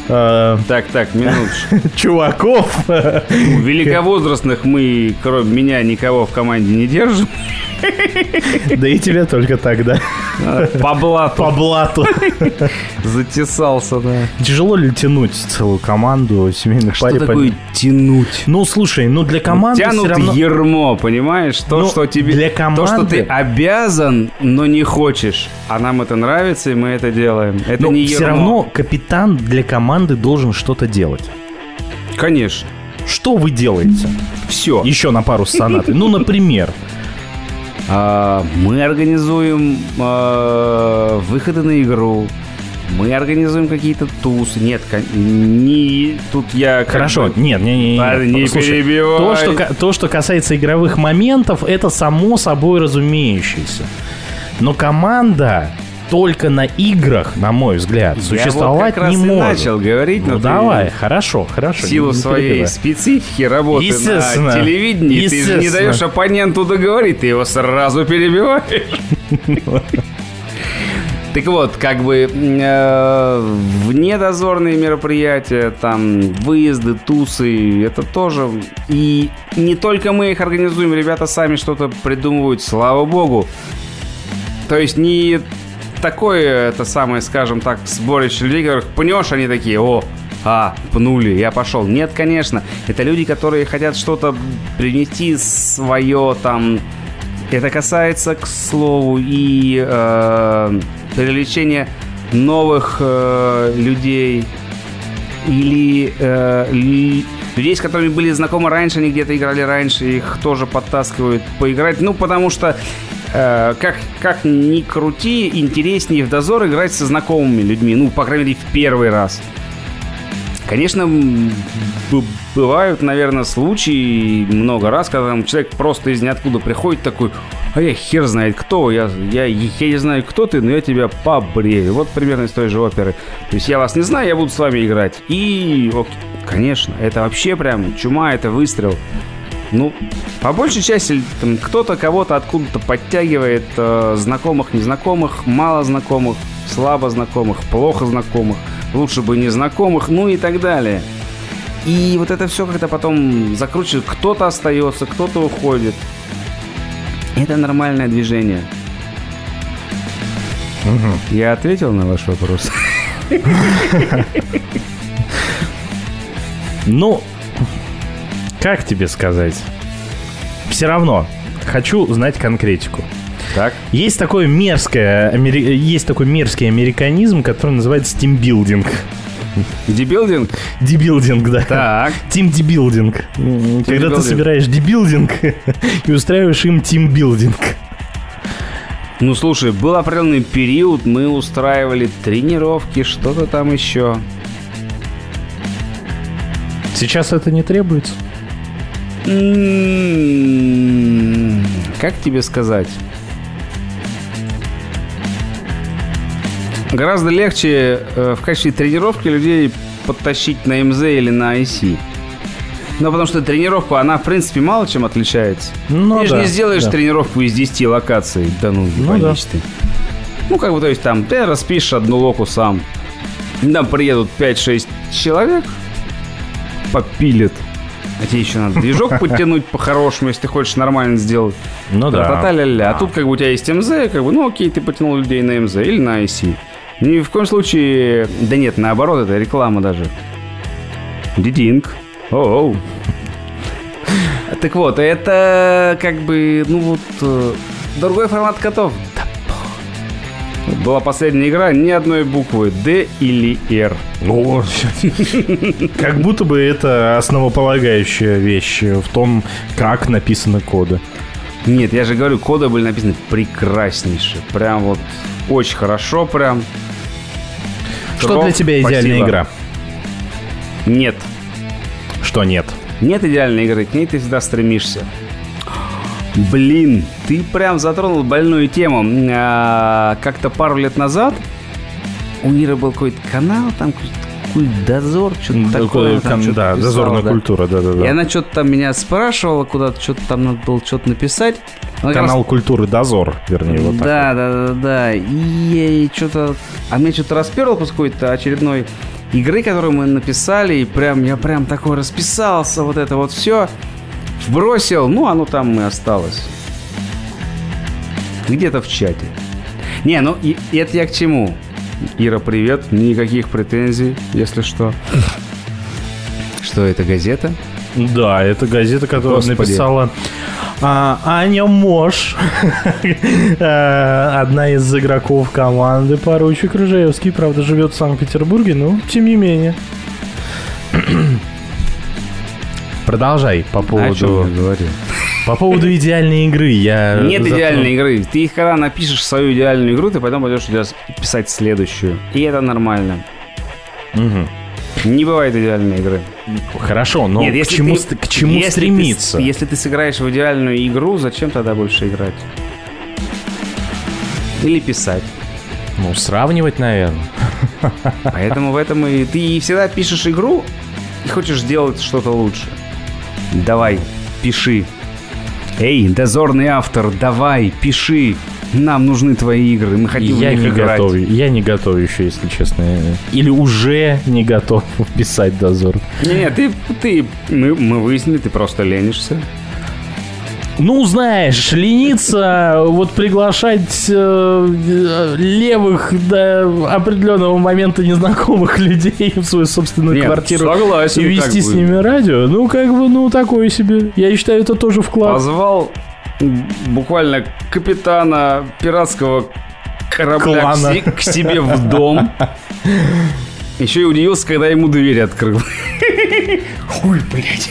Speaker 5: а, так, так, минуточку.
Speaker 4: Чуваков.
Speaker 5: У великовозрастных мы, кроме меня, никого в команде не держим.
Speaker 4: Да и тебя только тогда.
Speaker 5: По блату.
Speaker 4: По блату.
Speaker 5: Затесался, да.
Speaker 4: Тяжело ли тянуть целую команду семейной
Speaker 5: Что паре? Что такое тянуть?
Speaker 4: Ну, слушай, ну для команды
Speaker 5: Тянут равно... ермо, понимаешь? То, ну, что тебе...
Speaker 4: Для команды...
Speaker 5: То, что ты обязан, но не хочешь. А нам это нравится, и мы это делаем. Это
Speaker 4: но
Speaker 5: не ермо.
Speaker 4: все равно капитан для команды должен что-то делать.
Speaker 5: Конечно.
Speaker 4: Что вы делаете?
Speaker 5: Все.
Speaker 4: Еще на пару с сонатой. Ну, например,
Speaker 5: а, мы организуем а, выходы на игру. Мы организуем какие-то тусы. Нет, не тут я...
Speaker 4: Хорошо, бы... нет, не, не,
Speaker 5: не. не Слушай, перебивай.
Speaker 4: То что, то, что касается игровых моментов, это само собой разумеющееся. Но команда только на играх, на мой взгляд, существовать
Speaker 5: вот
Speaker 4: не может.
Speaker 5: начал говорить,
Speaker 4: ну давай, хорошо, хорошо.
Speaker 5: В силу своей перебивай. специфики работы на телевидении, ты не даешь оппоненту договорить, ты его сразу перебиваешь. Так вот, как бы э, внедозорные мероприятия, там выезды, тусы, это тоже. И не только мы их организуем, ребята сами что-то придумывают, слава богу. То есть не такое, это самое, скажем так, сборище людей, которых пнешь, они такие, о, а, пнули, я пошел. Нет, конечно, это люди, которые хотят что-то принести свое там. Это касается, к слову, и э, привлечения новых э, людей или э, людей, с которыми были знакомы раньше, они где-то играли раньше, их тоже подтаскивают поиграть. Ну, потому что Э, как, как ни крути, интереснее в дозор играть со знакомыми людьми. Ну, по крайней мере, в первый раз. Конечно, бывают, наверное, случаи много раз, когда там человек просто из ниоткуда приходит такой, а я хер знает кто, я, я, я не знаю, кто ты, но я тебя побрею. Вот примерно из той же оперы. То есть я вас не знаю, я буду с вами играть. И, окей, конечно, это вообще прям чума, это выстрел. Ну, по большей части там, кто-то кого-то откуда-то подтягивает э, знакомых, незнакомых, мало знакомых, слабо знакомых, плохо знакомых, лучше бы незнакомых, ну и так далее. И вот это все как-то потом закручивает. Кто-то остается, кто-то уходит. Это нормальное движение. Угу. Я ответил на ваш вопрос.
Speaker 4: Ну, как тебе сказать? Все равно хочу знать конкретику.
Speaker 5: Так.
Speaker 4: Есть такой мерзкое, есть такой мерзкий американизм, который называется тимбилдинг.
Speaker 5: Дебилдинг?
Speaker 4: Дебилдинг, да.
Speaker 5: Так.
Speaker 4: Team дебилдинг. Когда ты собираешь дебилдинг и устраиваешь им тимбилдинг.
Speaker 5: Ну, слушай, был определенный период, мы устраивали тренировки, что-то там еще.
Speaker 4: Сейчас это не требуется.
Speaker 5: М, Как тебе сказать? Гораздо легче э, в качестве тренировки людей подтащить на МЗ или на IC. Ну, потому что тренировку, она, в принципе, мало чем отличается.
Speaker 4: Ну,
Speaker 5: ты же
Speaker 4: да,
Speaker 5: не сделаешь
Speaker 4: да.
Speaker 5: тренировку из 10 локаций. Да ну,
Speaker 4: Ну,
Speaker 5: боишь ты. Ну, как бы, то есть, там, ты распишешь одну локу сам. Там приедут 5-6 человек, попилят. А тебе еще надо движок подтянуть по-хорошему, если ты хочешь нормально сделать.
Speaker 4: Ну да.
Speaker 5: А тут как бы у тебя есть МЗ, как бы, ну окей, ты потянул людей на МЗ или на IC. Ни в коем случае... Да нет, наоборот, это реклама даже. Дидинг. Оу. Так вот, это как бы, ну вот, э, другой формат котов. Была последняя игра, ни одной буквы D или R.
Speaker 4: О, как будто бы это основополагающая вещь в том, как написаны коды.
Speaker 5: Нет, я же говорю, коды были написаны прекраснейше. Прям вот очень хорошо прям.
Speaker 4: Что
Speaker 5: Ров,
Speaker 4: для тебя идеальная
Speaker 5: спасибо.
Speaker 4: игра?
Speaker 5: Нет.
Speaker 4: Что нет?
Speaker 5: Нет идеальной игры, к ней ты всегда стремишься. Блин, ты прям затронул больную тему. А, Как-то пару лет назад у Ниры был какой-то канал, там дозор, что-то такое.
Speaker 4: Такое,
Speaker 5: там
Speaker 4: кон-
Speaker 5: что-то
Speaker 4: да,
Speaker 5: писала,
Speaker 4: дозорная
Speaker 5: да.
Speaker 4: культура, да, да,
Speaker 5: И
Speaker 4: да.
Speaker 5: она что-то там меня спрашивала, куда-то что-то там надо было что-то написать. Она как раз
Speaker 4: Канал культуры Дозор, вернее, вот так.
Speaker 5: да, да, да, да. И что-то... А мне что-то расперло после какой-то очередной игры, которую мы написали, и прям я прям такой расписался, вот это вот все. Вбросил, ну оно там и осталось. Где-то в чате. Не, ну и, и это я к чему? Ира, привет. Никаких претензий, если что. Что это, газета?
Speaker 4: Да, это газета, которая
Speaker 5: Господи.
Speaker 4: написала а, Аня Мош, Э, одна из игроков команды поручик Рыжаевский, правда, живет в Санкт-Петербурге, но тем не менее. Продолжай по
Speaker 5: О чем
Speaker 4: поводу,
Speaker 5: я
Speaker 4: по поводу идеальной игры. Я
Speaker 5: Нет
Speaker 4: затронул-
Speaker 5: идеальной игры. Ты когда напишешь свою идеальную игру, ты потом пойдешь писать следующую. И это нормально.
Speaker 4: Мгм.
Speaker 5: Не бывает идеальной игры.
Speaker 4: Хорошо, но
Speaker 5: Нет,
Speaker 4: к
Speaker 5: если
Speaker 4: чему,
Speaker 5: ты-
Speaker 4: к чему
Speaker 5: если ты-
Speaker 4: стремиться?
Speaker 5: если ты сыграешь в идеальную игру, зачем тогда больше играть? Или писать.
Speaker 4: Ну, сравнивать, наверное.
Speaker 5: Поэтому в этом и ты всегда пишешь игру и хочешь сделать что-то лучше. Давай, пиши. Эй, дозорный автор, давай, пиши. Нам нужны твои игры, мы хотим
Speaker 4: Я
Speaker 5: в них
Speaker 4: не
Speaker 5: играть.
Speaker 4: готов. Я не готов еще, если честно. Или уже не готов писать дозор.
Speaker 5: Не, ты, ты, мы, мы выяснили, ты просто ленишься.
Speaker 4: Ну, знаешь, лениться, вот приглашать э, левых до определенного момента незнакомых людей в свою собственную
Speaker 5: Нет,
Speaker 4: квартиру
Speaker 5: согласен,
Speaker 4: и вести с ними радио, ну, как бы, ну, такое себе. Я считаю, это тоже вклад.
Speaker 5: Позвал буквально капитана пиратского корабля к,
Speaker 4: Клана.
Speaker 5: к себе в дом. Еще и удивился, когда ему дверь открыл. Хуй, блядь.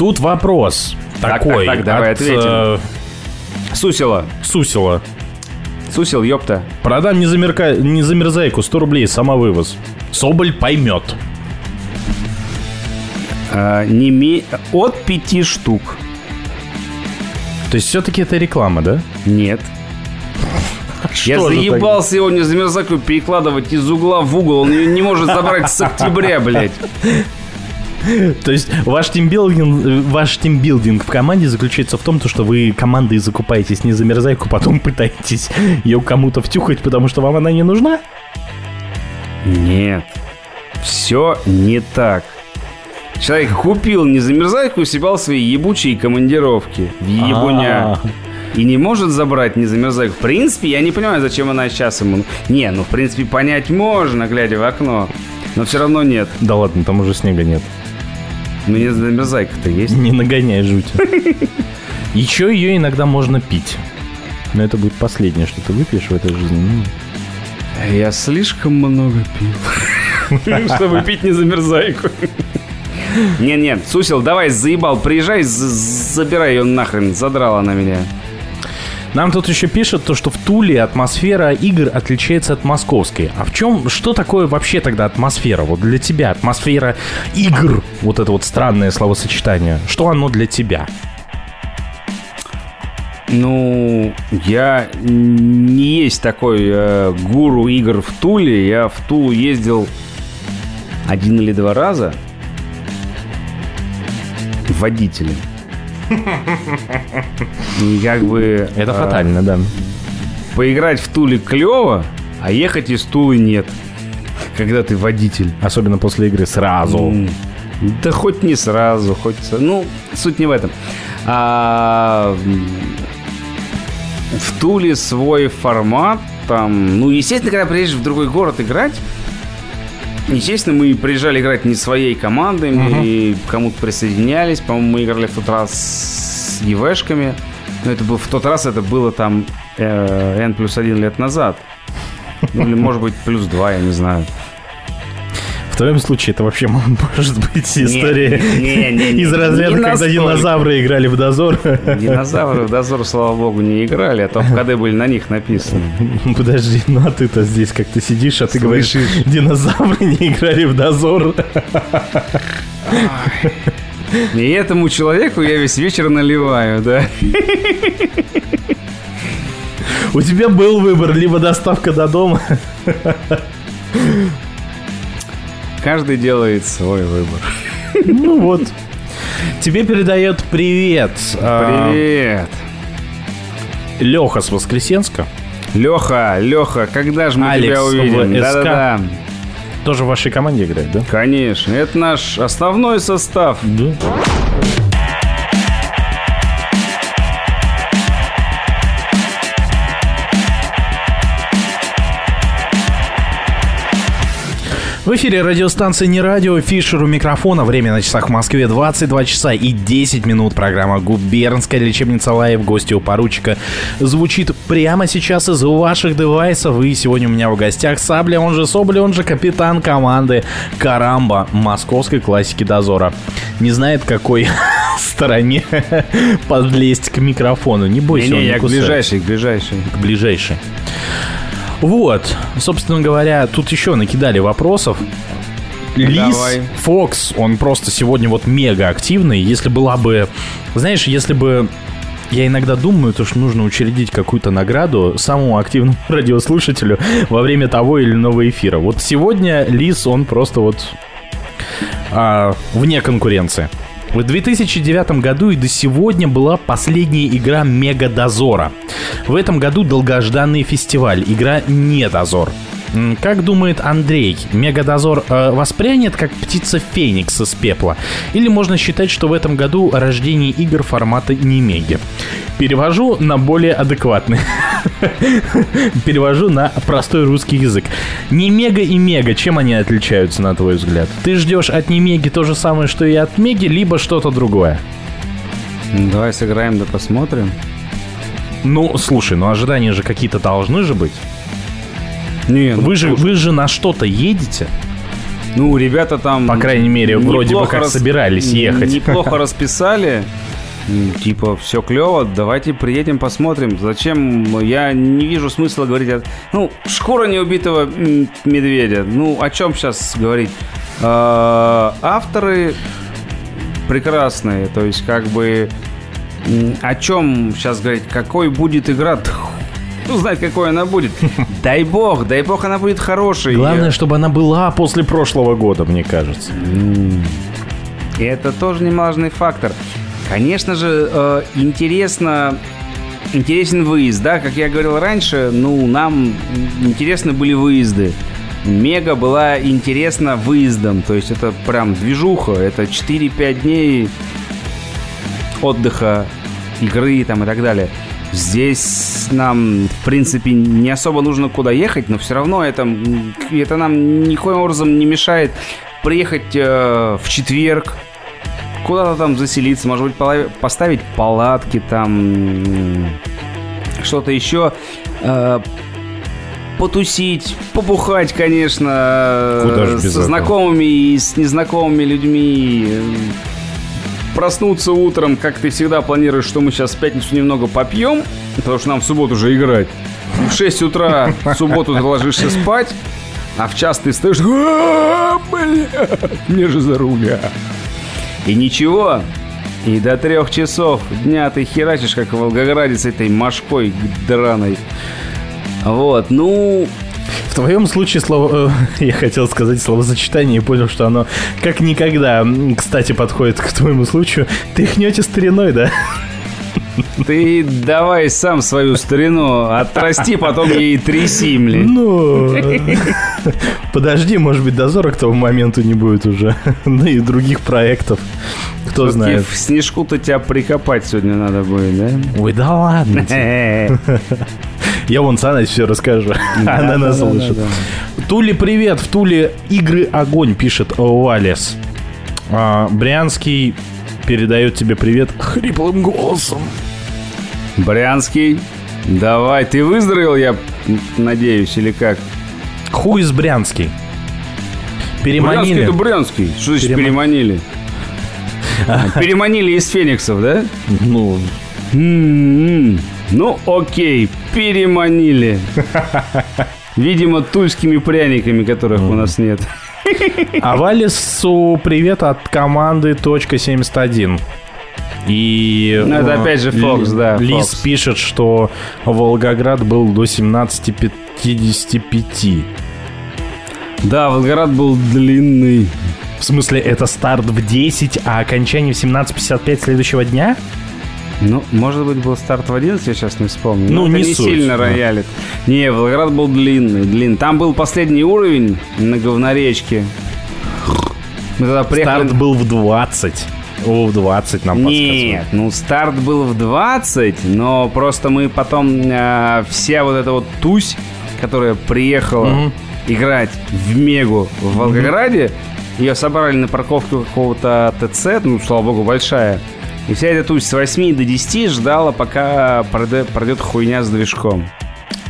Speaker 4: Тут вопрос
Speaker 5: Так,
Speaker 4: такой
Speaker 5: так, так, давай
Speaker 4: от
Speaker 5: ответим.
Speaker 4: э,
Speaker 5: Сусила.
Speaker 4: Сусила.
Speaker 5: Сусил, ёпта.
Speaker 4: Продам незамерка... незамерзайку 100 рублей, самовывоз. Соболь поймет.
Speaker 5: А, не ме- От пяти штук.
Speaker 4: То есть все-таки это реклама, да?
Speaker 5: Нет. Я
Speaker 4: Что
Speaker 5: заебался его не замерзаку перекладывать из угла в угол. Он ее не может забрать с октября, блядь.
Speaker 4: То есть ваш тимбилдинг, ваш тимбилдинг в команде заключается в том, то, что вы командой закупаетесь не замерзайку, потом пытаетесь ее кому-то втюхать, потому что вам она не нужна?
Speaker 5: Нет. Все не так. Человек купил незамерзайку и съебал свои ебучие командировки в ебуня.
Speaker 4: А,
Speaker 5: И не может забрать незамерзайку. В принципе, я не понимаю, зачем она сейчас ему... Не, ну, в принципе, понять можно, глядя в окно. Но все равно нет.
Speaker 4: Да ладно, там уже снега нет.
Speaker 5: Ну, незамерзайка-то есть.
Speaker 4: Не нагоняй жути. Еще ее иногда можно пить. Но это будет последнее, что ты выпьешь в этой жизни. Ну,
Speaker 5: Я слишком много пил, чтобы пить не замерзайку. Не-не, Сусил, давай, заебал, приезжай, забирай ее нахрен, задрала на меня.
Speaker 4: Нам тут еще пишут, то, что в Туле атмосфера игр отличается от московской. А в чем, что такое вообще тогда атмосфера? Вот для тебя атмосфера игр, вот это вот странное словосочетание, что оно для тебя?
Speaker 5: Ну, я не есть такой э, гуру игр в Туле. Я в Тулу ездил один или два раза водителем. И как бы...
Speaker 4: Это фатально, да.
Speaker 5: Поиграть в Туле клево, а ехать из Тулы нет. Когда ты водитель.
Speaker 4: Особенно после игры сразу.
Speaker 5: Да хоть не сразу, хоть... Ну, суть не в этом. А, в Туле свой формат. Там, ну, естественно, когда приезжаешь в другой город играть, Естественно, мы приезжали играть не своей командой, мы uh-huh. кому-то присоединялись. По-моему, мы играли в тот раз с ЕВшками. Но это был, в тот раз это было там э, N плюс один лет назад. Ну, или, может быть, плюс два, я не знаю
Speaker 4: твоем случае это вообще может быть история не, не, не, из разряда, когда динозавры играли в дозор.
Speaker 5: Динозавры в дозор, слава богу, не играли, а то КД были на них написаны.
Speaker 4: Подожди, ну а ты-то здесь как ты сидишь, а ты говоришь, динозавры не играли в дозор.
Speaker 5: И этому человеку я весь вечер наливаю, да.
Speaker 4: У тебя был выбор, либо доставка до дома,
Speaker 5: Каждый делает свой выбор.
Speaker 4: Ну вот. Тебе передает привет.
Speaker 5: А, привет.
Speaker 4: Леха с Воскресенска.
Speaker 5: Леха, Леха, когда же мы Алекс тебя увидим?
Speaker 4: Да-да-да. Тоже в вашей команде играет, да?
Speaker 5: Конечно. Это наш основной состав. Да.
Speaker 4: В эфире радиостанция «Не радио», Фишер у микрофона. Время на часах в Москве 22 часа и 10 минут. Программа «Губернская лечебница live». Гости у поручика звучит прямо сейчас из ваших девайсов. И сегодня у меня в гостях Сабля, он же Соболь, он же капитан команды Карамба московской классики Дозора. Не знает, какой стороне подлезть к микрофону. Не бойся, не, не,
Speaker 5: он не я к ближайшей, к ближайшей.
Speaker 4: К ближайшей. Вот, собственно говоря, тут еще накидали вопросов. Лис Фокс, он просто сегодня вот мега активный. Если была бы, знаешь, если бы я иногда думаю, то, что нужно учредить какую-то награду самому активному радиослушателю во время того или иного эфира. Вот сегодня Лис, он просто вот а, вне конкуренции. В 2009 году и до сегодня была последняя игра Мега Дозора. В этом году долгожданный фестиваль, игра Не Дозор. Как думает Андрей, Мегадозор э, воспрянет как птица Феникс из пепла? Или можно считать, что в этом году рождение игр формата не Меги? Перевожу на более адекватный. Перевожу на простой русский язык. Не Мега и Мега, чем они отличаются, на твой взгляд? Ты ждешь от Немеги то же самое, что и от Меги, либо что-то другое?
Speaker 5: Давай сыграем да посмотрим.
Speaker 4: Ну, слушай, ну ожидания же какие-то должны же быть. Не, ну, вы, же, вы же на что-то едете?
Speaker 5: Ну, ребята там...
Speaker 4: По крайней мере, вроде бы как рас... собирались ехать.
Speaker 5: Неплохо расписали. Типа, все клево, давайте приедем, посмотрим. Зачем? Я не вижу смысла говорить о... Ну, шкура неубитого медведя. Ну, о чем сейчас говорить? А, авторы прекрасные. То есть, как бы... О чем сейчас говорить? Какой будет игра? Ну, знать, какой она будет. Дай бог, дай бог, она будет хорошей.
Speaker 4: Главное, чтобы она была после прошлого года, мне кажется.
Speaker 5: И это тоже немаловажный фактор. Конечно же, э, интересно интересен выезд, да, как я говорил раньше, ну, нам интересны были выезды. Мега была интересна выездом, то есть это прям движуха, это 4-5 дней отдыха, игры там и так далее. Здесь нам, в принципе, не особо нужно куда ехать, но все равно это, это нам никоим образом не мешает приехать э, в четверг, куда-то там заселиться, может быть, поставить палатки там, что-то еще. Э, потусить, побухать, конечно,
Speaker 4: Куда же
Speaker 5: с
Speaker 4: без этого?
Speaker 5: знакомыми и с незнакомыми людьми. Проснуться утром, как ты всегда планируешь, что мы сейчас в пятницу немного попьем, потому что нам в субботу уже играть. И в 6 утра в субботу ты ложишься спать, а в час ты стоишь, «А, блядь, мне же за руля. И ничего, и до трех часов дня ты херачишь, как в Волгограде с этой мошкой драной. Вот, ну,
Speaker 4: В твоем случае слово, э, я хотел сказать словосочетание и понял, что оно как никогда, кстати, подходит к твоему случаю. Ты хнете стариной, да?
Speaker 5: ты давай сам свою старину отрасти, потом ей тряси, блин.
Speaker 4: Ну, подожди, может быть, дозора к тому моменту не будет уже. Ну и других проектов. Кто
Speaker 5: Всё-таки
Speaker 4: знает.
Speaker 5: В снежку-то тебя прикопать сегодня надо будет, да?
Speaker 4: Ой, да ладно. Я вон Саной все расскажу. Она нас
Speaker 5: да, да,
Speaker 4: слышит.
Speaker 5: да.
Speaker 4: Тули, привет. В Туле игры огонь, пишет Валес. А, Брянский передает тебе привет хриплым голосом.
Speaker 5: Брянский, давай, ты выздоровел, я надеюсь, или как?
Speaker 4: Хуй из Брянский.
Speaker 5: Брянский
Speaker 4: Переманили.
Speaker 5: это Брянский. Что значит
Speaker 4: Перема-
Speaker 5: переманили? Переманили из фениксов, да?
Speaker 4: Ну,
Speaker 5: М-м-м. Ну, окей, переманили. Видимо, тульскими пряниками, которых у нас нет.
Speaker 4: а Валесу привет от команды .71. И...
Speaker 5: Ну, это
Speaker 4: э,
Speaker 5: опять же
Speaker 4: Ли-
Speaker 5: да,
Speaker 4: Лис
Speaker 5: Fox.
Speaker 4: пишет, что Волгоград был до 17.55.
Speaker 5: Да, Волгоград был длинный.
Speaker 4: В смысле, это старт в 10, а окончание в 17.55 следующего дня?
Speaker 5: Ну, может быть, был старт в 11, я сейчас не вспомню.
Speaker 4: Ну, не
Speaker 5: не
Speaker 4: суть,
Speaker 5: сильно
Speaker 4: да.
Speaker 5: роялит. Не, Волгоград был длинный, длинный. Там был последний уровень на говноречке. Мы тогда приехали...
Speaker 4: Старт был в 20. О, в 20 нам
Speaker 5: Нет, ну старт был в 20, но просто мы потом э, вся вот эта вот тусь, которая приехала
Speaker 4: Мгм.
Speaker 5: играть в Мегу в Волгограде, ее собрали на парковке какого-то ТЦ, ну, слава богу, большая. И вся эта тусь с 8 до 10 ждала, пока пройдет, хуйня с движком.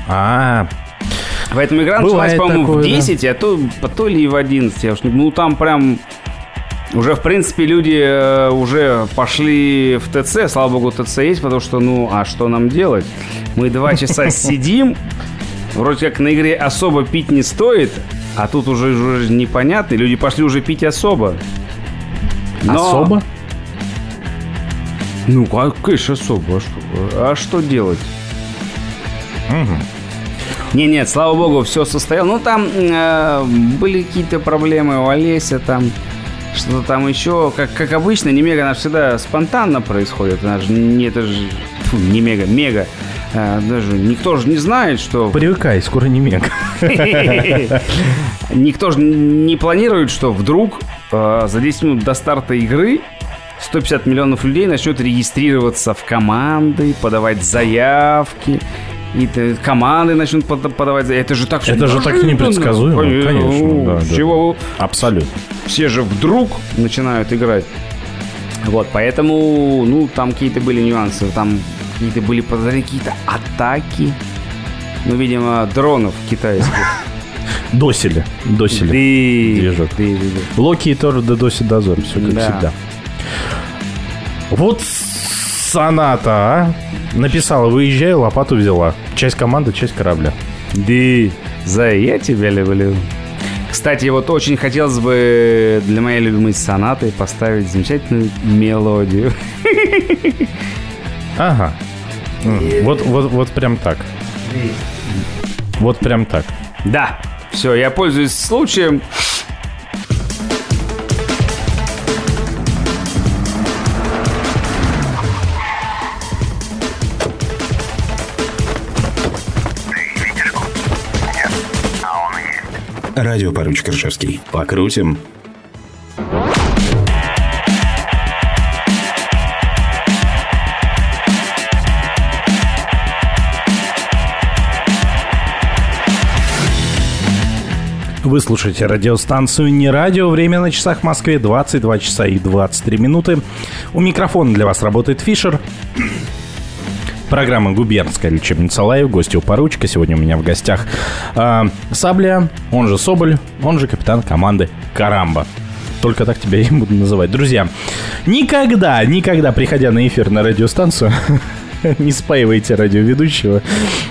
Speaker 4: А,
Speaker 5: Поэтому игра началась, по-моему,
Speaker 4: такое,
Speaker 5: в
Speaker 4: да.
Speaker 5: 10, а то, а то ли и в 11. Я уж ну, там прям уже, в принципе, люди э, уже пошли в ТЦ. Слава богу, ТЦ есть, потому что, ну, а что нам делать? Мы два часа сидим, вроде как на игре особо пить не стоит, а тут уже, уже непонятно, люди пошли уже пить особо. Но-
Speaker 4: особо?
Speaker 5: Ну, как- конечно, особо. А что, а что делать? Не, нет, слава богу, все состояло. Ну, там э, были какие-то проблемы у Олеся, там что-то там еще. Как, как обычно, не мега, она всегда спонтанно происходит. Она же не, это же, фу, не мега, мега. Э, даже никто же не знает, что...
Speaker 4: Привыкай, скоро не мега.
Speaker 5: Никто же не планирует, что вдруг э, за 10 минут до старта игры 150 миллионов людей начнет регистрироваться в команды, подавать заявки. И команды начнут под- подавать. Это же так
Speaker 4: Это же так непредсказуемо, конечно,
Speaker 5: Ну,
Speaker 4: да, да.
Speaker 5: чего
Speaker 4: Абсолютно.
Speaker 5: все же вдруг начинают играть. Вот, поэтому, ну, там какие-то были нюансы. Там какие-то были какие-то атаки. Ну, видимо, дронов китайских.
Speaker 4: Досили. Досили.
Speaker 5: Ты,
Speaker 4: Движок. Локи и Тор досит дозор. Все как
Speaker 5: Да.
Speaker 4: всегда. Вот соната, а? Написала, выезжай, лопату взяла. Часть команды, часть корабля.
Speaker 5: Да, за я тебя люблю. Кстати, вот очень хотелось бы для моей любимой сонаты поставить замечательную мелодию.
Speaker 4: Ага. Вот, вот, вот прям так. Вот прям так.
Speaker 5: Да, все, я пользуюсь случаем.
Speaker 2: Радио поручик Ржевский. Покрутим.
Speaker 4: Вы слушаете радиостанцию «Не радио». Время на часах в Москве 22 часа и 23 минуты. У микрофона для вас работает Фишер. Программа «Губернская лечебница Лайв». Гости у поручика. Сегодня у меня в гостях э, Сабля, он же Соболь, он же капитан команды «Карамба». Только так тебя я буду называть. Друзья, никогда, никогда, приходя на эфир на радиостанцию, не спаивайте радиоведущего,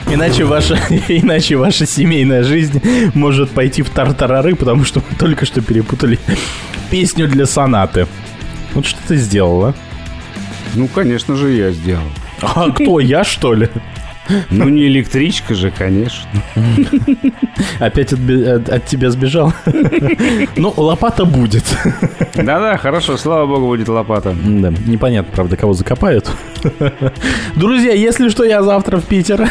Speaker 4: иначе ваша, иначе ваша семейная жизнь может пойти в тартарары, потому что мы только что перепутали песню для сонаты. Вот что ты сделал, а?
Speaker 5: Ну, конечно же, я сделал.
Speaker 4: А кто, я что ли?
Speaker 5: Ну, не электричка же, конечно.
Speaker 4: Опять от, от, от тебя сбежал? Ну, лопата будет.
Speaker 5: Да-да, хорошо, слава богу, будет лопата.
Speaker 4: Да, непонятно, правда, кого закопают. Друзья, если что, я завтра в Питер.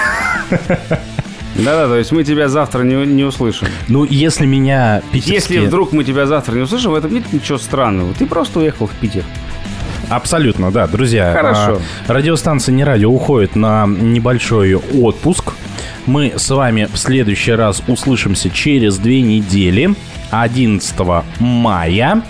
Speaker 5: Да-да, то есть мы тебя завтра не, не услышим.
Speaker 4: Ну, если меня
Speaker 5: питерские... Если вдруг мы тебя завтра не услышим, в этом нет ничего странного. Ты просто уехал в Питер.
Speaker 4: Абсолютно, да, друзья.
Speaker 5: Хорошо.
Speaker 4: А, радиостанция «Не радио» уходит на небольшой отпуск. Мы с вами в следующий раз услышимся через две недели, 11 мая.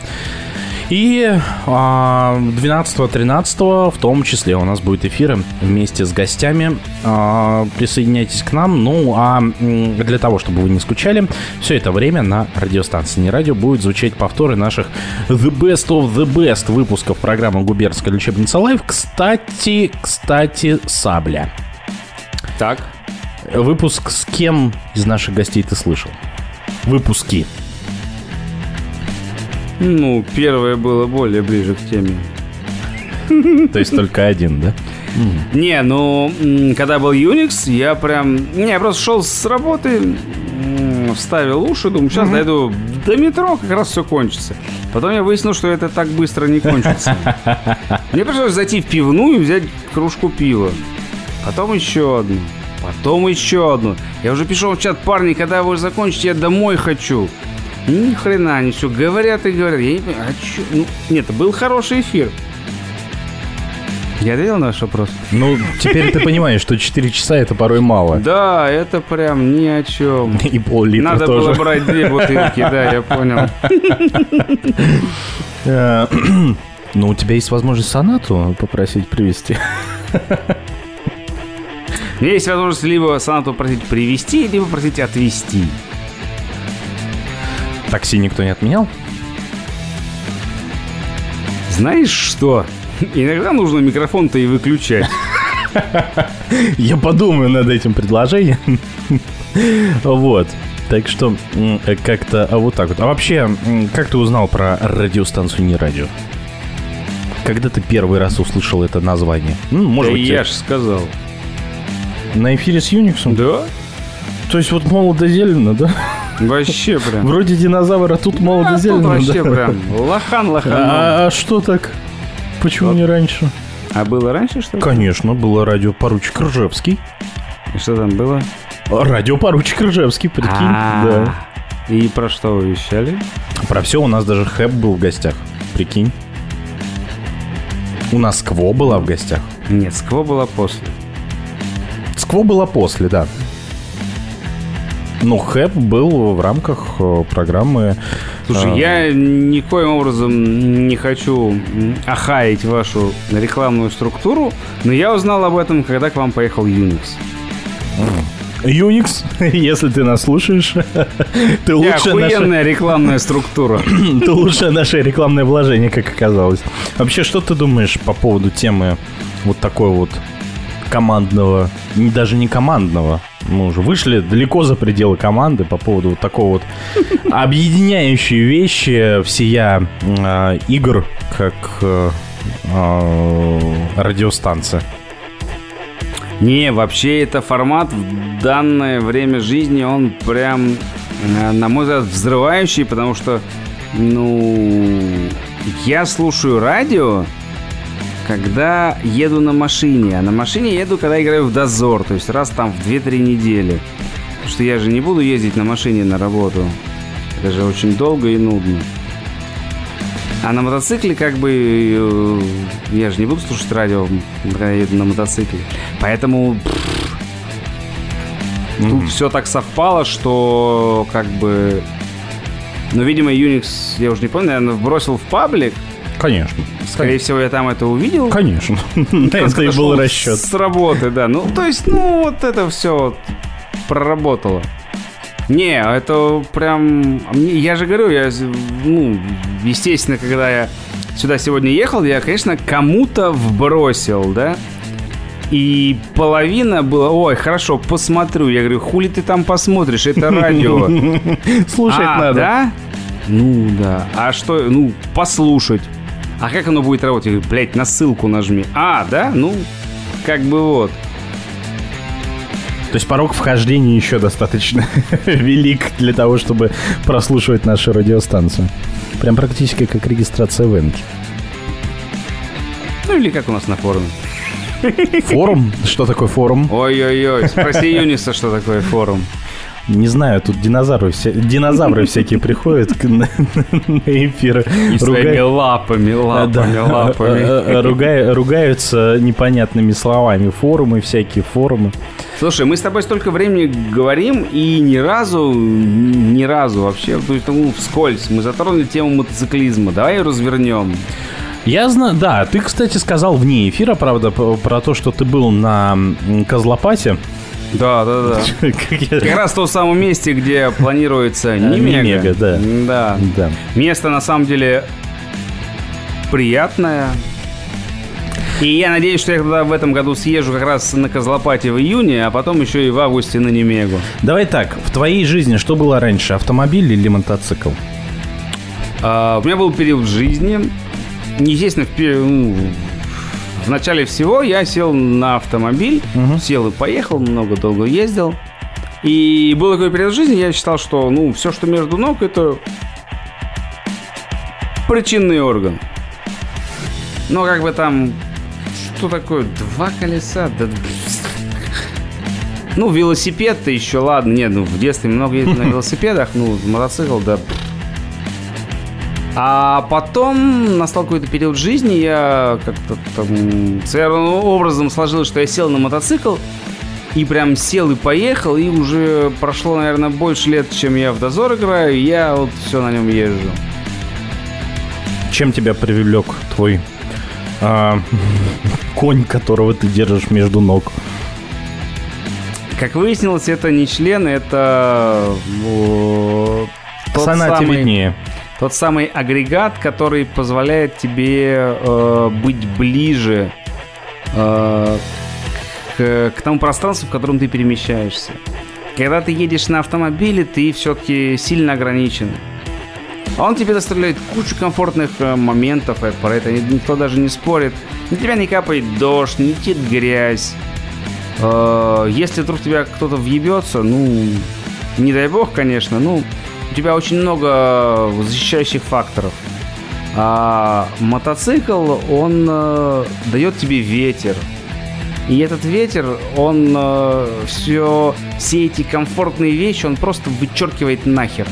Speaker 4: И 12-13 а, в том числе у нас будет эфиры вместе с гостями. А, присоединяйтесь к нам. Ну, а для того, чтобы вы не скучали, все это время на радиостанции «Не радио» будет звучать повторы наших The Best of the Best выпусков программы «Губернская лечебница Лайв». Кстати, кстати, Сабля.
Speaker 5: Так.
Speaker 4: Выпуск с кем из наших гостей ты слышал? Выпуски.
Speaker 5: Ну, первое было более ближе к теме.
Speaker 4: То есть только один, да?
Speaker 5: Не, ну, когда был Unix, я прям... Не, я просто шел с работы, вставил уши, думаю, сейчас дойду до метро, как раз все кончится. Потом я выяснил, что это так быстро не кончится. Мне пришлось зайти в пивную и взять кружку пива. Потом еще одну. Потом еще одну. Я уже пишу в чат, парни, когда вы закончите, я домой хочу. Ни хрена, они все говорят и говорят. Я не понимаю, а чё? Ну, нет, был хороший эфир. Я ответил на ваш вопрос?
Speaker 4: Ну, теперь ты понимаешь, что 4 часа это порой мало.
Speaker 5: Да, это прям ни о чем.
Speaker 4: И пол-литра
Speaker 5: Надо
Speaker 4: тоже.
Speaker 5: было брать две бутылки, да, я понял.
Speaker 4: Э, ну, у тебя есть возможность сонату попросить привезти.
Speaker 5: У меня есть возможность либо сонату просить привезти, либо просить отвезти.
Speaker 4: Такси никто не отменял?
Speaker 5: Знаешь что? Иногда нужно микрофон-то и выключать.
Speaker 4: Я подумаю над этим предложением. Вот. Так что как-то а вот так вот. А вообще, как ты узнал про радиостанцию «Не радио»? Когда ты первый раз услышал это название?
Speaker 5: Ну, может да быть, я же сказал.
Speaker 4: На эфире с Unix?
Speaker 5: Да.
Speaker 4: То есть вот молодо-зелено, да?
Speaker 5: Вообще прям.
Speaker 4: Вроде динозавра, а тут молодо-зелено.
Speaker 5: А тут вообще да? прям лохан лохан.
Speaker 4: А, а что так? Почему вот. не раньше?
Speaker 5: А было раньше что-то?
Speaker 4: Конечно, было радио поручик Ржевский.
Speaker 5: И что там было?
Speaker 4: Радио поручик Ржевский, прикинь.
Speaker 5: А-а-а. Да. И про что вы вещали?
Speaker 4: Про все у нас даже Хэп был в гостях. Прикинь. У нас Скво была в гостях.
Speaker 5: Нет, Скво была после.
Speaker 4: Скво была после, да. Ну, Хэп был в рамках э, программы...
Speaker 5: Слушай, э... я никоим образом не хочу охаять вашу рекламную структуру, но я узнал об этом, когда к вам поехал Unix.
Speaker 4: Unix, если ты нас слушаешь, ты лучше
Speaker 5: охуенная наша... рекламная структура.
Speaker 4: ты лучшее наше рекламное вложение, как оказалось. Вообще, что ты думаешь по поводу темы вот такой вот командного, даже не командного, мы уже вышли далеко за пределы команды по поводу вот такого вот объединяющей вещи всея э, игр, как э, э, радиостанция.
Speaker 5: Не, вообще это формат в данное время жизни, он прям, на мой взгляд, взрывающий, потому что, ну, я слушаю радио, когда еду на машине. А на машине еду, когда играю в дозор. То есть раз там в 2-3 недели. Потому что я же не буду ездить на машине на работу. Это же очень долго и нудно. А на мотоцикле как бы э, я же не буду слушать радио, когда я еду на мотоцикле. Поэтому mm-hmm. тут все так совпало, что как бы... Ну, видимо, Unix, я уже не помню, наверное, бросил в паблик,
Speaker 4: Конечно.
Speaker 5: Скорее всего, я там это увидел.
Speaker 4: Конечно. Это и был расчет.
Speaker 5: С работы, да. Ну, то есть, ну, вот это все проработало. Не, это прям... Я же говорю, я, ну, естественно, когда я сюда сегодня ехал, я, конечно, кому-то вбросил, да? И половина была, ой, хорошо, посмотрю. Я говорю, хули ты там посмотришь, это радио.
Speaker 4: Слушать
Speaker 5: а,
Speaker 4: надо.
Speaker 5: да? Ну, да. А что, ну, послушать. А как оно будет работать? Я говорю, блядь, на ссылку нажми. А, да? Ну, как бы вот.
Speaker 4: То есть порог вхождения еще достаточно велик для того, чтобы прослушивать нашу радиостанцию. Прям практически как регистрация в Энке.
Speaker 5: Ну или как у нас на форуме.
Speaker 4: Форум? Что такое форум?
Speaker 5: Ой-ой-ой, спроси Юниса, что такое форум.
Speaker 4: Не знаю, тут динозавры, вся, динозавры всякие приходят на, на эфир.
Speaker 5: И своими лапами, лапами,
Speaker 4: Да.
Speaker 5: лапами.
Speaker 4: Ругай- ругаются непонятными словами. Форумы всякие, форумы.
Speaker 5: Слушай, мы с тобой столько времени говорим, и ни разу, ни разу вообще, то есть, ну, вскользь, мы затронули тему мотоциклизма. Давай ее развернем.
Speaker 4: Я знаю, да, ты, кстати, сказал вне эфира, правда, п- про то, что ты был на м, Козлопате.
Speaker 5: Да, да, да.
Speaker 4: Как
Speaker 5: раз в том самом месте, где планируется Немега.
Speaker 4: Да.
Speaker 5: Да.
Speaker 4: Да.
Speaker 5: Место, на самом деле, приятное. И я надеюсь, что я тогда в этом году съезжу как раз на Козлопате в июне, а потом еще и в августе на Немегу.
Speaker 4: Давай так, в твоей жизни что было раньше, автомобиль или мотоцикл?
Speaker 5: А, у меня был период жизни. Естественно, в, ну, в начале всего я сел на автомобиль, сел и поехал, много долго ездил. И был такой период в жизни, я считал, что ну, все, что между ног, это причинный орган. Но как бы там, что такое, два колеса? Да, ну, велосипед-то еще, ладно, нет, ну, в детстве много ездил на велосипедах, ну, мотоцикл, да, а потом настал какой-то период жизни, я как-то там своим образом сложилось, что я сел на мотоцикл и прям сел и поехал, и уже прошло, наверное, больше лет, чем я в дозор играю, и я вот все на нем езжу.
Speaker 4: Чем тебя привлек твой а, конь, которого ты держишь между ног?
Speaker 5: Как выяснилось, это не член, это э, тот
Speaker 4: Сонате
Speaker 5: самый-
Speaker 4: виднее.
Speaker 5: Тот самый агрегат, который позволяет тебе э, быть ближе э, к, к тому пространству, в котором ты перемещаешься. Когда ты едешь на автомобиле, ты все-таки сильно ограничен. А он тебе доставляет кучу комфортных э, моментов, э, про это ни- никто даже не спорит. На тебя не капает дождь, не летит грязь. Э, Если вдруг тебя кто-то въебется, ну, не дай бог, конечно, ну, у тебя очень много защищающих факторов. А мотоцикл, он э, дает тебе ветер. И этот ветер, он все, все эти комфортные вещи, он просто вычеркивает нахер.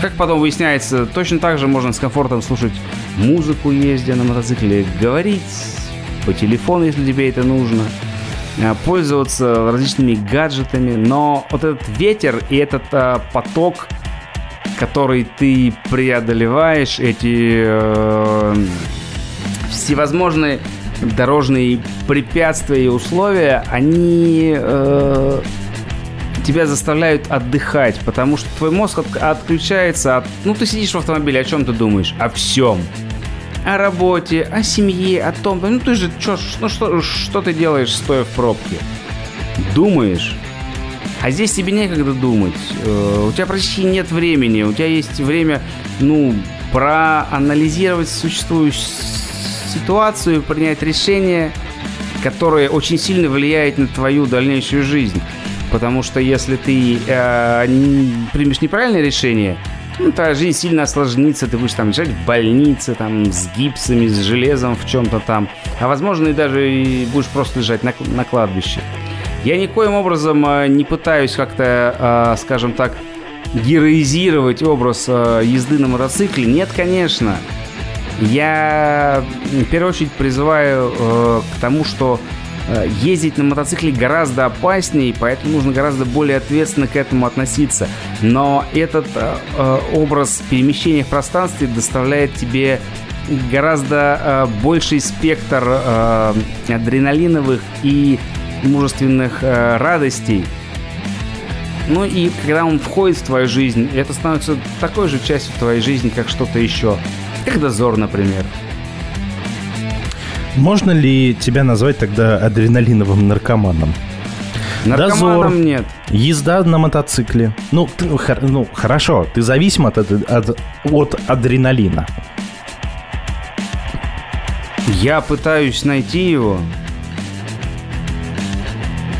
Speaker 5: Как потом выясняется, точно так же можно с комфортом слушать музыку, ездя на мотоцикле, говорить по телефону, если тебе это нужно, пользоваться различными гаджетами, но вот этот ветер и этот а, поток, который ты преодолеваешь, эти э, всевозможные дорожные препятствия и условия, они э, тебя заставляют отдыхать, потому что твой мозг от- отключается от... Ну, ты сидишь в автомобиле, о чем ты думаешь? О всем. О работе, о семье, о том... Ну, ты же... Чё, ну, что, что ты делаешь, стоя в пробке? Думаешь. А здесь тебе некогда думать. Э, У тебя практически нет времени. У тебя есть время, ну, проанализировать существующую ситуацию, принять решение, которое очень сильно влияет на твою дальнейшую жизнь. Потому что если ты э, примешь неправильное решение, ну, твоя жизнь сильно осложнится, ты будешь там лежать в больнице, там, с гипсами, с железом в чем-то там. А возможно, и даже и будешь просто лежать на, на кладбище. Я никоим образом э, не пытаюсь как-то, э, скажем так, героизировать образ э, езды на мотоцикле. Нет, конечно. Я в первую очередь призываю э, к тому, что ездить на мотоцикле гораздо опаснее, поэтому нужно гораздо более ответственно к этому относиться. Но этот э, э, образ перемещения в пространстве доставляет тебе гораздо э, больший спектр э, адреналиновых и мужественных э, радостей. Ну и когда он входит в твою жизнь, это становится такой же частью твоей жизни, как что-то еще. Как дозор, например.
Speaker 4: Можно ли тебя назвать тогда адреналиновым наркоманом?
Speaker 5: Наркоманом
Speaker 4: Дозор.
Speaker 5: нет.
Speaker 4: Езда на мотоцикле. Ну, ты- ну, хорошо, ты зависим от, от, от адреналина.
Speaker 5: Я пытаюсь найти его.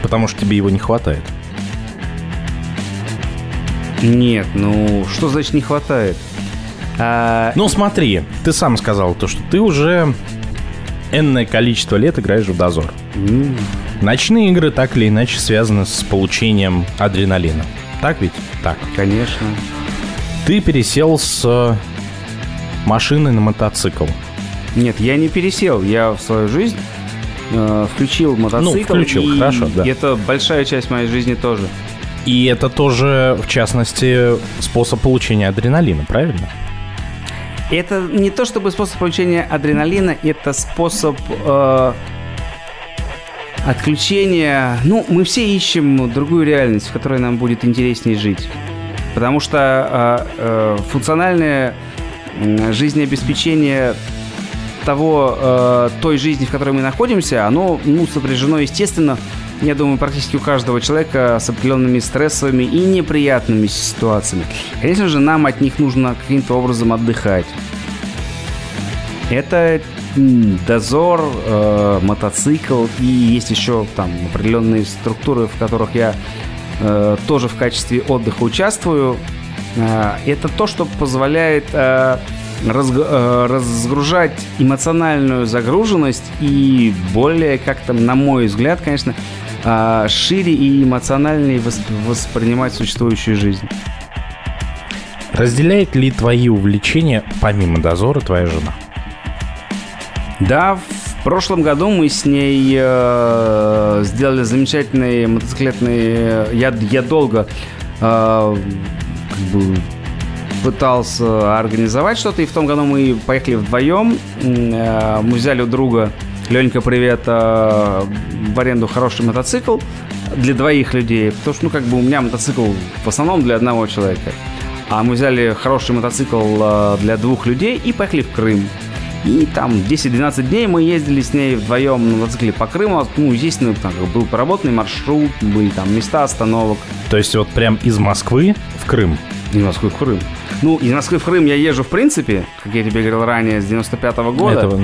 Speaker 4: Потому что тебе его не хватает.
Speaker 5: Нет, ну что значит не хватает? А,
Speaker 4: Ну, смотри, ты сам сказал то, что ты уже энное количество лет играешь в дозор. Ночные игры так или иначе связаны с получением адреналина. Так ведь? Так.
Speaker 5: конечно.
Speaker 4: Ты пересел с машины на мотоцикл.
Speaker 5: Нет, я не пересел. Я в свою жизнь э, включил мотоцикл.
Speaker 4: Ну, включил,
Speaker 5: и
Speaker 4: хорошо, да.
Speaker 5: Это большая часть моей жизни тоже.
Speaker 4: И это тоже, в частности, способ получения адреналина, правильно?
Speaker 5: Это не то чтобы способ получения адреналина, это способ э, отключения. Ну, мы все ищем другую реальность, в которой нам будет интереснее жить. Потому что э, э, функциональное жизнеобеспечение того, э, той жизни, в которой мы находимся, оно ну, сопряжено, естественно, я думаю, практически у каждого человека с определенными стрессовыми и неприятными ситуациями. Конечно же, нам от них нужно каким-то образом отдыхать. Это дозор, э, мотоцикл и есть еще там определенные структуры, в которых я э, тоже в качестве отдыха участвую. Э, это то, что позволяет э, разг- э, разгружать эмоциональную загруженность и более как-то, на мой взгляд, конечно, э, шире и эмоциональнее вос- воспринимать существующую жизнь.
Speaker 4: Разделяет ли твои увлечения, помимо дозора, твоя жена?
Speaker 5: Да, в прошлом году мы с ней э, сделали замечательный мотоциклетный... Я, я долго э, как бы пытался организовать что-то, и в том году мы поехали вдвоем. Э, мы взяли у друга, Ленька, привет, э, в аренду хороший мотоцикл для двоих людей, потому что, ну, как бы у меня мотоцикл в основном для одного человека. А мы взяли хороший мотоцикл э, для двух людей и поехали в Крым. И там 10-12 дней мы ездили с ней вдвоем на мотоцикле по Крыму. Ну, естественно, там был проработанный маршрут, были там места остановок.
Speaker 4: То есть вот прям из Москвы в Крым.
Speaker 5: Из Москвы в Крым. Ну, из Москвы в Крым я езжу в принципе, как я тебе говорил ранее, с 95 года.
Speaker 4: Это,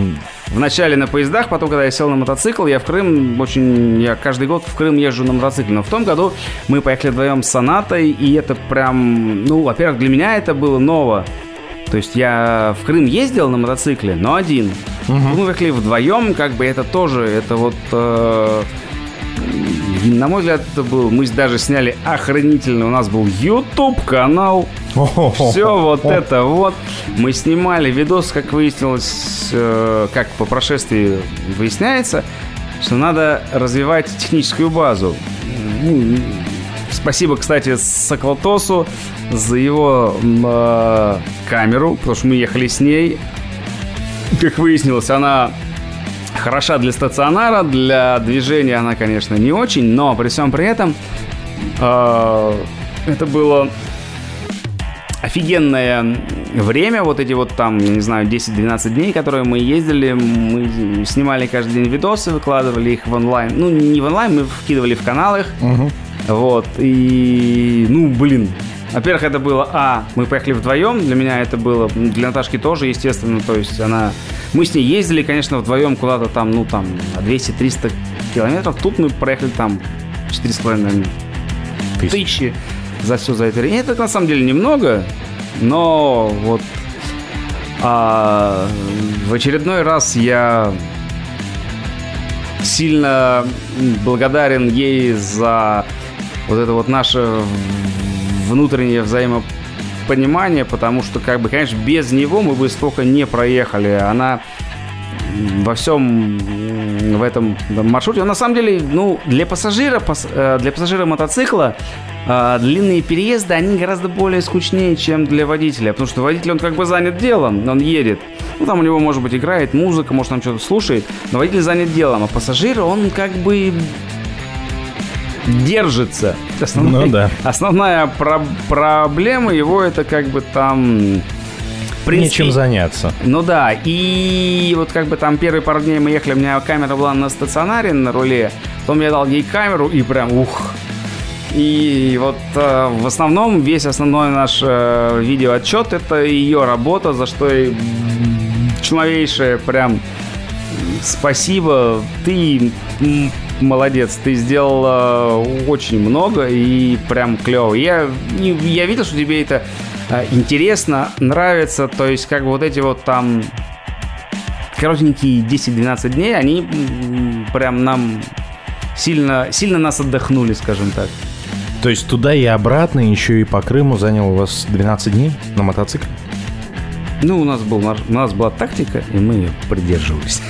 Speaker 5: Вначале на поездах, потом, когда я сел на мотоцикл, я в Крым очень... Я каждый год в Крым езжу на мотоцикле. Но в том году мы поехали вдвоем с Сонатой, и это прям... Ну, во-первых, для меня это было ново. То есть я в Крым ездил на мотоцикле, но один. Мы поехали вдвоем, как бы это тоже, это вот... э, на мой взгляд, это был... Мы даже сняли охранительный. У нас был YouTube канал. Все вот это вот. Мы снимали видос, как выяснилось, э, как по прошествии выясняется, что надо развивать техническую базу. Ну, Спасибо, кстати, Соклотосу за его э, камеру, потому что мы ехали с ней. Как выяснилось, она хороша для стационара, для движения она, конечно, не очень, но при всем при этом э, это было офигенное время, вот эти вот там, не знаю, 10-12 дней, которые мы ездили, мы снимали каждый день видосы, выкладывали их в онлайн, ну, не в онлайн, мы вкидывали в канал их, вот, и, ну, блин, во-первых, это было, а, мы поехали вдвоем, для меня это было, для Наташки тоже, естественно, то есть она, мы с ней ездили, конечно, вдвоем куда-то там, ну, там, на 200-300 километров, тут мы проехали там 4,5, наверное, тысячи за все за это время. Это на самом деле немного, но вот а, в очередной раз я сильно благодарен ей за вот это вот наше внутреннее взаимопонимание, потому что, как бы, конечно, без него мы бы столько не проехали. Она во всем в этом маршруте. Он на самом деле, ну, для пассажира, пас- э, для пассажира мотоцикла длинные переезды, они гораздо более скучнее, чем для водителя. Потому что водитель, он как бы занят делом, он едет. Ну, там у него, может быть, играет музыка, может, там что-то слушает, но водитель занят делом. А пассажир, он как бы держится. Основная,
Speaker 4: Ну да.
Speaker 5: Основная про- проблема его это как бы там... принципе,
Speaker 4: Нечем заняться.
Speaker 5: ну да, и вот как бы там первые пару дней мы ехали, у меня камера была на стационаре на руле, потом я дал ей камеру и прям ух. И вот э, в основном весь основной наш э, видеоотчет это ее работа, за что ей м, человейшее прям спасибо. Ты молодец, ты сделал э, очень много и прям клево. Я, я видел, что тебе это э, интересно, нравится. То есть, как вот эти вот там коротенькие 10-12 дней, они прям нам сильно, сильно нас отдохнули, скажем так.
Speaker 4: То есть туда и обратно, еще и по Крыму занял у вас 12 дней на мотоцикле?
Speaker 5: Ну, у нас, был, у нас была тактика, и мы ее придерживались.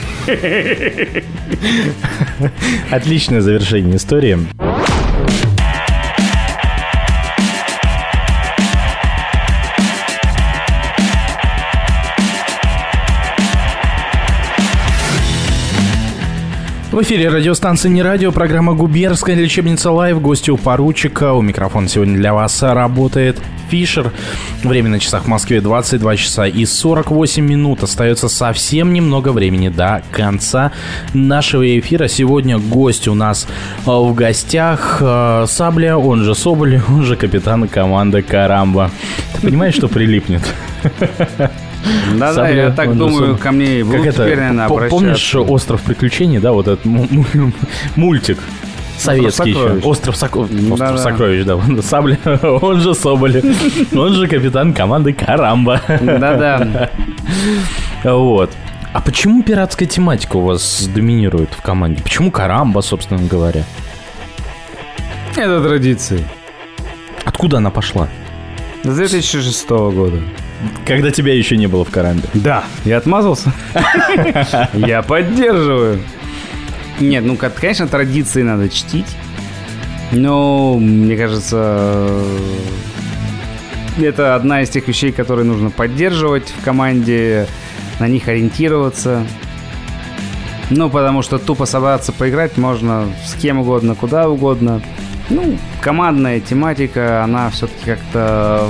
Speaker 4: Отличное завершение истории. В эфире радиостанция «Не радио», программа «Губернская лечебница live». Гости у поручика. У микрофона сегодня для вас работает Фишер. Время на часах в Москве 22 часа и 48 минут. Остается совсем немного времени до конца нашего эфира. Сегодня гость у нас э, в гостях э, Сабля, он же Соболь, он же капитан команды Карамба. Ты понимаешь, что прилипнет?
Speaker 5: Да-да,
Speaker 4: Сабля,
Speaker 5: я так думаю, ко мне будут
Speaker 4: Как это?
Speaker 5: теперь, наверное, обращаться.
Speaker 4: Помнишь «Остров приключений», да, вот этот му- му- мультик? Советский еще. Остров, Соко- Остров
Speaker 5: Да-да.
Speaker 4: сокровищ, да. Он Сабля, он же Соболь, он же капитан команды Карамба.
Speaker 5: Да-да.
Speaker 4: Вот. А почему пиратская тематика у вас доминирует в команде? Почему Карамба, собственно говоря?
Speaker 5: Это традиции.
Speaker 4: Откуда она пошла?
Speaker 5: С 2006 года.
Speaker 4: Когда тебя еще не было в Карамбе.
Speaker 5: Да. Я отмазался? Я поддерживаю. Нет, ну, конечно, традиции надо чтить. Но, мне кажется, это одна из тех вещей, которые нужно поддерживать в команде, на них ориентироваться. Ну, потому что тупо собраться поиграть можно с кем угодно, куда угодно. Ну, командная тематика, она все-таки как-то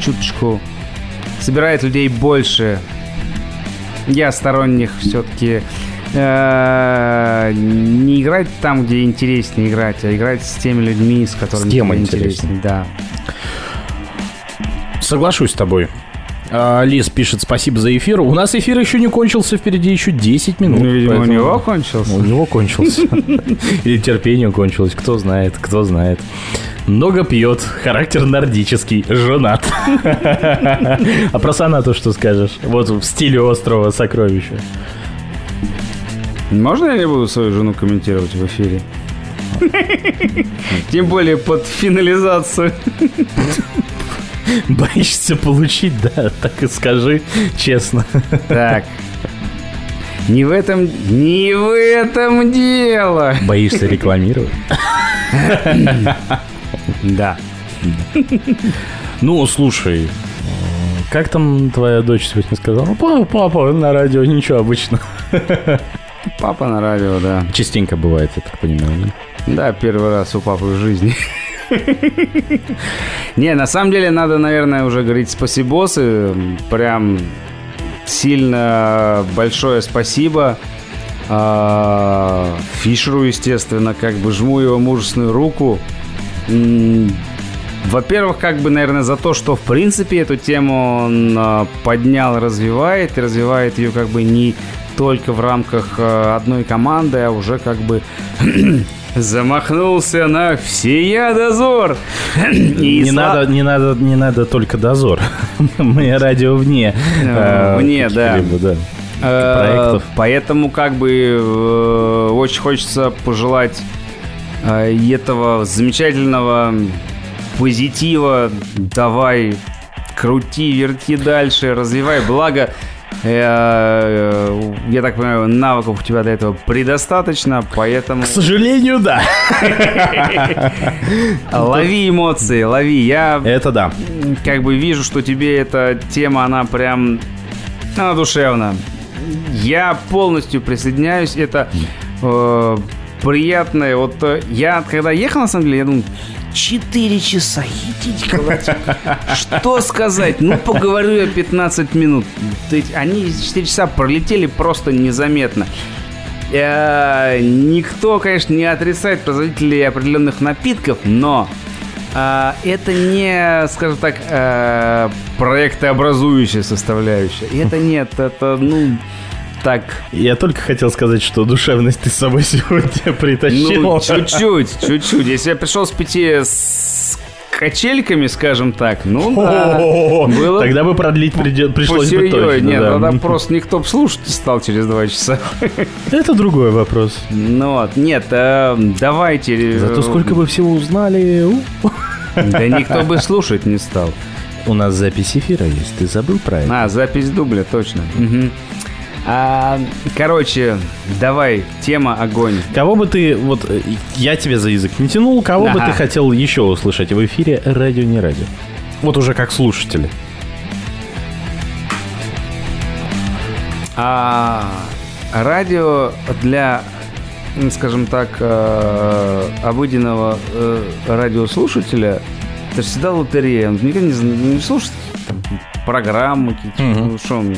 Speaker 5: чуточку собирает людей больше. Я сторонних все-таки не играть там, где интереснее играть, а играть с теми людьми, с которыми
Speaker 4: С кем
Speaker 5: тебе
Speaker 4: интереснее.
Speaker 5: Да.
Speaker 4: Соглашусь с тобой. А, Лис пишет спасибо за эфир. У нас эфир еще не кончился, впереди еще 10 минут.
Speaker 5: Ну, видимо, у
Speaker 4: поэтому-
Speaker 5: него кончился.
Speaker 4: У него кончился. Или терпение кончилось, кто знает, кто знает. Много пьет, характер нордический, женат. А про сонату что скажешь? Вот в стиле острова сокровища.
Speaker 5: Можно я не буду свою жену комментировать в эфире? Тем более под финализацию.
Speaker 4: Боишься получить, да? Так и скажи честно.
Speaker 5: Так. Не в этом, не в этом дело.
Speaker 4: Боишься рекламировать?
Speaker 5: Да.
Speaker 4: Ну, слушай, как там твоя дочь сегодня сказала? Папа, папа, на радио ничего обычно.
Speaker 5: Папа на радио, да.
Speaker 4: Частенько бывает, я так понимаю. да?
Speaker 5: Да, первый раз у папы в жизни. Не, на самом деле надо, наверное, уже говорить спасибосы. Прям сильно большое спасибо. А, Фишеру, естественно, как бы жму его мужественную руку. Во-первых, как бы, наверное, за то, что, в принципе, эту тему он а, поднял, развивает, и развивает ее как бы не только в рамках а, одной команды, а уже как бы замахнулся на всея дозор. И
Speaker 4: не,
Speaker 5: сла-
Speaker 4: надо, не, надо, не надо только дозор. Мы радио вне.
Speaker 5: Э,
Speaker 4: э,
Speaker 5: вне, да.
Speaker 4: да.
Speaker 5: Э,
Speaker 4: проектов.
Speaker 5: Поэтому как бы э, очень хочется пожелать э, этого замечательного позитива. Давай, крути, верти дальше, развивай. Благо, Э, Я так понимаю, навыков у тебя для этого предостаточно, поэтому
Speaker 4: К сожалению, да.
Speaker 5: лови эмоции, лови. Я
Speaker 4: Это да.
Speaker 5: как бы вижу, что тебе эта тема, она прям она душевна. Я полностью присоединяюсь. Это э, приятное. Вот э, я когда ехал, на самом деле, я думал, 4 часа, колотить. Что сказать? Ну, поговорю я 15 минут. Они 4 часа пролетели просто незаметно. Э, Никто, конечно, не отрицает производителей определенных напитков, но а, это не, скажем так, э, проектообразующая составляющая. Это нет, это, ну, так,
Speaker 4: Я только хотел сказать, что душевность ты с собой сегодня притащил.
Speaker 5: ну, чуть-чуть, чуть-чуть. Если я пришел с пяти с качельками, скажем так, ну, да, было
Speaker 4: Тогда бы продлить придё- пришлось бы точно.
Speaker 5: Нет,
Speaker 4: да.
Speaker 5: тогда просто никто бы слушать не стал через два часа.
Speaker 4: Это другой вопрос.
Speaker 5: Ну вот, нет, э, давайте... э,
Speaker 4: Зато сколько вы всего узнали.
Speaker 5: Да никто бы слушать не стал.
Speaker 4: У нас запись эфира есть, ты забыл про это?
Speaker 5: А, запись дубля, точно. Мгм. А, короче, давай, тема огонь.
Speaker 4: Кого бы ты, вот э, я тебе за язык не тянул, кого бы
Speaker 5: Ага.
Speaker 4: ты хотел еще услышать в эфире радио не радио? Вот уже как слушатели.
Speaker 5: А радио для, м, скажем так, э, обыденного э, радиослушателя это же всегда лотерея. Он никогда не, не слушает там, программы какие-то. Ну, что он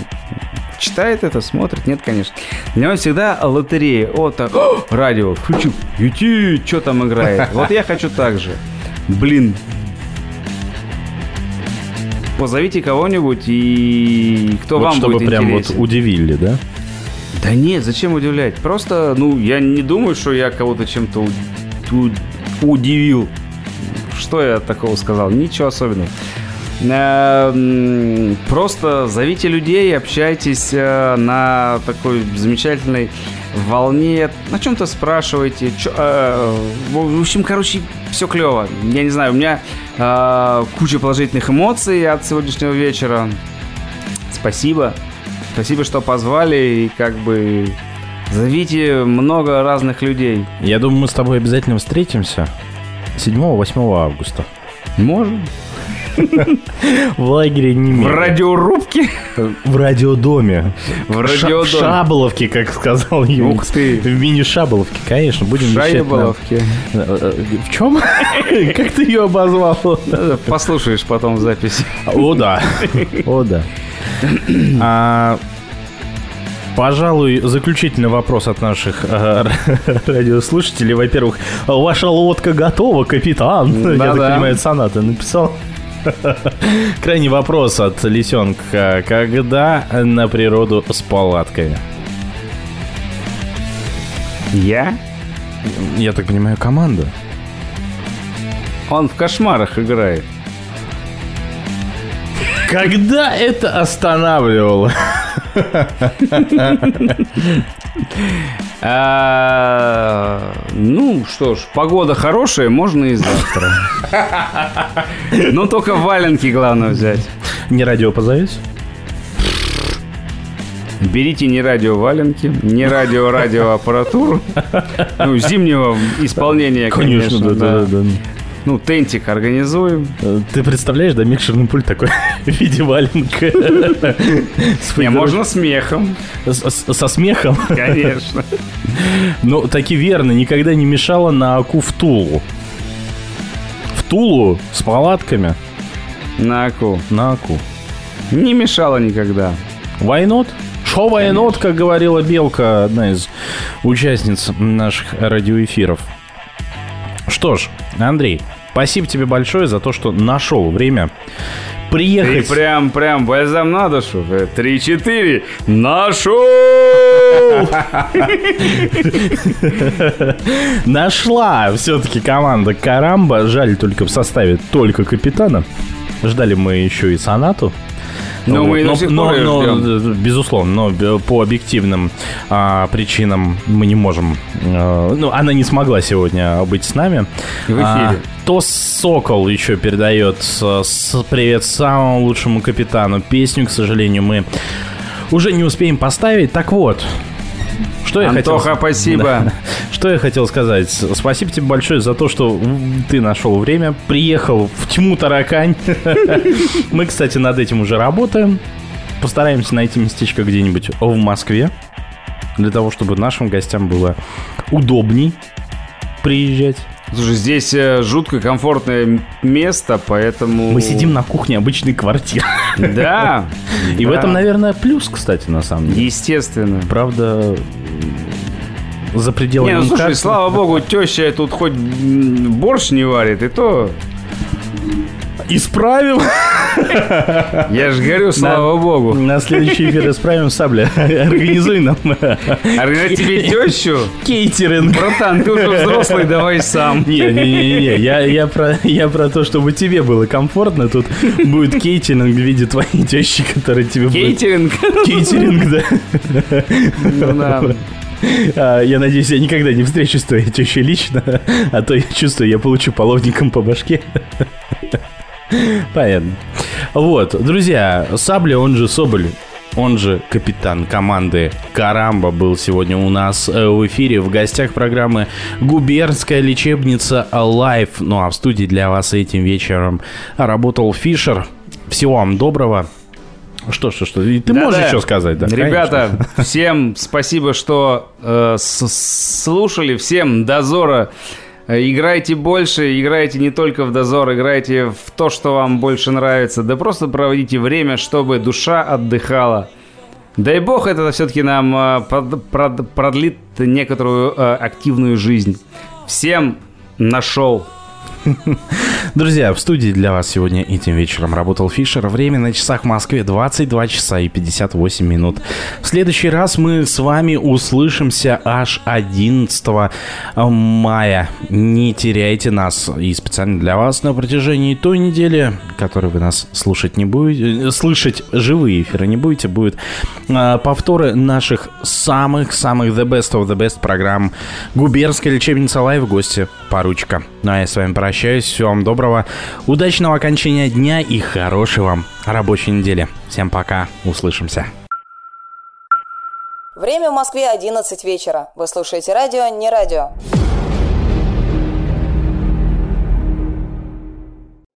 Speaker 5: читает это, смотрит? Нет, конечно. Для него всегда лотерея. О, так, «О, радио, включу. Юти, что там играет? Вот я хочу так же. Блин, позовите кого-нибудь, и кто
Speaker 4: вот
Speaker 5: вам
Speaker 4: чтобы
Speaker 5: будет
Speaker 4: прям
Speaker 5: интересен.
Speaker 4: вот удивили, да?
Speaker 5: Да нет, зачем удивлять? Просто, ну, я не думаю, что я кого-то чем-то у- у- удивил. Что я такого сказал? Ничего особенного. Э, Просто зовите людей, общайтесь э, на такой замечательной волне, на чем-то спрашивайте. Чё- э, В общем, короче, все клево. Я не знаю, у меня э, куча положительных эмоций от сегодняшнего вечера. Спасибо. Спасибо, что позвали и как бы зовите много разных людей.
Speaker 4: Я думаю, мы с тобой обязательно встретимся 7-8 августа.
Speaker 5: Можем.
Speaker 4: В лагере не
Speaker 5: В радиорубке.
Speaker 4: В радиодоме.
Speaker 5: В радиодоме.
Speaker 4: В Шаболовке, как сказал Юрий.
Speaker 5: Ух ты.
Speaker 4: В мини-шаболовке, конечно. Будем
Speaker 5: Шаеболовке.
Speaker 4: Э, э, В чем? Как ты ее обозвал?
Speaker 5: Послушаешь потом в записи.
Speaker 4: О, да. О, да. А, Пожалуй, заключительный вопрос от наших э, радиослушателей. Во-первых, ваша лодка готова, капитан. Я так понимаю, соната написал. Крайний вопрос от Лисенка. Когда на природу с палатками?
Speaker 5: Я?
Speaker 4: Я так понимаю, команда.
Speaker 5: Он в кошмарах играет.
Speaker 4: Когда это останавливало?
Speaker 5: А, Ну что ж, погода хорошая, можно и завтра. Но только валенки главное взять.
Speaker 4: Не радио позовете?
Speaker 5: Берите не радио валенки, не радио радиоаппаратуру. Ну, зимнего исполнения, конечно.
Speaker 4: да, да,
Speaker 5: да.
Speaker 4: да.
Speaker 5: Ну, тентик организуем.
Speaker 4: Э, Ты представляешь, да, микшерный пульт такой в виде валенка.
Speaker 5: Не, можно смехом,
Speaker 4: Со смехом.
Speaker 5: конечно.
Speaker 4: Ну, таки верно, никогда не мешало на Аку в Тулу. В Тулу с палатками
Speaker 5: На аку.
Speaker 4: на Аку.
Speaker 5: Не мешало никогда.
Speaker 4: Why not? Шо why not, как говорила Белка, одна из участниц наших радиоэфиров. Что ж, Андрей, спасибо тебе большое за то, что нашел время
Speaker 5: Ты
Speaker 4: приехать.
Speaker 5: прям, прям бальзам на душу. Э, Три-четыре. Нашел!
Speaker 4: Нашла все-таки команда Карамба. Жаль только в составе только капитана. Ждали мы еще и Сонату.
Speaker 5: Ну, мы до сих
Speaker 4: но,
Speaker 5: пор
Speaker 4: но, э, безусловно, но б- по объективным а, причинам мы не можем. э, ну, она не смогла сегодня быть с нами.
Speaker 5: В эфире.
Speaker 4: А, то Сокол еще передает с, с- привет самому лучшему капитану. Песню, к сожалению, мы уже не успеем поставить. Так вот, что я
Speaker 5: Антоха,
Speaker 4: хотел...
Speaker 5: спасибо.
Speaker 4: Да. Что я хотел сказать? Спасибо тебе большое за то, что ты нашел время, приехал в тьму таракань. Мы, кстати, над этим уже работаем. Постараемся найти местечко где-нибудь в Москве, для того, чтобы нашим гостям было удобней приезжать.
Speaker 5: Слушай, здесь э, жутко комфортное место, поэтому...
Speaker 4: Мы сидим на кухне обычной квартиры.
Speaker 5: Да.
Speaker 4: И в этом, наверное, плюс, кстати, на самом деле.
Speaker 5: Естественно.
Speaker 4: Правда, за пределами...
Speaker 5: Не, ну слушай, слава богу, теща тут хоть борщ не варит, и то...
Speaker 4: Исправим.
Speaker 5: Я же говорю, слава
Speaker 4: на,
Speaker 5: богу.
Speaker 4: На следующий эфир исправим сабля. Организуй нам.
Speaker 5: Организуй тебе тещу?
Speaker 4: Кейтеринг.
Speaker 5: Братан, ты уже взрослый, давай сам.
Speaker 4: Не-не-не, я, я, про, я про то, чтобы тебе было комфортно. Тут будет кейтеринг в виде твоей тещи, которая тебе
Speaker 5: кейтеринг?
Speaker 4: будет... Кейтеринг? Кейтеринг, да. Ну, да. А, я надеюсь, я никогда не встречусь с твоей тещей лично, а то я чувствую, я получу половником по башке. Понятно. Вот, друзья, Сабля, он же Соболь, он же капитан команды Карамба был сегодня у нас э, в эфире в гостях программы «Губернская лечебница Live». Ну а в студии для вас этим вечером работал Фишер. Всего вам доброго. Что, что, что? И ты да, можешь да. еще сказать, да?
Speaker 5: Ребята, конечно. всем спасибо, что э, слушали. Всем дозора играйте больше, играйте не только в дозор, играйте в то, что вам больше нравится. Да просто проводите время, чтобы душа отдыхала. Дай бог, это все-таки нам э, продлит некоторую э, активную жизнь. Всем нашел.
Speaker 4: Друзья, в студии для вас сегодня этим вечером работал Фишер. Время на часах в Москве 22 часа и 58 минут. В следующий раз мы с вами услышимся аж 11 мая. Не теряйте нас. И специально для вас на протяжении той недели, которой вы нас слушать не будете, э, слышать живые эфиры не будете, будет э, повторы наших самых-самых the best of the best программ Губернская лечебница live гости поручика. Ну а я с вами прощаюсь. Всего вам доброго, удачного окончания дня и хорошей вам рабочей недели. Всем пока, услышимся.
Speaker 1: Время в Москве 11 вечера. Вы слушаете радио «Не радио».